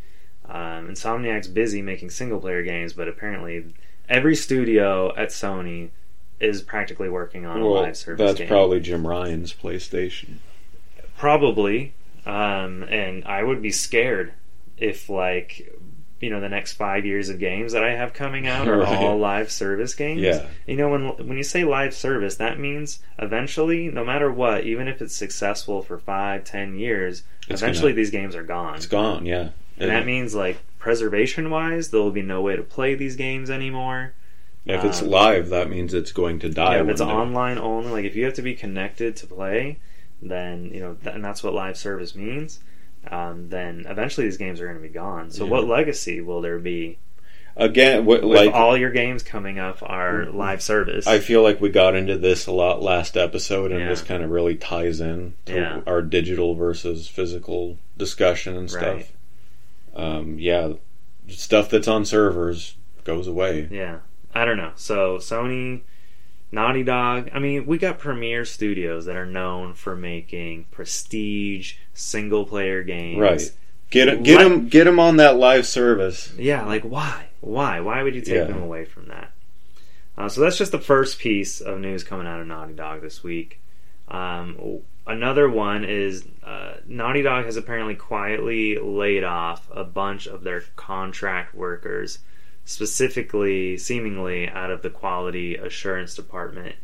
Um, Insomniac's busy making single player games, but apparently every studio at Sony is practically working on a live service that's game. probably Jim Ryan's PlayStation. Probably. Um, and I would be scared if, like, you know, the next five years of games that I have coming out are Right. all live service games. Yeah. You know, when when you say live service, that means eventually, no matter what, even if it's successful for five, ten years, It's eventually gonna- these games are gone. It's gone, yeah. And that means, like, preservation wise, there will be no way to play these games anymore. if it's um, live, that means it's going to die. Yeah, if it's day. online only, like if you have to be connected to play, then you know, th- and that's what live service means. Um, then eventually these games are going to be gone. So, Yeah. what legacy will there be Again, what, with like all your games coming up are Mhm. live service? I feel like we got into this a lot last episode, and Yeah. this kind of really ties in to Yeah. our digital versus physical discussion and stuff. Right. Um, yeah, stuff that's on servers goes away. yeah, I don't know. So Sony, Naughty Dog. I mean, we got Premier Studios that are known for making prestige single player games. Right. Get 'em- get Let- them on that live service. Yeah, like why? Why? Why would you take Yeah. them away from that? Uh, so that's just the first piece of news coming out of Naughty Dog this week. Um, another one is uh, Naughty Dog has apparently quietly laid off a bunch of their contract workers, specifically, seemingly, out of the quality assurance department.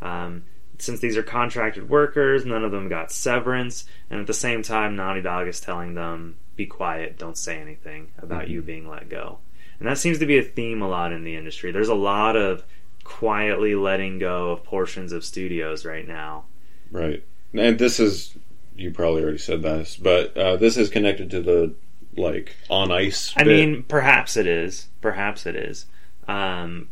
Um, since these are contracted workers, none of them got severance, and at the same time, Naughty Dog is telling them, be quiet, don't say anything about Mhm. you being let go. And that seems to be a theme a lot in the industry. There's a lot of quietly letting go of portions of studios right now. Right. And this is you probably already said this, but uh, this is connected to the like on ice. I bit. mean, perhaps it is. Perhaps it is. Um,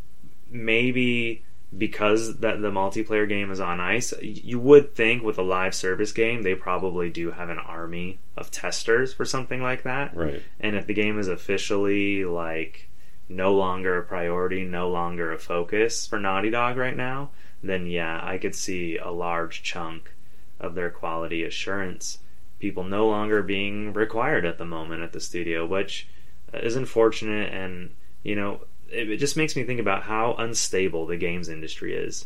maybe because that the multiplayer game is on ice, you would think with a live service game they probably do have an army of testers for something like that. right. And if the game is officially like no longer a priority, no longer a focus for Naughty Dog right now, then yeah, I could see a large chunk of their quality assurance people no longer being required at the moment at the studio, which uh, is unfortunate and you know it, it just makes me think about how unstable the games industry is.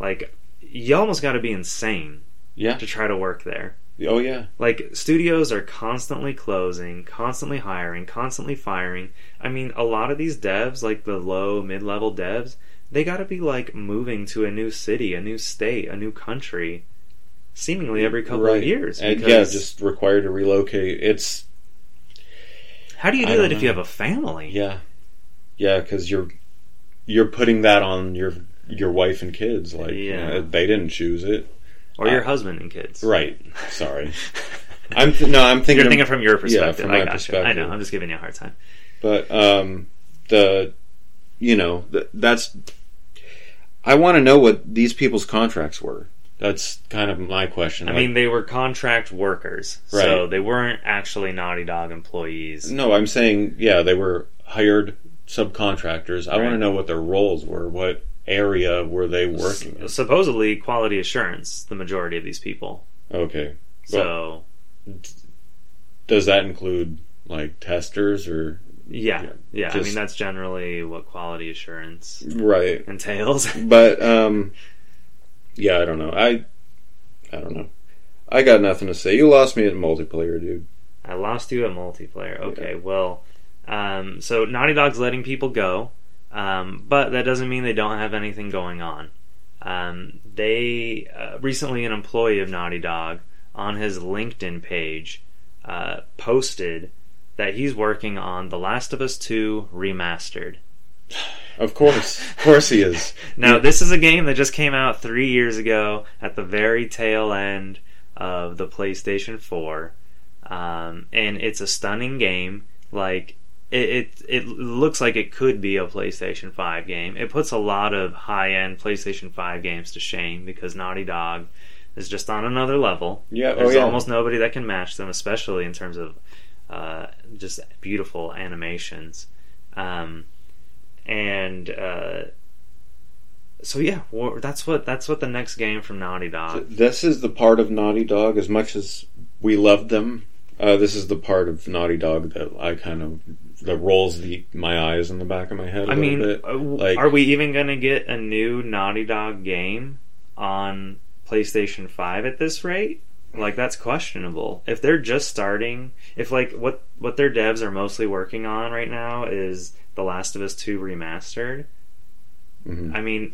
Like you almost got to be insane Yeah. to try to work there. Oh yeah. Like studios are constantly closing, constantly hiring, constantly firing. I mean, a lot of these devs, like the low mid-level devs, they got to be like moving to a new city, a new state, a new country, seemingly every couple of Right. years. And yeah, just required to relocate. It's how do you do that if you have a family? yeah, yeah, because you're you're putting that on your your wife and kids. Like, Yeah. yeah, they didn't choose it, or your Uh, husband and kids. right? [LAUGHS] Sorry, I'm th- no, I'm thinking. You're of- from your perspective. Yeah, from I my got you. I perspective. know. I'm just giving you a hard time. but um, the you know th- that's I want to know what these people's contracts were. That's kind of my question. I Like, mean, they were contract workers, so they weren't actually Naughty Dog employees. no, I'm saying yeah, they were hired subcontractors. I want to know what their roles were. What area were they working in? Supposedly, quality assurance. The majority of these people. Okay, So does that include like testers or yeah, Yeah, yeah. I mean, that's generally what quality assurance right? entails. But [LAUGHS] um, yeah, I don't know. I I don't know. I got nothing to say. You lost me at multiplayer, dude. I lost you at multiplayer. Okay, well, um, so Naughty Dog's letting people go, um, but that doesn't mean they don't have anything going on. Um, they uh, recently, an employee of Naughty Dog on his LinkedIn page uh, posted that he's working on The Last of Us 2 remastered. Of course, of course he is. Now, Yeah. this is a game that just came out three years ago at the very tail end of the PlayStation 4. Um, and it's a stunning game. Like, it, it, it looks like it could be a PlayStation 5 game. It puts a lot of high end PlayStation 5 games to shame because Naughty Dog is just on another level. Yeah, oh There's yeah. almost nobody that can match them, especially in terms of uh, just beautiful animations. Um, and uh, so yeah, well, that's what that's what the next game from Naughty Dog. This is the part of Naughty Dog, as much as we love them. Uh, this is the part of Naughty Dog that I kind of that rolls the my eyes in the back of my head. a I mean, bit. uh, like- are we even going to get a new Naughty Dog game on PlayStation Five at this rate? Like that's questionable. If they're just starting, if like what what their devs are mostly working on right now is The Last of Us Two remastered. Mhm. I mean,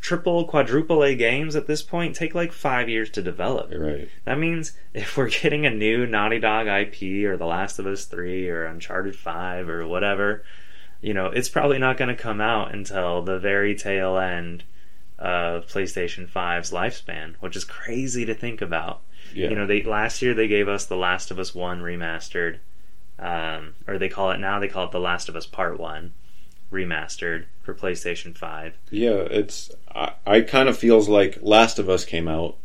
triple, quadruple A games at this point take like five years to develop. Right. That means if we're getting a new Naughty Dog IP or The Last of Us 3 or Uncharted 5 or whatever, you know, it's probably not going to come out until the very tail end of PlayStation 5's lifespan, which is crazy to think about. Yeah. You know, they last year they gave us The Last of Us 1 remastered, um, or they call it now they call it The Last of Us Part 1 remastered for PlayStation 5. yeah. It's I, I kind of feels like Last of Us came out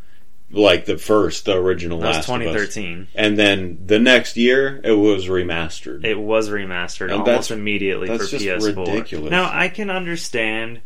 like the first, the original That was Last of Us, 2013. and then the next year it was remastered. It was remastered And almost immediately that's for just PS4. ridiculous. Now I can understand,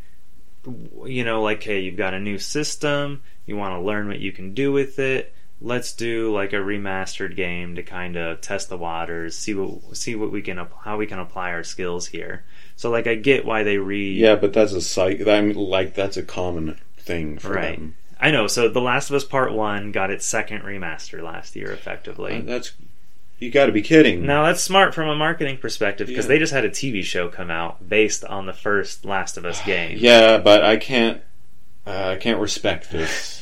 you know, like hey, you've got a new system, you want to learn what you can do with it. Let's do like a remastered game to kind of test the waters, see what see what we can how we can apply our skills here. So like I get why they re yeah, but that's a psych. I'm like that's a common thing for Right. them. I know. So The Last of Us Part One got its second remaster last year, effectively. Uh, that's you got to be kidding. Now that's smart from a marketing perspective because Yeah. they just had a TV show come out based on the first Last of Us [SIGHS] game. Yeah, but I can't. Uh, I can't respect this.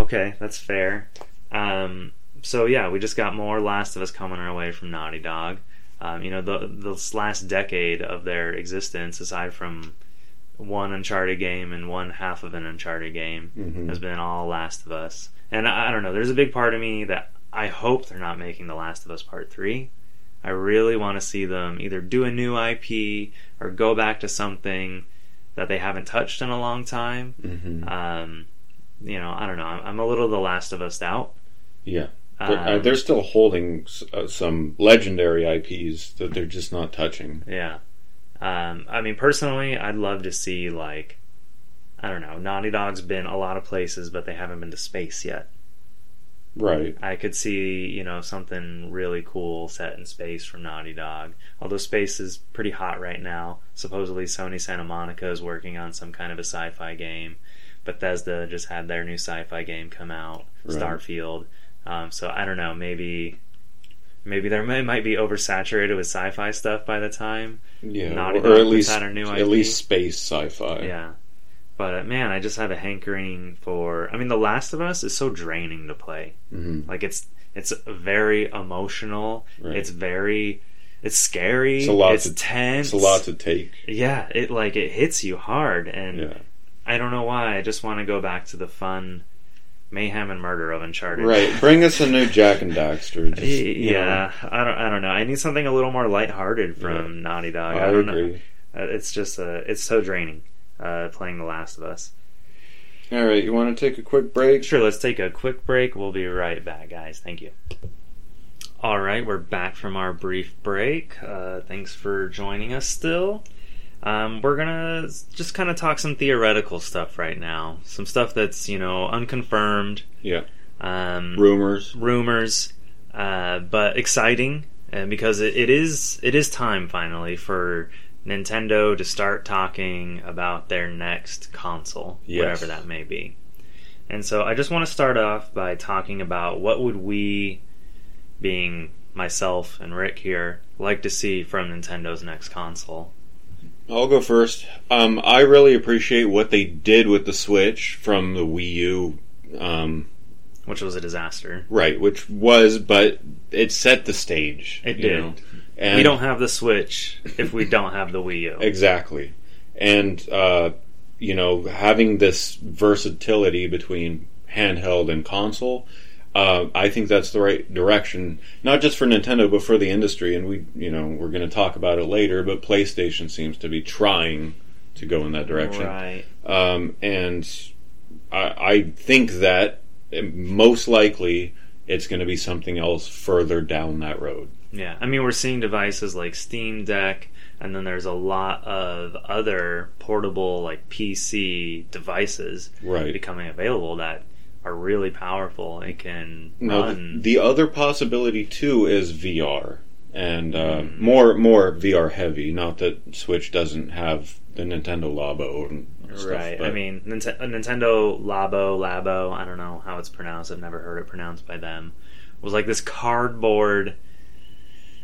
Okay, that's fair. Um, so yeah, we just got more Last of Us coming our way from Naughty Dog. Um, you know, the this last decade of their existence, aside from one Uncharted game and one half of an Uncharted game, Mhm. has been all Last of Us. And I, I don't know. There's a big part of me that I hope they're not making The Last of Us Part Three. I really want to see them either do a new IP or go back to something that they haven't touched in a long time. hmm Um, you know, I don't know. I'm, I'm a little The Last of Us out. Yeah, they're, uh, Um, they're still holding s- uh, some legendary IPs that they're just not touching. yeah. Um, I mean, personally, I'd love to see like, I don't know. Naughty Dog's been a lot of places, but they haven't been to space yet. Right. I could see, you know, something really cool set in space from Naughty Dog. Although space is pretty hot right now. Supposedly Sony Santa Monica is working on some kind of a sci-fi game. Bethesda just had their new sci-fi game come out, Right. Starfield. Um, so I don't know, maybe maybe there may, might be oversaturated with sci-fi stuff by the time. Yeah, Naughty or at least at IP. least space sci-fi. Yeah. But uh, man, I just have a hankering for. I mean, The Last of Us is so draining to play. hmm Like it's it's very emotional. Right. It's very it's scary. It's a lot It's to- tense. It's a lot to take. Yeah, it like it hits you hard, and Yeah, I don't know why. I just want to go back to the fun mayhem and murder of Uncharted. right. Bring us a new Jak and Daxter. Just, Y- you know, yeah, I don't. I don't know. I need something a little more lighthearted from Naughty Dog. I, I don't know. agree. Uh, It's just uh, it's so draining uh, playing The Last of Us. All right, you want to take a quick break? Sure, let's take a quick break. We'll be right back, guys. Thank you. All right, we're back from our brief break. Uh, thanks for joining us still. Um, we're gonna just kind of talk some theoretical stuff right now. Some stuff that's, you know, unconfirmed. Yeah. Um, Rumors. rumors, uh, but exciting, and because it, it is it is time finally for Nintendo to start talking about their next console, Yes. whatever that may be. And so I just want to start off by talking about what would we, being myself and Rick here, like to see from Nintendo's next console. I'll go first. Um, I really appreciate what they did with the Switch from the Wii U. Um, Which was a disaster. right, which was, but it set the stage. It did. know. And we don't have the Switch if we don't have the Wii U. [LAUGHS] Exactly. And, uh, you know, having this versatility between handheld and console, uh, I think that's the right direction, not just for Nintendo, but for the industry. And we, you know, we're going to talk about it later, but PlayStation seems to be trying to go in that direction. Right. Um, and I, I think that most likely it's going to be something else further down that road. Yeah, I mean, we're seeing devices like Steam Deck, and then there's a lot of other portable, like PC devices Right. becoming available that are really powerful and can Now, run. the other possibility too is VR, and uh, Mm. more more VR heavy. Not that Switch doesn't have the Nintendo Labo and stuff, right. but- I mean, Nint- Nintendo Labo, Labo, I don't know how it's pronounced. I've never heard it pronounced by them. It Was like this cardboard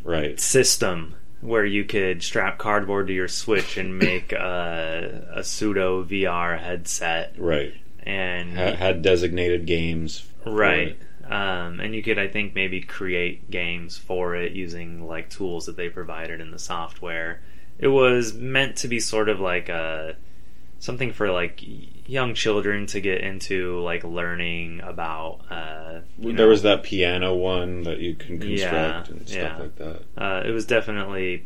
right, system where you could strap cardboard to your Switch and make a, a pseudo VR headset. right. And Ha- had designated games, for Right. it. Um, and you could, I think, maybe create games for it using like tools that they provided in the software. It was meant to be sort of like a something for like young children to get into, like learning about. Uh, There know, was that piano one that you can construct Yeah, and stuff yeah. like that. uh, it was definitely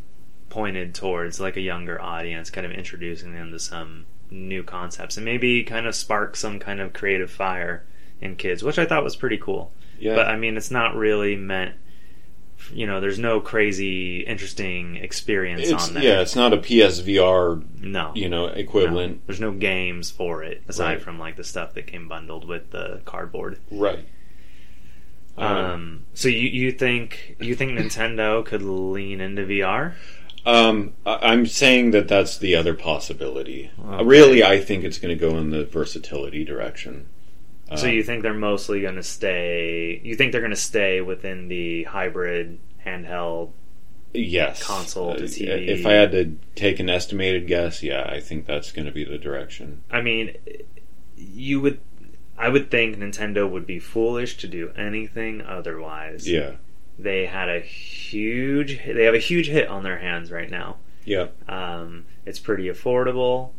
pointed towards like a younger audience, kind of introducing them to some new concepts and maybe kind of spark some kind of creative fire in kids, which I thought was pretty cool. Yeah, But I mean, it's not really meant. You know, there's no crazy, interesting experience it's on there. yeah, it's not a PSVR, no, you know, no. equivalent. There's no games for it aside Right. from like the stuff that came bundled with the cardboard. Right. Um, Um, so you you think you think Nintendo could lean into VR? Um, I- I'm saying that that's the other possibility. Okay. Really, I think it's going to go in the versatility direction. So Um, you think they're mostly going to stay? You think they're going to stay within the hybrid handheld? yes, console to Uh, TV. If I had to take an estimated guess, yeah, I think that's going to be the direction. I mean, you would. I would think Nintendo would be foolish to do anything otherwise. Yeah, They had a huge. They have a huge hit on their hands right now. yeah, Um, it's pretty affordable,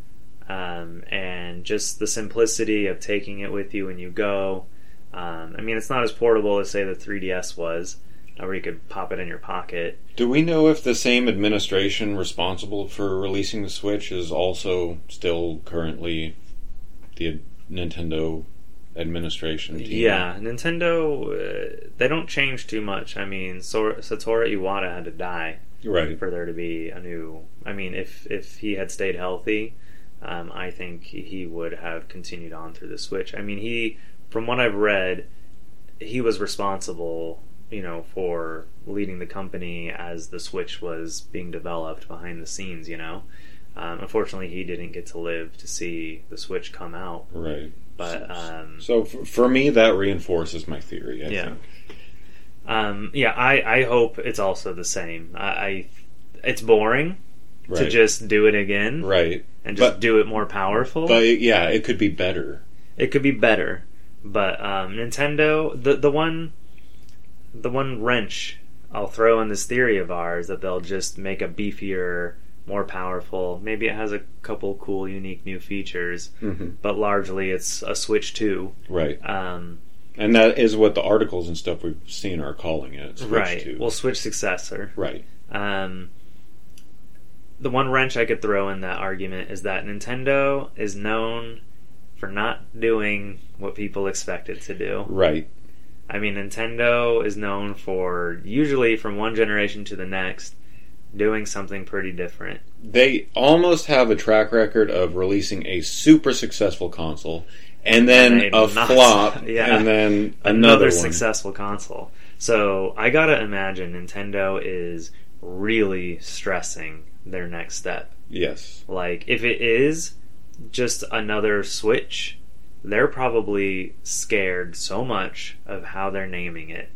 um, and just the simplicity of taking it with you when you go. Um, I mean, it's not as portable as say the 3DS was, where you could pop it in your pocket. Do we know if the same administration responsible for releasing the Switch is also still currently the Nintendo administration team? Yeah, Nintendo. Uh, they don't change too much. I mean, Sor- Satoru Iwata had to die right. for there to be a new. I mean, if if he had stayed healthy, um, I think he would have continued on through the Switch. I mean, he, from what I've read, he was responsible, you know, for leading the company as the Switch was being developed behind the scenes. You know, um, unfortunately, he didn't get to live to see the Switch come out. Right. But um, So f- for me, that reinforces my theory. I Yeah. think. Um, yeah, I, I hope it's also the same. I, I it's boring to just do it again right. and just but- do it more powerful. But yeah, it could be better. it could be better, but um, Nintendo, the the one, the one wrench I'll throw in this theory of ours that they'll just make a beefier, more powerful. Maybe it has a couple cool, unique new features, hmm but largely it's a Switch Two. Right. Um, And that is what the articles and stuff we've seen are calling it. Switch right. to. Well, Switch successor. right. Um, the one wrench I could throw in that argument is that Nintendo is known for not doing what people expect it to do. Right. I mean, Nintendo is known for usually from one generation to the next doing something pretty different. They almost have a track record of releasing a super successful console and then And a not- flop [LAUGHS] yeah. and then Another, another, successful console. So I gotta imagine Nintendo is really stressing their next step. Yes. Like, if it is just another Switch, they're probably scared so much of how they're naming it.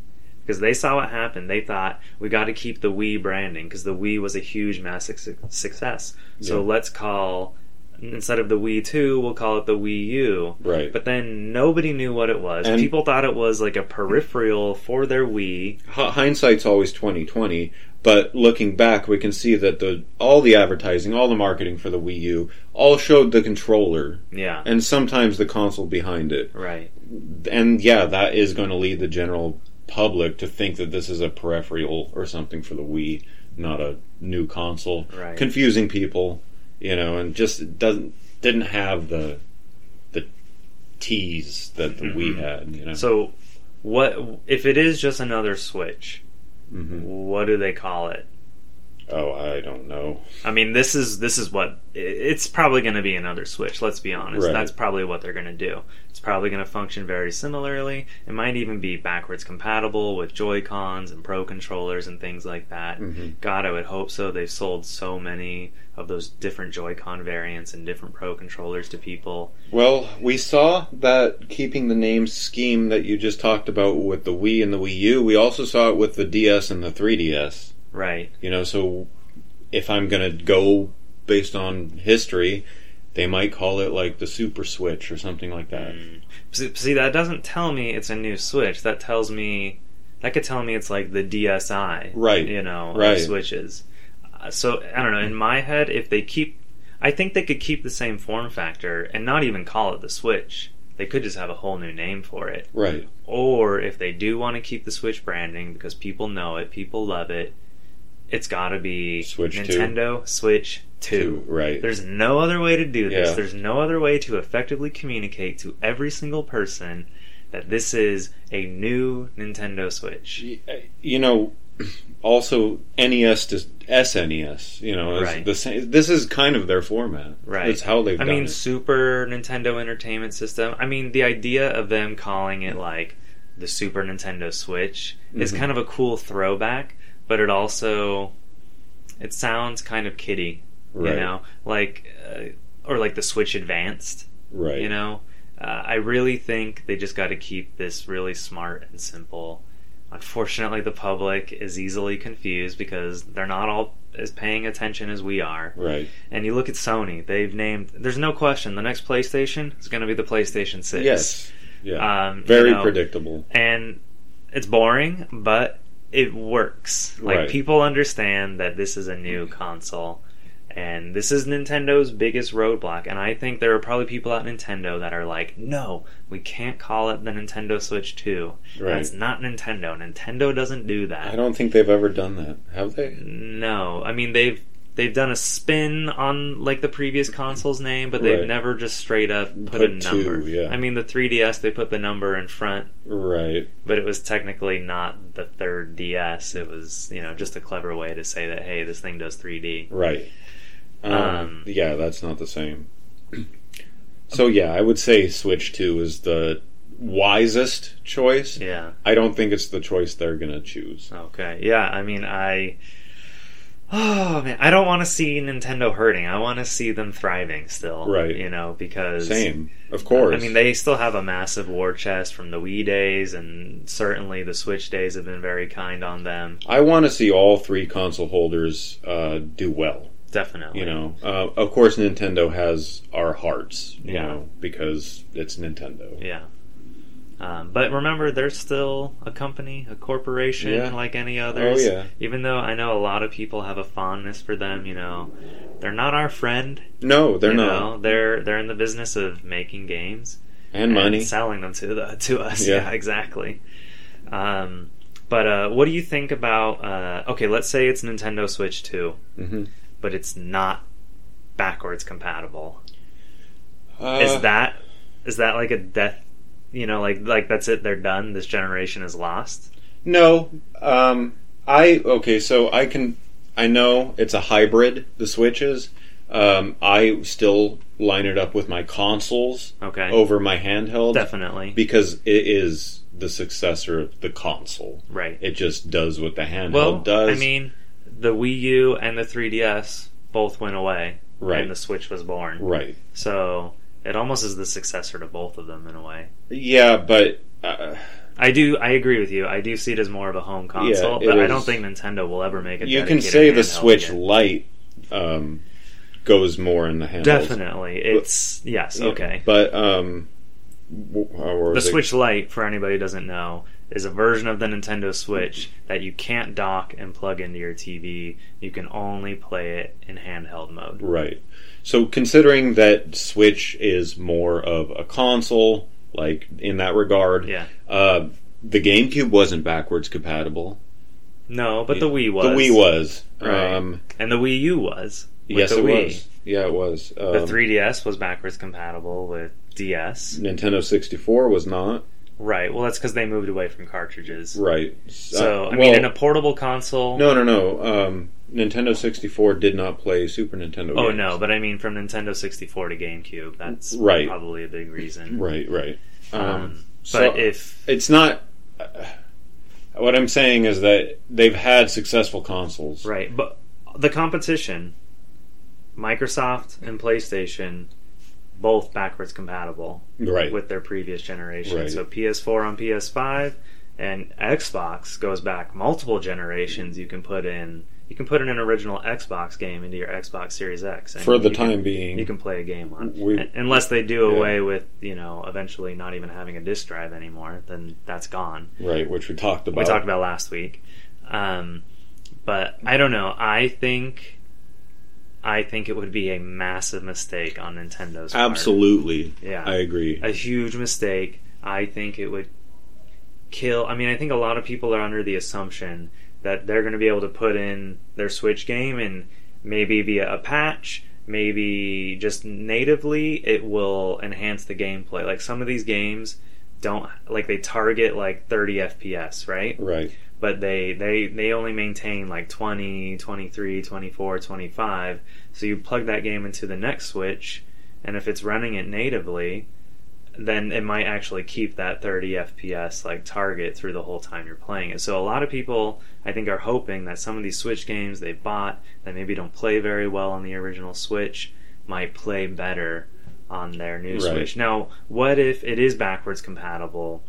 Because they saw what happened. They thought, we got to keep the Wii branding, because the Wii was a huge, massive su- success. So Yeah. let's call, instead of the Wii 2, we'll call it the Wii U. Right. But then nobody knew what it was. And- People thought it was like a peripheral for their Wii. Hindsight's always 2020 but looking back we can see that the all the advertising all the marketing for the Wii U all showed the controller Yeah. and sometimes the console behind it Right. and yeah that is going to lead the general public to think that this is a peripheral or something for the Wii not a new console Right. confusing people you know and just doesn't didn't have the the tease that the Wii Mhm. had you know So, what if it is just another Switch? Mhm. What do they call it? Oh I don't know I mean, this is this is what it's probably going to be another Switch. Let's be honest. Right. That's probably what they're going to do. It's probably going to function very similarly. It might even be backwards compatible with Joy Cons and Pro controllers and things like that. Mhm. God, I would hope so. They've sold so many of those different Joy-Con variants and different Pro controllers to people. Well, we saw that keeping the name scheme that you just talked about with the Wii and the Wii U. We also saw it with the DS and the 3DS. Right. You know, so if I'm going to go based on history, they might call it like the Super Switch or something like that. Mm. See, see, that doesn't tell me it's a new Switch. That tells me that could tell me it's like the DSi, Right. You know, Right. Switches. Uh, so I don't know. In my head, if they keep, I think they could keep the same form factor and not even call it the Switch. They could just have a whole new name for it. Right. Or if they do want to keep the Switch branding because people know it, people love it, it's got to be Switch 2. Nintendo Switch 2. Right. There's no other way to do this. Yeah. There's no other way to effectively communicate to every single person that this is a new Nintendo Switch. you know, also NES to SNES. You know, Right. the same. This is kind of their format. Right. It's how they've I mean, it. Super Nintendo Entertainment System. I mean, the idea of them calling it like the Super Nintendo Switch is Mhm. kind of a cool throwback, but it also it sounds kind of kiddie, Right. you know, like uh, or like the Switch Advanced. Right. You know, uh, I really think they just got to keep this really smart and simple. Unfortunately, the public is easily confused because they're not all as paying attention as we are. Right. And you look at Sony; they've named. There's no question the next PlayStation is going to be the PlayStation Six. Yes. Yeah. Um, Very you know, predictable. and it's boring, but it works. Like Right. people understand that this is a new console, and this is Nintendo's biggest roadblock. And I think there are probably people at Nintendo that are like, "No, we can't call it the Nintendo Switch 2. Right. That's not Nintendo. Nintendo doesn't do that." I don't think they've ever done that. Have they? No, I mean they've they've done a spin on like the previous console's name, but they've Right. never just straight up put, Put a two, number. yeah. I mean the 3DS they put the number in front, Right. but it was technically not the third DS. It was you know just a clever way to say that hey this thing does 3D. Right. Um, Um, yeah, that's not the same. So yeah, I would say Switch Two is the wisest choice. Yeah. I don't think it's the choice they're gonna choose. Okay. Yeah. I mean I. Oh man, I don't want to see Nintendo hurting. I want to see them thriving still. Right. You know, because Same, of course. I mean, they still have a massive war chest from the Wii days, and certainly the Switch days have been very kind on them. I want to see all three console holders uh, do well. Definitely. You know, uh, of course, Nintendo has our hearts. You Yeah. know, because it's Nintendo. Yeah. Um, but remember, they're still a company, a corporation, Yeah. like any others. Oh, yeah. Even though I know a lot of people have a fondness for them, you know, they're not our friend. No, they're you not. Know? They're they're in the business of making games And money. selling them to the to us. Yeah. Yeah, exactly. Um, but uh, what do you think about? Uh, okay, let's say it's Nintendo Switch Two, hmm but it's not backwards compatible. Uh, is that is that like a death? You know, like like that's it. They're done. This generation is lost. No. Um, I okay. So I can. I know it's a hybrid. The Switches. Um, I still line it up with my consoles Okay, over my handheld definitely because it is the successor of the console. right. It just does what the handheld Well, does. I mean, the Wii U and the 3DS both went away, right, and the Switch was born. right. So it almost is the successor to both of them in a way. Yeah, but uh, I do. I agree with you. I do see it as more of a home console, it but I don't think Nintendo will ever make it. you can say the Switch Lite um, goes more in the handheld. Definitely, it's yes. Yeah, Okay. but um, uh, The? Switch Lite, for anybody who doesn't know, is a version of the Nintendo Switch that you can't dock and plug into your TV. You can only play it in handheld mode. Right. So considering that Switch is more of a console, like in that regard, Yeah. uh, the GameCube wasn't backwards compatible. No, but the Wii was. The Wii was. Right. Um, And the Wii U was. yes, it Wii. was. Yeah, it was. Um, The 3DS was backwards compatible with DS. Nintendo 64 was not. Right. Well, that's because they moved away from cartridges. Right. So, Uh, I mean, well, in a portable console. no, no, no. Um, Nintendo 64 did not play Super Nintendo. Oh games. no, but I mean from Nintendo 64 to GameCube. That's Right. probably a big reason. Right, right. Um, Um, so- but if it's not. Uh, what I'm saying is that they've had successful consoles. right, but the competition, Microsoft and PlayStation, both backwards compatible Right. with their previous generation. Right. So PS4 on PS5 and Xbox goes back multiple generations. You can put in you can put in an original Xbox game into your Xbox Series X and For the you can- time being. you can play a game on. We- Unless they do Yeah. away with, you know, eventually not even having a disk drive anymore, then that's gone. right, which we talked about. We talked about last week. Um, but I don't know. I think I think it would be a massive mistake on Nintendo's part. Absolutely. Yeah. I agree. A huge mistake. I think it would kill. I mean, I think a lot of people are under the assumption that they're going to be able to put in their Switch game and maybe via a patch, maybe just natively, it will enhance the gameplay. Like some of these games don't like they target like 30 FPS, right? right. But they they they only maintain like 20 23 24 25 so you plug that game into the next switch and if it's running it natively then it might actually keep that 30 fps like target through the whole time you're playing it. So a lot of people i think are hoping that some of these switch games they bought that maybe don't play very well on the original switch might play better on their new Right. switch. Now what if it is backwards compatible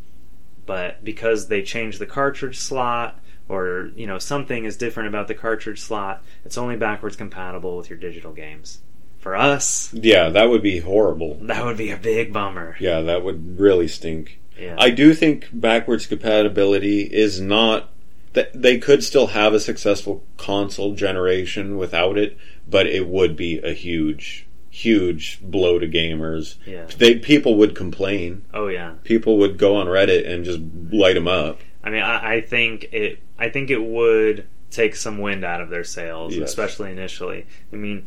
but because they changed the cartridge slot or you know something is different about the cartridge slot it's only backwards compatible with your digital games for us Yeah, that would be horrible. that would be a big bummer Yeah, that would really stink. yeah I do think backwards compatibility is not that they could still have a successful console generation without it, but it would be a huge, huge blow to gamers. yeah They people would complain. oh yeah People would go on Reddit and just light them up. i mean I, I think it i think it would take some wind out of their sails Yes. especially initially i mean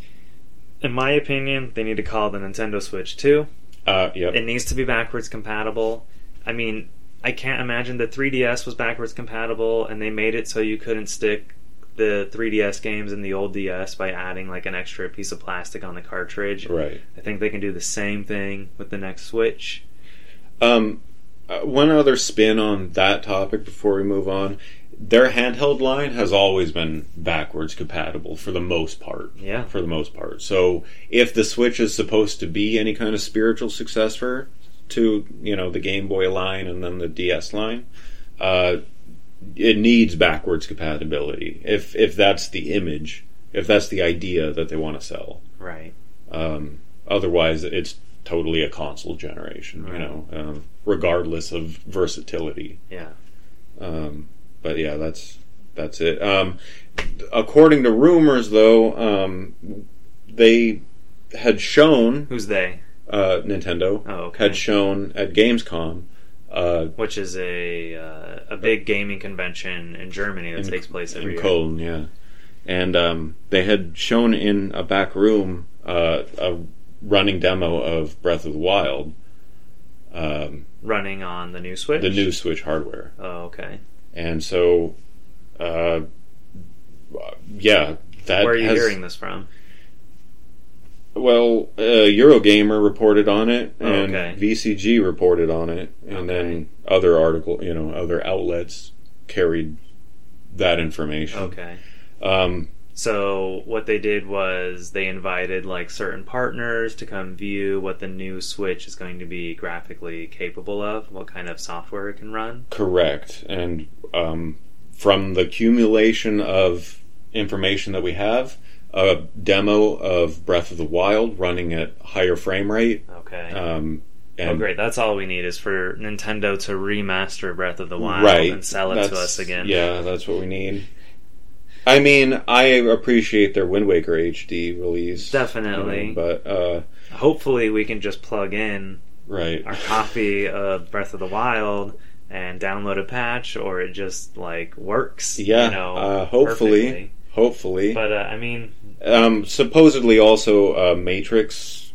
in my opinion they need to call the nintendo switch too. Uh, yep. It needs to be backwards compatible. I mean, I can't imagine the 3DS was backwards compatible and they made it so you couldn't stick the 3DS games and the old DS by adding like an extra piece of plastic on the cartridge. right. I think they can do the same thing with the next Switch. Um, uh, one other spin on that topic before we move on. their handheld line has always been backwards compatible for the most part. Yeah. For the most part. So if the Switch is supposed to be any kind of spiritual successor to, you know, the Game Boy line and then the DS line, uh, it needs backwards compatibility. If if that's the image, if that's the idea that they want to sell. Right. Um, otherwise, it's totally a console generation, you know, um, regardless of versatility. Yeah. Um, but yeah, that's that's it. Um, according to rumors, though, um, they had shown Who's they? uh, Nintendo Oh, okay. had shown at Gamescom. Uh, Which is a uh, a big gaming convention in Germany that in- takes place every in year. Cologne, yeah, and um, they had shown in a back room uh, a running demo of Breath of the Wild, um, Running on the new Switch. the new Switch hardware. Oh, okay. And so, uh, yeah, that Where are you has, hearing this from? Well, uh, Eurogamer reported on it, Oh, and okay. VCG reported on it, and Okay. then other article, you know, other outlets carried that information. Okay. Um, So what they did was they invited like certain partners to come view what the new Switch is going to be graphically capable of, what kind of software it can run. correct, and um, from the accumulation of information that we have, a demo of Breath of the Wild running at higher frame rate. Okay. Um, and oh, great! That's all we need is for Nintendo to remaster Breath of the Wild right and sell it to us again. Yeah, that's what we need. I mean, I appreciate their Wind Waker HD release, Definitely. but uh, Hopefully, we can just plug in right, our copy of Breath of the Wild and download a patch, or it just like works. yeah. You know, uh, hopefully, perfectly. Hopefully. But uh, I mean, um, supposedly, also uh, Matrix.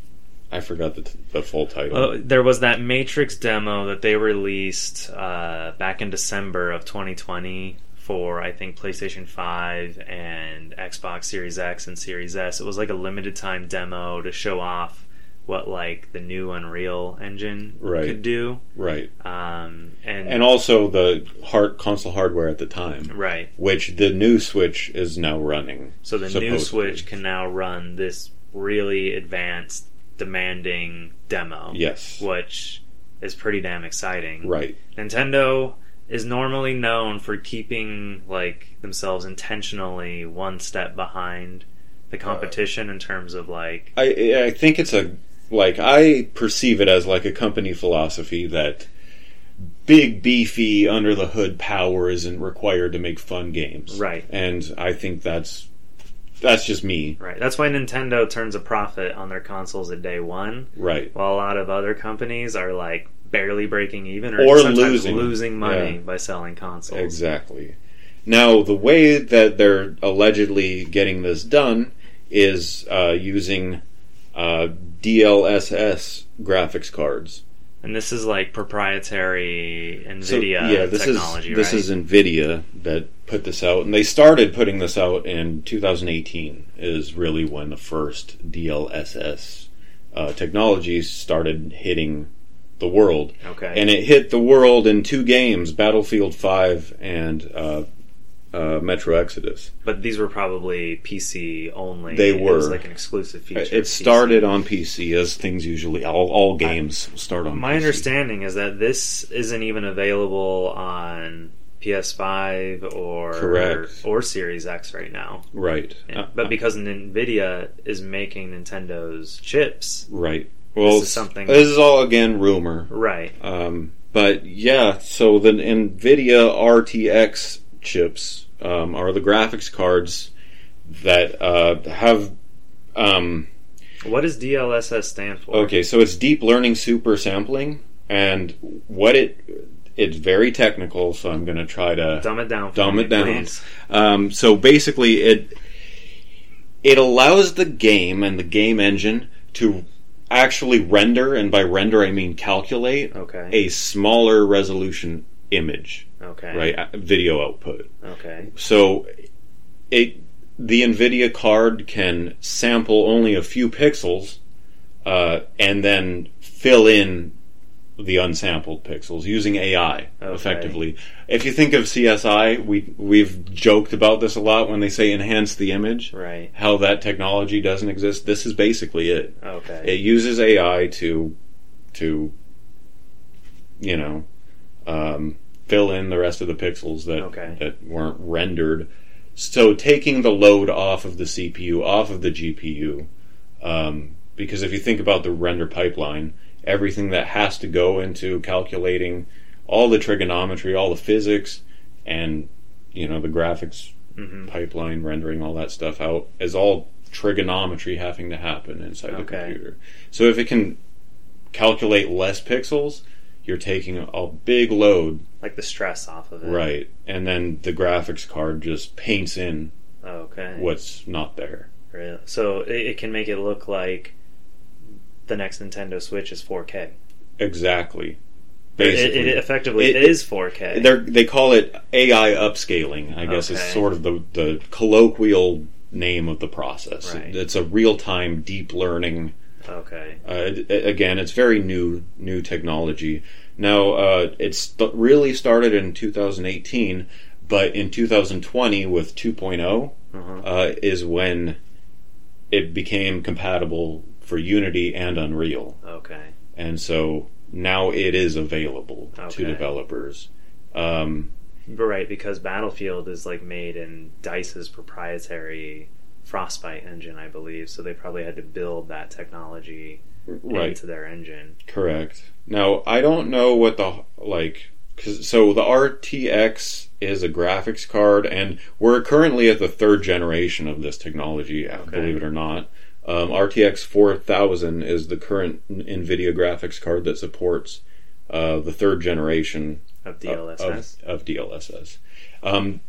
I forgot the, t- the full title. There was that Matrix demo that they released uh, back in December of 2020 for I think PlayStation 5 and Xbox Series X and Series S. It was like a limited time demo to show off what like the new Unreal Engine Right. could do. right, Um, and, and also the hard console hardware at the time, right, which the new Switch is now running. so the new. Switch can now run this really advanced, demanding demo, Yes, which is pretty damn exciting. right. Nintendo is normally known for keeping like themselves intentionally one step behind the competition in terms of like I I think it's a like I perceive it as like a company philosophy that big beefy under the hood power isn't required to make fun games. Right. And I think that's that's just me. right. That's why Nintendo turns a profit on their consoles at day one, Right. while a lot of other companies are like barely breaking even or, Or sometimes losing. money Yeah. by selling consoles. Exactly. Now the way that they're allegedly getting this done is uh, using uh, DLSS graphics cards. And this is like proprietary Nvidia So, yeah, this technology, is this right? is Nvidia that put this out, and they started putting this out in 2018. Is really when the first DLSS uh, technologies started hitting the world, okay. and it hit the world in two games: Battlefield 5 and uh, uh, Metro Exodus. but these were probably PC only. They It was were. like an exclusive feature. It PC. started on PC, as things usually all all games start on. My PC. understanding is that this isn't even available on PS5 or Correct. or Series X right now. right? Uh, but because Nvidia is making Nintendo's chips, right. Well, is something- This is all again rumor. right? Um, but yeah, so the NVIDIA RTX chips um, are the graphics cards that uh, have. Um, What does DLSS stand for? okay, so it's deep learning super sampling, and what it it's very technical. So I'm going to try to Dumb it down. For Dumb it down. Um, so basically, it it allows the game and the game engine to actually render, and by render I mean calculate Okay. a smaller resolution image, okay. right? uh, Video output. Okay. So it the NVIDIA card can sample only a few pixels uh, and then fill in the unsampled pixels using AI Okay. effectively. If you think of CSI, we we've joked about this a lot when they say enhance the image. Right. How that technology doesn't exist. This is basically it. Okay. It uses AI to to you know um, fill in the rest of the pixels that Okay. that weren't rendered. So taking the load off of the CPU, off of the GPU, um, because if you think about the render pipeline, everything that has to go into calculating all the trigonometry, all the physics, and you know the graphics hmm pipeline rendering all that stuff out is all trigonometry having to happen inside the computer. So if it can calculate less pixels, you're taking a big load, Like the stress off of it. right? And then the graphics card just paints in Okay. what's not there. Really? So it, it can make it look like the next Nintendo Switch is 4K. Exactly. Basically, it effectively It- is 4K. They're, call it AI upscaling. I guess is sort of the, the colloquial name of the process. Right. It's a real time deep learning okay. Uh, again, it's very new new technology. Now, uh, it's st- really started in 2018, but in 2020 with 2.0 Uh-huh. uh, is when it became compatible for Unity and Unreal, Okay. and so now it is available to developers. Um, right, because Battlefield is like made in Dice's proprietary Frostbite engine, I believe. So they probably had to build that technology right. into their engine. Correct. Now I don't know what the like. 'cause- so the RTX is a graphics card, and we're currently at the third generation of this technology. Okay. Believe it or not, um, RTX 4000 is the current NVIDIA graphics card that supports uh, the third generation Of of- DLSS. of, of DLSS. Um,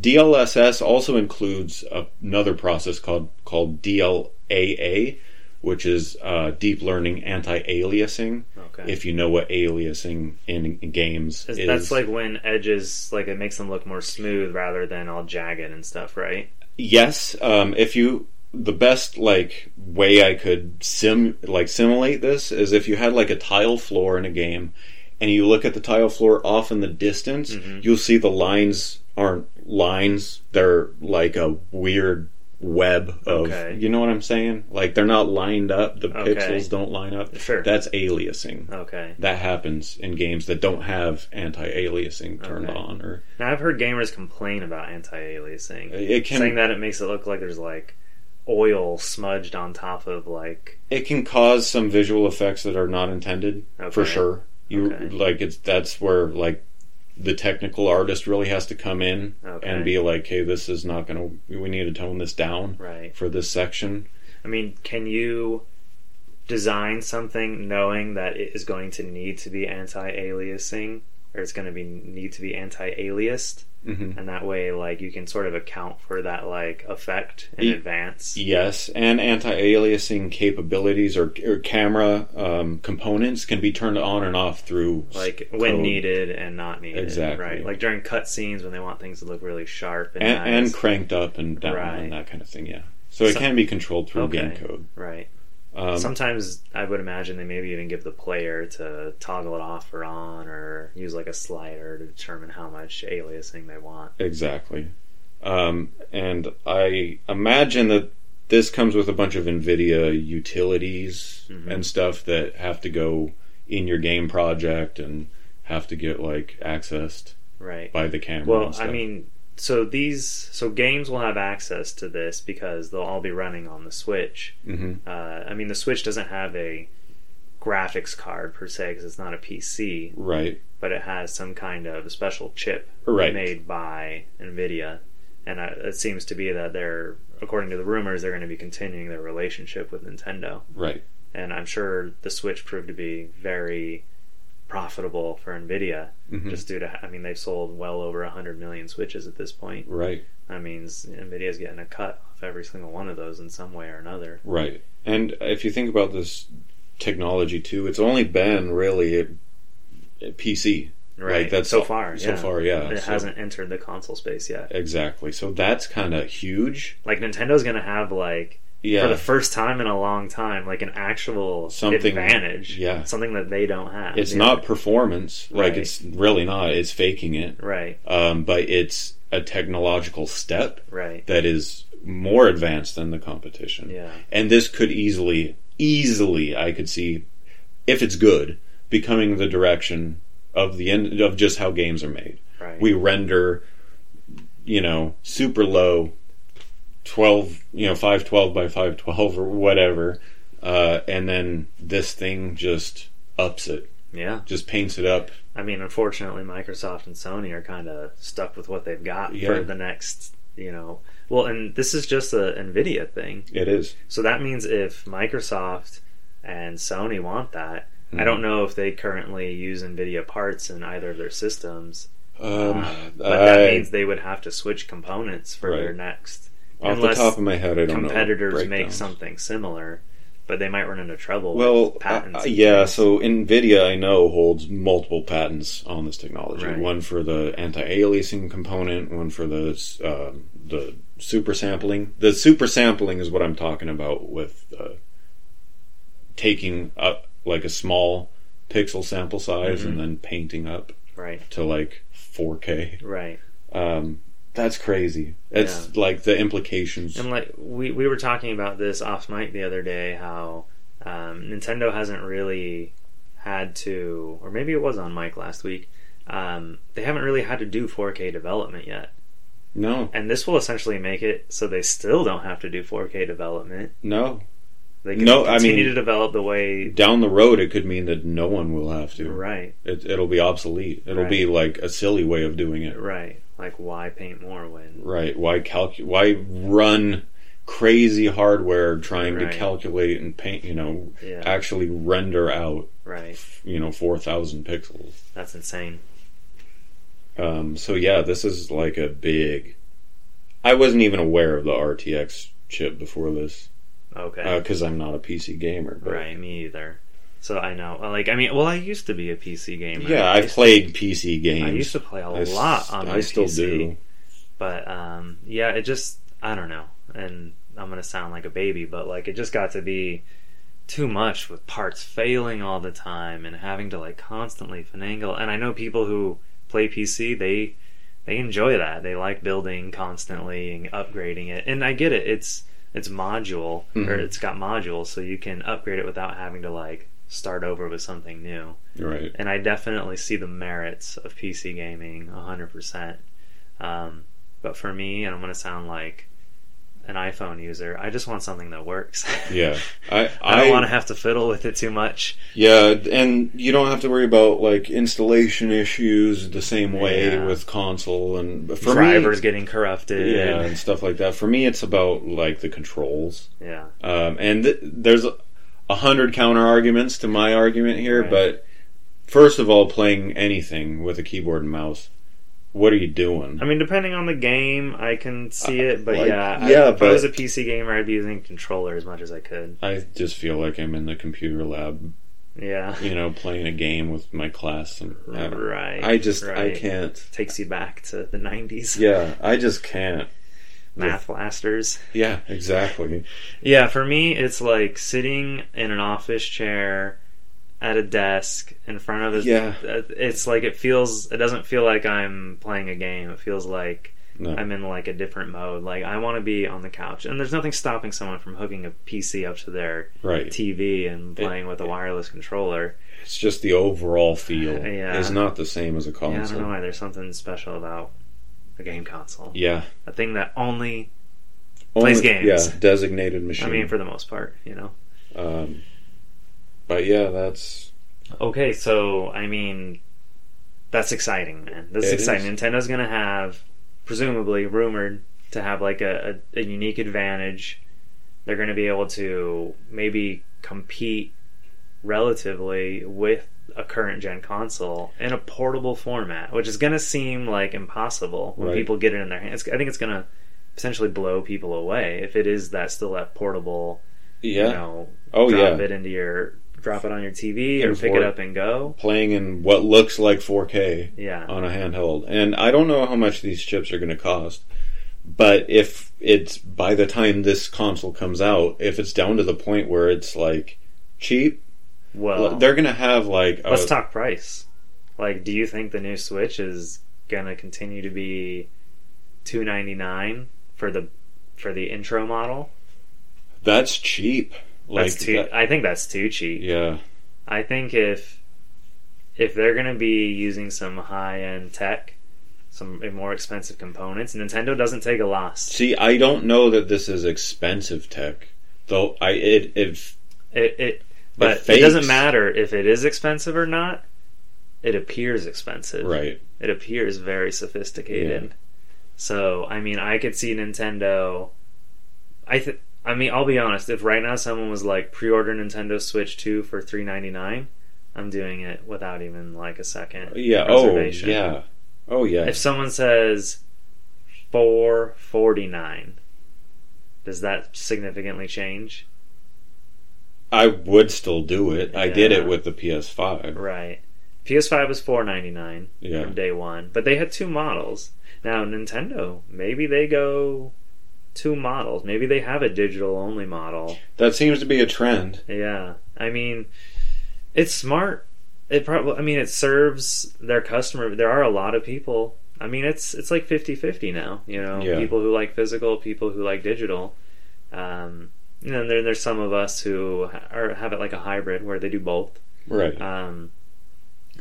DLSS also includes another process called called DLAA, which is uh, deep learning anti-aliasing. okay. If you know what aliasing in, in games Is- That's like when edges, like it makes them look more smooth rather than all jagged and stuff, right? yes. Um, if you the best like way I could sim like simulate this is if you had like a tile floor in a game, and you look at the tile floor off in the distance, Mhm. you'll see the lines aren't lines; they're like a weird web of Okay. you know what I'm saying? Like they're not lined up. The Okay. pixels don't line up. Sure. That's aliasing. Okay. That happens in games that don't have anti-aliasing turned Okay. on, or Now I've heard gamers complain about anti-aliasing, it can saying that it makes it look like there's like oil smudged on top of like it can cause some visual effects that are not intended for sure. You like it's that's where like the technical artist really has to come in Okay. and be like, "Hey, this is not going to. We need to tone this down right. for this section." I mean, can you design something knowing that it is going to need to be anti-aliasing or it's going to be need to be anti-aliased hmm and that way like you can sort of account for that like effect in Ye- advance. Yes, and anti-aliasing capabilities or, or camera um, components can be turned on and off through Like when code. needed and not needed, Exactly. right? Like during cut scenes when they want things to look really sharp and, and, nice. and cranked up and down Right. and that kind of thing. Yeah, so it can be controlled through Okay. game code. right. Um, Sometimes I would imagine they maybe even give the player to toggle it off or on, or use like a slider to determine how much aliasing they want. Exactly. Um, and I imagine that this comes with a bunch of NVIDIA utilities Mhm. and stuff that have to go in your game project and have to get like accessed Right. by the camera. Well, I mean, so these so games will have access to this because they'll all be running on the Switch. hmm Uh, I mean, the Switch doesn't have a graphics card per se because it's not a PC, right, but it has some kind of special chip right, made by Nvidia, and it seems to be that they're, according to the rumors, they're going to be continuing their relationship with Nintendo, right, and I'm sure the Switch proved to be very profitable for Nvidia, hmm just due to, I mean, they've sold well over 100 million Switches at this point. right, That means Nvidia's getting a cut off every single one of those in some way or another. right. And if you think about this technology too, it's only been really a, a PC. Right. Like, that's so all- far. so yeah. far, yeah, It so- hasn't entered the console space yet. Exactly. So that's kind of huge. Like Nintendo's gonna have like yeah, for the first time in a long time, like an actual Something- advantage. yeah. something that they don't have. it's not performance. Like it's really not. It's faking it. right, Um, but it's a technological step right. that is more advanced than the competition. Yeah, And this could easily, easily, I could see, if it's good, becoming the direction of the end of just how games are made. right. We render, you know, super low, twelve, you know, five twelve by five twelve or whatever, uh, and then this thing just ups it, yeah. just paints it up. I mean, unfortunately, Microsoft and Sony are kind of stuck with what they've got Yeah. for the next, you know. Well, and this is just a Nvidia thing. It is. So that means if Microsoft and Sony want that, I Mhm. don't know if they currently use Nvidia parts in either of their systems. Um, Uh, but that I- means they would have to switch components for their next. Off the top of my head, I don't know. Competitors make something similar, but they might run into trouble. Well, with patents. uh, yeah. things. So Nvidia, I know, holds multiple patents on this technology. Right. One for the anti-aliasing component. One for the um, the super sampling. The super sampling is what I'm talking about with uh, taking up like a small pixel sample size Mhm. and then painting up right, to like 4K. right. Um, that's crazy. It's like the implications. And like we we were talking about this off mic the other day, how um, Nintendo hasn't really had to, or maybe it was on mic last week. Um, they haven't really had to do 4K development yet, No, and this will essentially make it so they still don't have to do 4K development. no. They can No, I continue mean- to develop the way. Down the road, it could mean that no one will have to. Right, It, it'll be obsolete. It'll Right. be like a silly way of doing it. right. Like why paint more when? Right? Why calculate? Why run crazy hardware trying Right. to calculate and paint? You know, Yeah, actually render out. right. You know, four thousand pixels. That's insane. Um, so yeah, this is like a big. I wasn't even aware of the RTX chip before this Okay. because I'm not a PC gamer. But right. Me either. So I know. Like I mean, well, I used to be a PC gamer. Yeah, I used played PC games. I used to play a I lot on my I still PC. do. But um, yeah, it just I don't know, and I'm gonna sound like a baby, but like it just got to be too much with parts failing all the time and having to like constantly finagle. And I know people who play PC, they they enjoy that. They like building constantly and upgrading it. And I get it. It's it's module or Mhm. it's got modules, so you can upgrade it without having to like start over with something new Right. and I definitely see the merits of PC gaming 100%. Um, but for me, and I'm going to sound like an iPhone user, I just want something that works. Yeah. [LAUGHS] I I don't want to have to fiddle with it too much. Yeah, and you don't have to worry about like installation issues the same way Yeah. with console and for Drivers me, getting corrupted. yeah, and stuff like that. For me, it's about like the controls, Yeah. um, and th- there's a, hundred counter arguments to my argument here. Right. But first of all, playing anything with a keyboard and mouse, what are you doing? I mean, depending on the game, I can see it, but like, yeah, I- yeah, if I was a PC gamer, I'd be using controller as much as I could. I just feel like I'm in the computer lab, Yeah, you know, playing a game with my class, and I, right. I just I can't. Takes you back to the '90s. Yeah, I just can't. Math blasters. Yeah, exactly. Yeah, for me, it's like sitting in an office chair at a desk in front of a. Yeah. Uh, it's like it feels. It doesn't feel like I'm playing a game. It feels like No. I'm in like a different mode. Like I want to be on the couch, and there's nothing stopping someone from hooking a PC up to their Right. TV and playing with a it- wireless controller. It's just the overall feel Yeah. is not the same as a Yeah, I don't know console. why. There's something special about a game console. Yeah. A thing that only. Plays games. Yeah, designated machine. I mean, for the most part, you know. um, but yeah, that's Okay, so I mean, that's exciting, man. That's It exciting. is. Nintendo's gonna have, presumably, rumored to have like a, a, a unique advantage. They're gonna be able to maybe compete relatively with a current gen console in a portable format, which is gonna seem like impossible when Right. people get it in their hands. I think it's gonna potentially blow people away if it is that still that portable. yeah. You know, oh drop yeah, it into your drop it on your TV or pick it up and go. playing in what looks like 4K Yeah, on a handheld, and I don't know how much these chips are going to cost, But if it's by the time this console comes out, if it's down to the point where it's like cheap, Well, they're gonna have like a, let's talk price. Like, do you think the new Switch is gonna continue to be two ninety nine for the for the intro model? that's cheap. Like That's too. that- I think that's too cheap. yeah, I think if if they're gonna be using some high end tech, some more expensive components, Nintendo doesn't take a loss. See, I don't know that this is expensive tech, though. I it if It, it but it, fakes. doesn't matter if it is expensive or not. It appears expensive. right, It appears very sophisticated. Yeah. So I mean, I could see Nintendo. I th- I mean, I'll be honest. If right now someone was like pre-order Nintendo Switch Two for three ninety nine, I'm doing it without even like a second. yeah, oh yeah, oh yeah. If someone says four forty nine, does that significantly change? I would still do it. I did it with the PS5. Right. PS5 was four ninety nine Yeah, from day one, but they had two models. Now Nintendo, maybe they go two models. Maybe they have a digital only model. that seems to be a trend. Yeah, I mean, it's smart. It probably. I mean, it serves their customer. There are a lot of people. I mean, it's it's like 50-50 now. You know, Yeah. people who like physical, people who like digital. Um, and then there, there's some of us who are, have it like a hybrid where they do both. Right. Um,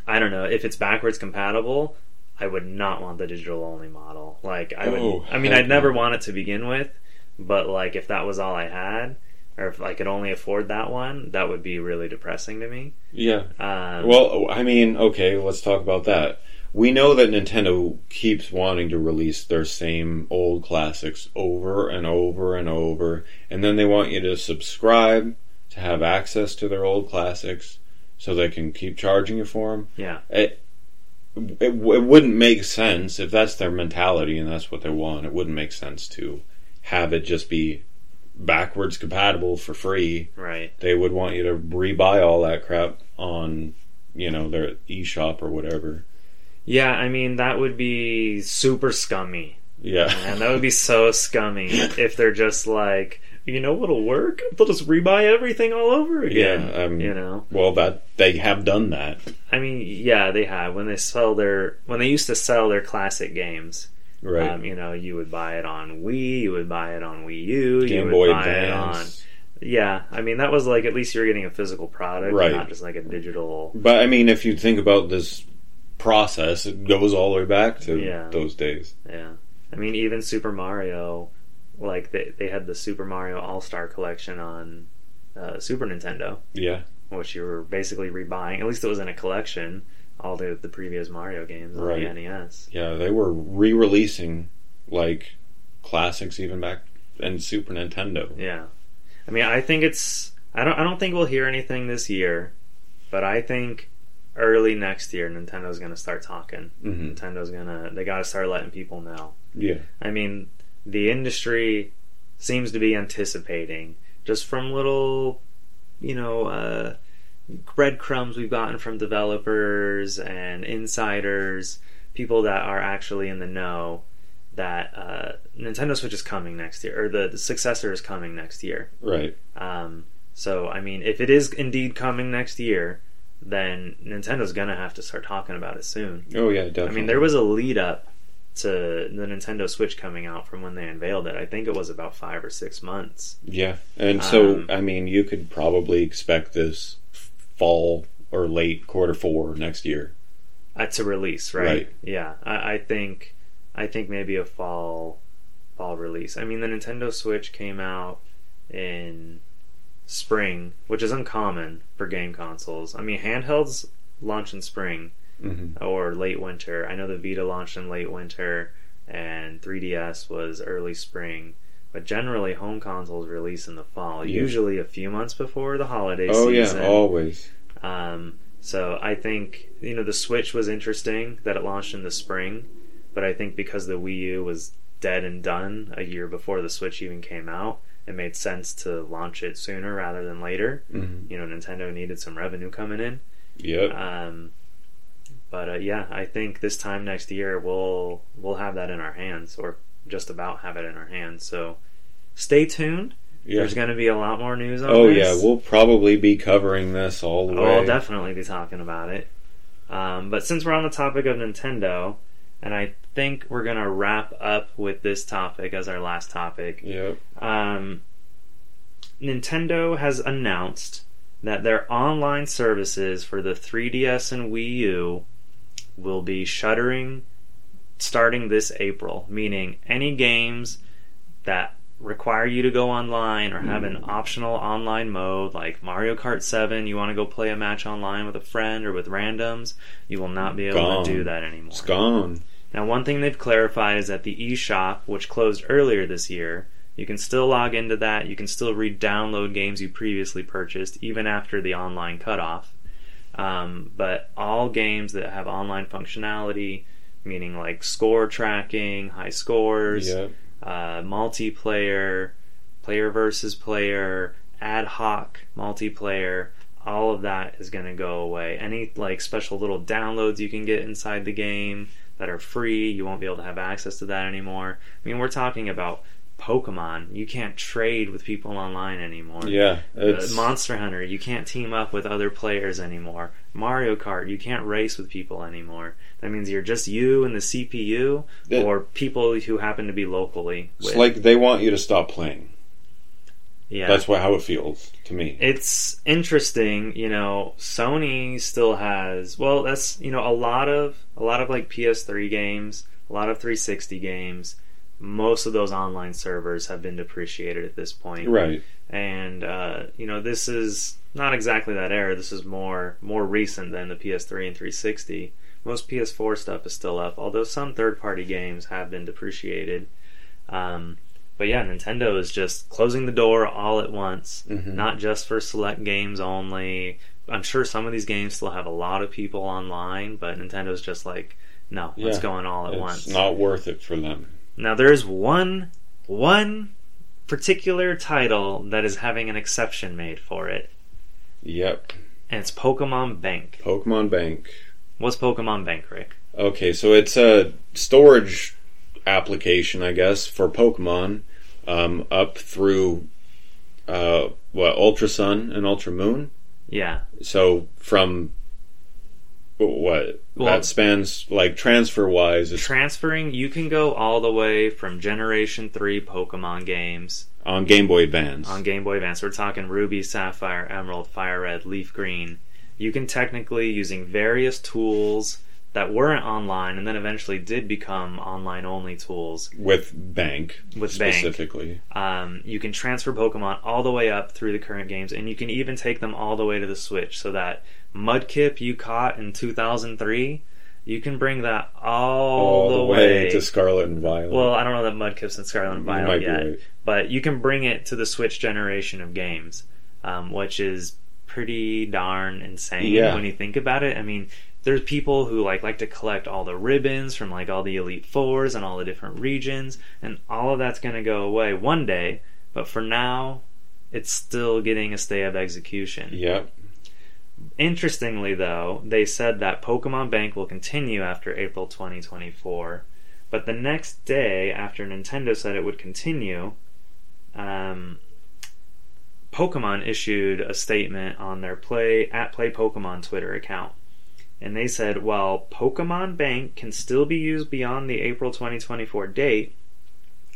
I don't know if it's backwards compatible. I would not want the digital only model. Like I would. Oh, I mean, I'd never no. want it to begin with, but like if that was all I had, or if I could only afford that one, that would be really depressing to me. Yeah. Um, Well, I mean, okay, let's talk about that. We know that Nintendo keeps wanting to release their same old classics over and over and over, and then they want you to subscribe to have access to their old classics so they can keep charging you for them. yeah, It, it, it wouldn't make sense if that's their mentality and that's what they want. It wouldn't make sense to have it just be backwards compatible for free right. they would want you to rebuy all that crap on you know their eShop or whatever. Yeah, I mean that would be super scummy, Yeah. and that would be so scummy if they're just like, you know what'll work? They'll just rebuy everything all over again. Yeah, um, you know. well, that they have done that. I mean, yeah, they have when they sell their when they used to sell their classic games. Right. Um, you know, you would buy it on Wii, you would buy it on Wii U, you Game would Boy buy it on. Advance. Yeah, I mean that was like at least you're getting a physical product, Right. not just like a digital. But I mean, if you think about this process, it goes all the way back to Yeah. those days. Yeah, I mean even Super Mario, like they they had the Super Mario All Star Collection on uh, Super Nintendo, Yeah. which you were basically rebuying. At least it was in a collection. All the the previous Mario games on Right. the NES. Yeah, they were re-releasing like classics even back in Super Nintendo. Yeah, I mean, I think it's. I don't. I don't think we'll hear anything this year, but I think early next year Nintendo's going to start talking. hmm Nintendo's gonna. They got to start letting people know. Yeah. I mean, the industry seems to be anticipating just from little, you know, uh, breadcrumbs we've gotten from developers and insiders, people that are actually in the know. That uh, Nintendo Switch is coming next year, or the, the successor is coming next year. Right. Um, so, I mean, if it is indeed coming next year, then Nintendo's gonna have to start talking about it soon. Oh yeah, definitely. I mean, there was a lead up to the Nintendo Switch coming out from when they unveiled it. I think it was about five or six months. Yeah, and so Um, I mean, you could probably expect this fall or late quarter four next year. Uh, to release, right? Right. Yeah, I, I think, I think maybe a fall, fall release. I mean, the Nintendo Switch came out in spring, which is uncommon for game consoles. I mean, handhelds launch in spring Mm-hmm. or late winter. I know the Vita launched in late winter, and 3DS was early spring. But generally, home consoles release in the fall, Yeah. usually a few months before the holiday Oh season. yeah, always. Um, so I think you know the Switch was interesting that it launched in the spring, but I think because the Wii U was dead and done a year before the Switch even came out, it made sense to launch it sooner rather than later. hmm You know, Nintendo needed some revenue coming in. Yep. Um, but uh, yeah, I think this time next year we'll we'll have that in our hands, or just about have it in our hands. So stay tuned. Yeah. There's going to be a lot more news on this. Oh this. yeah, we'll probably be covering this all the Oh, way. I'll definitely be talking about it. Um, but since we're on the topic of Nintendo, and I think we're going to wrap up with this topic as our last topic, Yep. um, Nintendo has announced that their online services for the 3DS and Wii U will be shuttering starting this April, meaning any games that require you to go online or have an optional online mode like Mario Kart 7, you want to go play a match online with a friend or with randoms, you will not be able Gone. to do that anymore. It's gone. Now, one thing they've clarified is that the eShop, which closed earlier this year, you can still log into that. You can still re download games you previously purchased, even after the online cutoff. Um, but all games that have online functionality, meaning like score tracking, high scores, Yep. uh, multiplayer, player versus player, ad hoc multiplayer, all of that is going to go away. Any like special little downloads you can get inside the game that are free, you won't be able to have access to that anymore. I mean, we're talking about Pokemon. You can't trade with people online anymore. Yeah. Uh, It's Monster Hunter, you can't team up with other players anymore. Mario Kart, you can't race with people anymore. That means you're just you and the CPU, That- or people who happen to be locally. it's like they want you to stop playing. Yeah, That's what how it feels to me. it's interesting. You know, Sony still has. Well, that's you know a lot of a lot of like PS3 games, a lot of 360 games. Most of those online servers have been depreciated at this point. right. and uh, you know this is not exactly that era. This is more more recent than the PS3 and 360. Most PS4 stuff is still up, although some third-party games have been depreciated. Um, but yeah, Nintendo is just closing the door all at once, Mhm. not just for select games only. I'm sure some of these games still have a lot of people online, but Nintendo's just like, no, it's Yeah. going all at It's once. not worth it for them. Now there's one one particular title that is having an exception made for it, Yep. and it's Pokemon Bank. Pokemon Bank. What's Pokemon Bank, Rick? Okay, so it's a storage application, I guess, for Pokemon um, up through uh, what Ultra Sun and Ultra Moon. Yeah, So from what Well- that spans like transfer wise, transferring you can go all the way from Generation Three Pokemon games on Game Boy Advance. on Game Boy Advance. We're talking Ruby, Sapphire, Emerald, Fire Red, Leaf Green. You can technically using various tools that weren't online and then eventually did become online only tools with Bank with Bank. specifically. Um, you can transfer Pokemon all the way up through the current games, and you can even take them all the way to the Switch. So that Mudkip you caught in 2003, you can bring that all, All the, the way to Scarlet and Violet. well, I don't know that Mudkip's in Scarlet and Violet yet, right. but you can bring it to the Switch generation of games, um, which is pretty darn insane Yeah. when you think about it. I mean, there's people who like like to collect all the ribbons from like all the Elite Fours and all the different regions, and all of that's going to go away one day. But for now, it's still getting a stay of execution. Yep. Interestingly, though, they said that Pokemon Bank will continue after April 2024. But the next day, after Nintendo said it would continue, um, Pokemon issued a statement on their Play at Play Pokemon Twitter account. And they said, while Pokemon Bank can still be used beyond the April 2024 date,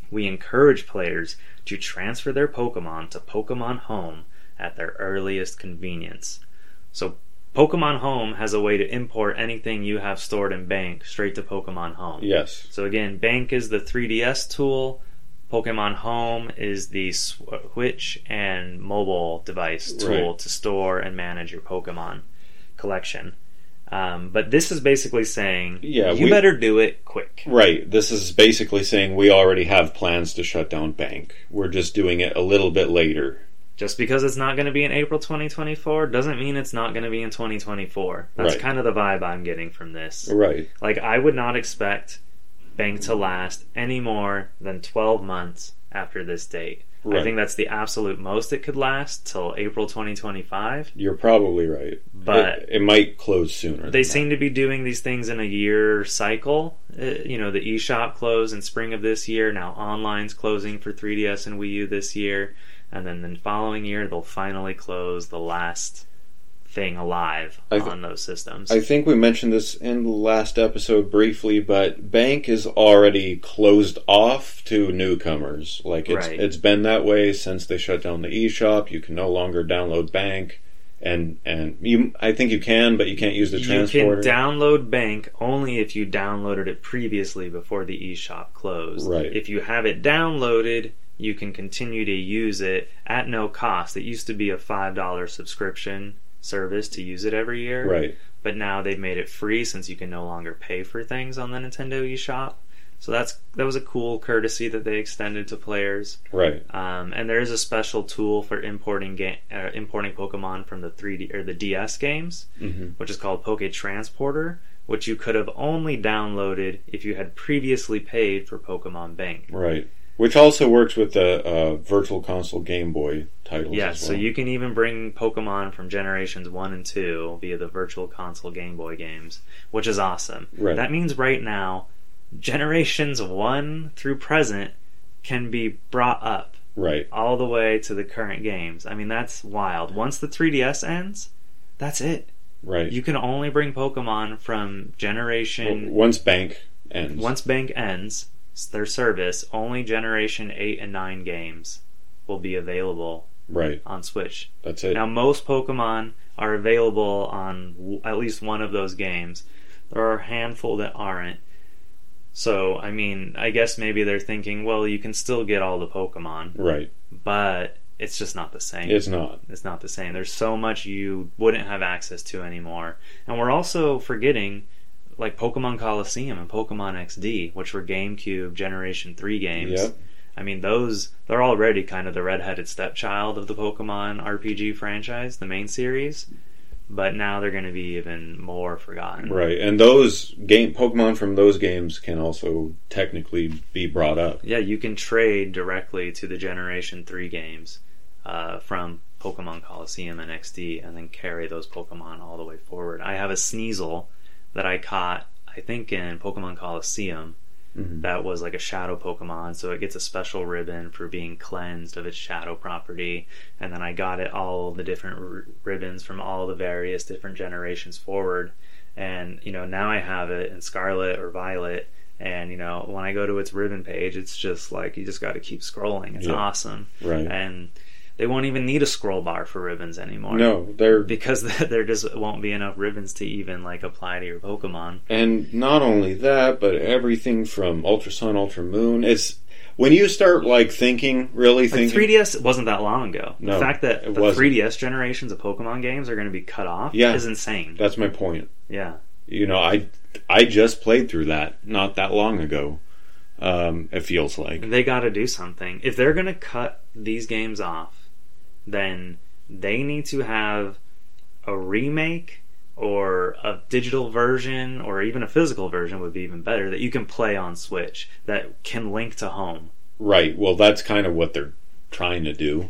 we encourage players to transfer their Pokemon to Pokemon Home at their earliest convenience. So Pokemon Home has a way to import anything you have stored in Bank straight to Pokemon Home. Yes. So again, Bank is the 3DS tool. Pokemon Home is the Switch and mobile device tool Right. to store and manage your Pokemon collection. Um, but this is basically saying, Yeah, you we- better do it quick. Right. This is basically saying we already have plans to shut down Bank. We're just doing it a little bit later. Just because it's not going to be in April 2024 doesn't mean it's not going to be in 2024. That's Right. kind of the vibe I'm getting from this. Right. Like, I would not expect Bank to last any more than 12 months after this date. Right. I think that's the absolute most it could last till April 2025. You're probably right. But- it, it might close sooner. They seem to be doing these things in a year cycle. Uh, you know, the eShop closed in spring of this year. Now online's closing for 3DS and Wii U this year, and then the following year they'll finally close the last thing alive I th- on those systems. I think we mentioned this in the last episode briefly, but Bank is already closed off to newcomers. Like it's Right. it's been that way since they shut down the eShop. You can no longer download Bank, and and you I think you can, but you can't use the you can download Bank only if you downloaded it previously before the eShop closed. Right. If you have it downloaded, you can continue to use it at no cost. It used to be a five dollar subscription service to use it every year. right. but now they've made it free since you can no longer pay for things on the Nintendo eShop. So that's that was a cool courtesy that they extended to players. Right. Um, and there is a special tool for importing ga- uh, importing Pokemon from the 3D or the DS games, hmm which is called Poke Transporter, which you could have only downloaded if you had previously paid for Pokemon Bank. Right. Which also works with the uh, Virtual Console Game Boy titles. Yeah, as so you can even bring Pokemon from generations 1 and 2 via the Virtual Console Game Boy games, which is awesome. Right. That means right now, generations 1 through present can be brought up Right. all the way to the current games. I mean, that's wild. Once the 3DS ends, that's it. Right. You can only bring Pokemon from Well, generation. once Bank ends. Once Bank ends their service, only generation 8 and 9 games will be available Right. on Switch. That's it. Now, most Pokemon are available on w- at least one of those games. There are a handful that aren't. So, I mean, I guess maybe they're thinking, well, you can still get all the Pokemon, right. but it's just not the same. It's not. It's not the same. There's so much you wouldn't have access to anymore. And we're also forgetting like Pokemon Colosseum and Pokemon XD, which were GameCube Generation 3 games. Yep. I mean, those they're already kind of the redheaded stepchild of the Pokemon RPG franchise, the main series. But now they're going to be even more forgotten. Right. And those game Pokemon from those games can also technically be brought up. Yeah, you can trade directly to the Generation 3 games uh, from Pokemon Colosseum and XD and then carry those Pokemon all the way forward. I have a Sneasel that I caught, I think, in Pokemon Colosseum Mhm. that was like a shadow Pokemon, so it gets a special ribbon for being cleansed of its shadow property. And then I got it all the different r- ribbons from all the various different generations forward. And, you know, now I have it in Scarlet or Violet. And, you know, when I go to its ribbon page, it's just like you just got to keep scrolling. It's Yeah. awesome. Right. And they won't even need a scroll bar for ribbons anymore. No, they're Because [LAUGHS] there just won't be enough ribbons to even like apply to your Pokemon. and not only that, but everything from Ultra Sun, Ultra Moon. It's when you start like thinking, really Like thinking. 3DS wasn't that long ago. No, the fact that the wasn't. 3DS generations of Pokemon games are going to be cut off Yeah. is insane. That's my point. Yeah. You know, I I just played through that not that long ago. Um, it feels like. They got to do something. If they're going to cut these games off, then they need to have a remake or a digital version or even a physical version would be even better that you can play on Switch that can link to home. Right. Well, that's kind of what they're trying to do.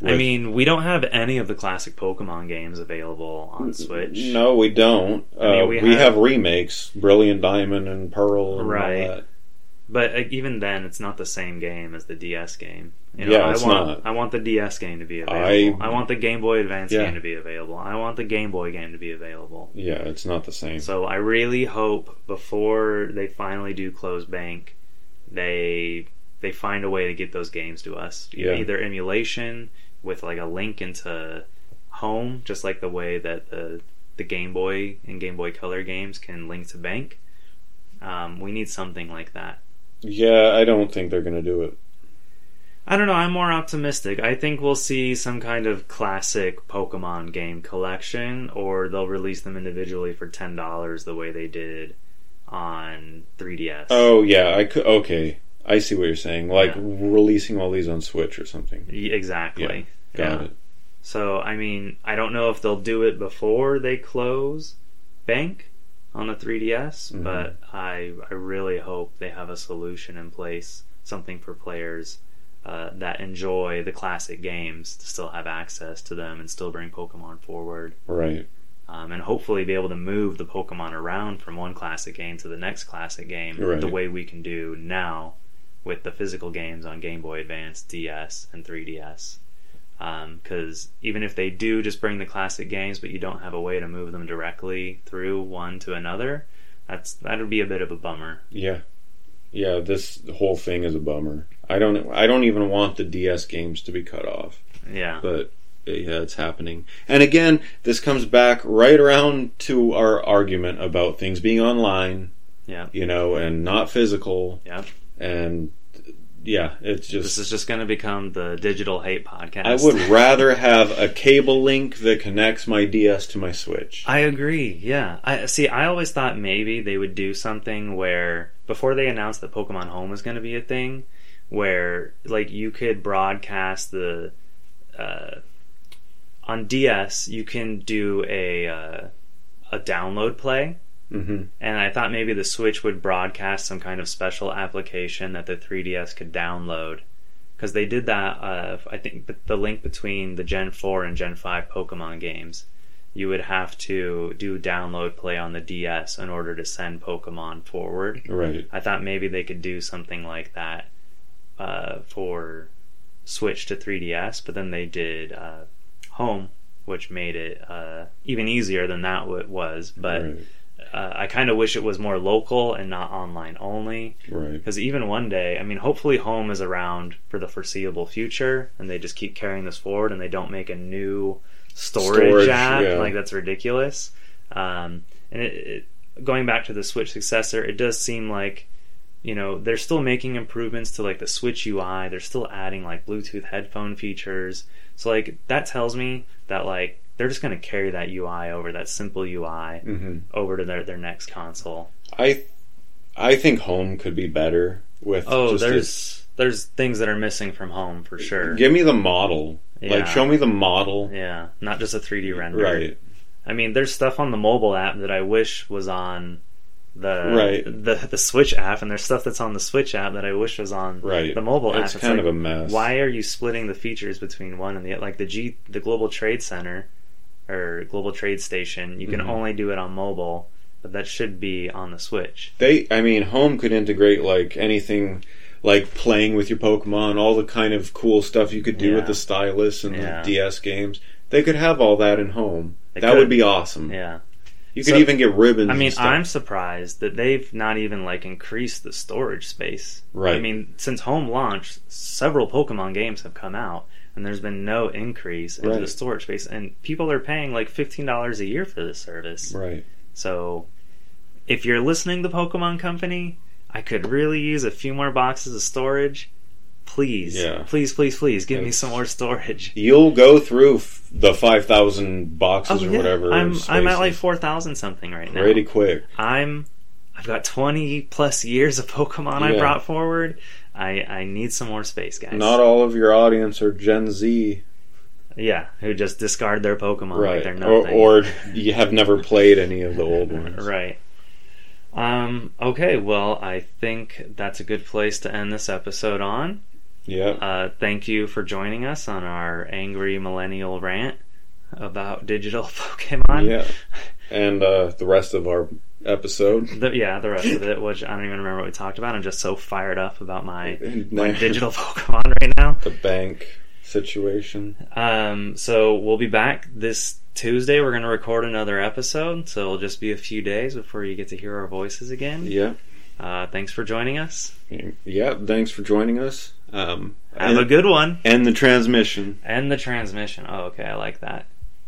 I mean, we don't have any of the classic Pokemon games available on Switch. No, we don't. I mean, uh, we we, have- have, remakes, Brilliant Diamond and Pearl, and Right. But uh, even then, it's not the same game as the DS game. You know, Yeah, I it's want, not. I want the DS game to be available. I, I- want the Game Boy Advance Yeah. game to be available. I want the Game Boy game to be available. Yeah, it's not the same. So I really hope before they finally do close bank, they they find a way to get those games to us. Yeah. Either emulation with like a link into home, just like the way that the the Game Boy and Game Boy Color games can link to bank. Um, we need something like that. Yeah, I don't think they're going to do it. I don't know. I'm more optimistic. I think we'll see some kind of classic Pokemon game collection, or they'll release them individually for ten dollars, the way they did on 3DS. Oh yeah, I could. Okay, I see what you're saying. Like Yeah. releasing all these on Switch or something. Exactly. Got Yeah. it. So I mean, I don't know if they'll do it before they close Bank on the 3DS, Mhm. but I I really hope they have a solution in place, something for players uh, that enjoy the classic games to still have access to them and still bring Pokemon forward. Right. Um, and hopefully be able to move the Pokemon around from one classic game to the next classic game Right. the way we can do now with the physical games on Game Boy Advance, DS, and 3DS. Um, because even if they do just bring the classic games, but you don't have a way to move them directly through one to another, that's that would be a bit of a bummer. Yeah. Yeah, this whole thing is a bummer. I don't I don't even want the DS games to be cut off. Yeah, But yeah, it's happening. And again, this comes back right around to our argument about things being online, yeah, you know, and not physical yeah. and yeah, it's just This is just going to become the digital hate podcast. I would [LAUGHS] rather have a cable link that connects my DS to my Switch. I agree. Yeah. I see. I always thought maybe they would do something where before they announced that Pokemon Home was going to be a thing, where like you could broadcast the uh, on DS, you can do a uh, a download play. Hmm And I thought maybe the Switch would broadcast some kind of special application that the 3DS could download. Because they did that, uh, I think the link between the Gen 4 and Gen 5 Pokemon games, you would have to do download play on the DS in order to send Pokemon forward. Right. I thought maybe they could do something like that uh, for Switch to 3DS, but then they did uh, Home, which made it uh, even easier than that was. But right. Uh, I kind of wish it was more local and not online only. Right. Because even one day, I mean, hopefully Home is around for the foreseeable future, and they just keep carrying this forward, and they don't make a new storage, Storage, app. yeah. Like that's ridiculous. Um, and it, it, going back to the Switch successor, it does seem like you know they're still making improvements to like the Switch UI. They're still adding like Bluetooth headphone features. So like that tells me that like they're just going to carry that UI over that simple UI hmm over to their their next console. I I think home could be better with Oh, just there's there's things that are missing from home for sure. Give me the model. Yeah. Like show me the model. Yeah, not just a 3D render. Right. I mean, there's stuff on the mobile app that I wish was on the Right. the the Switch app, and there's stuff that's on the Switch app that I wish was on Right. the mobile It's app. kind like, of a mess. Why are you splitting the features between one and the like the G the Global Trade Center or Global Trade Station? You can Mhm. only do it on mobile, but that should be on the Switch. They I mean home could integrate like anything like playing with your Pokemon, all the kind of cool stuff you could do Yeah. with the stylus and Yeah. the DS games. They could have all that in home. They that could. would be awesome. Yeah. You could So- even get ribbons. I mean. I'm surprised that they've not even like increased the storage space. Right. I mean, since home launch, several Pokemon games have come out, and there's been no increase into Right. the storage space, and people are paying like fifteen dollars a year for this service. right. So, if you're listening to Pokemon Company, I could really use a few more boxes of storage. Please, Yeah. please, please, please, give me some more storage. You'll go through f- the five thousand boxes oh, or Oh, yeah. whatever. I'm I'm at like four thousand something right now. pretty quick. I'm I've got 20 plus years of Pokemon I brought forward. I I need some more space, guys. Not all of your audience are Gen Z, yeah, who just discard their Pokemon like right? they're Or, or you have never played any of the old [LAUGHS] ones, right. Um. Okay. Well, I think that's a good place to end this episode on. Yeah. Uh, thank you for joining us on our angry millennial rant about digital [LAUGHS] Pokemon. Yeah. And uh, the rest of our episode. The, yeah, the rest of it, which I don't even remember what we talked about. I'm just so fired up about my [LAUGHS] my digital [LAUGHS] Pokemon right now. the bank situation. Um, so we'll be back this Tuesday. We're going to record another episode, so it'll just be a few days before you get to hear our voices again. Yeah. Uh, thanks for joining us. Yeah. Thanks for joining us. Um, Have and, a good one. and the transmission. And the transmission. Oh, okay, I like that.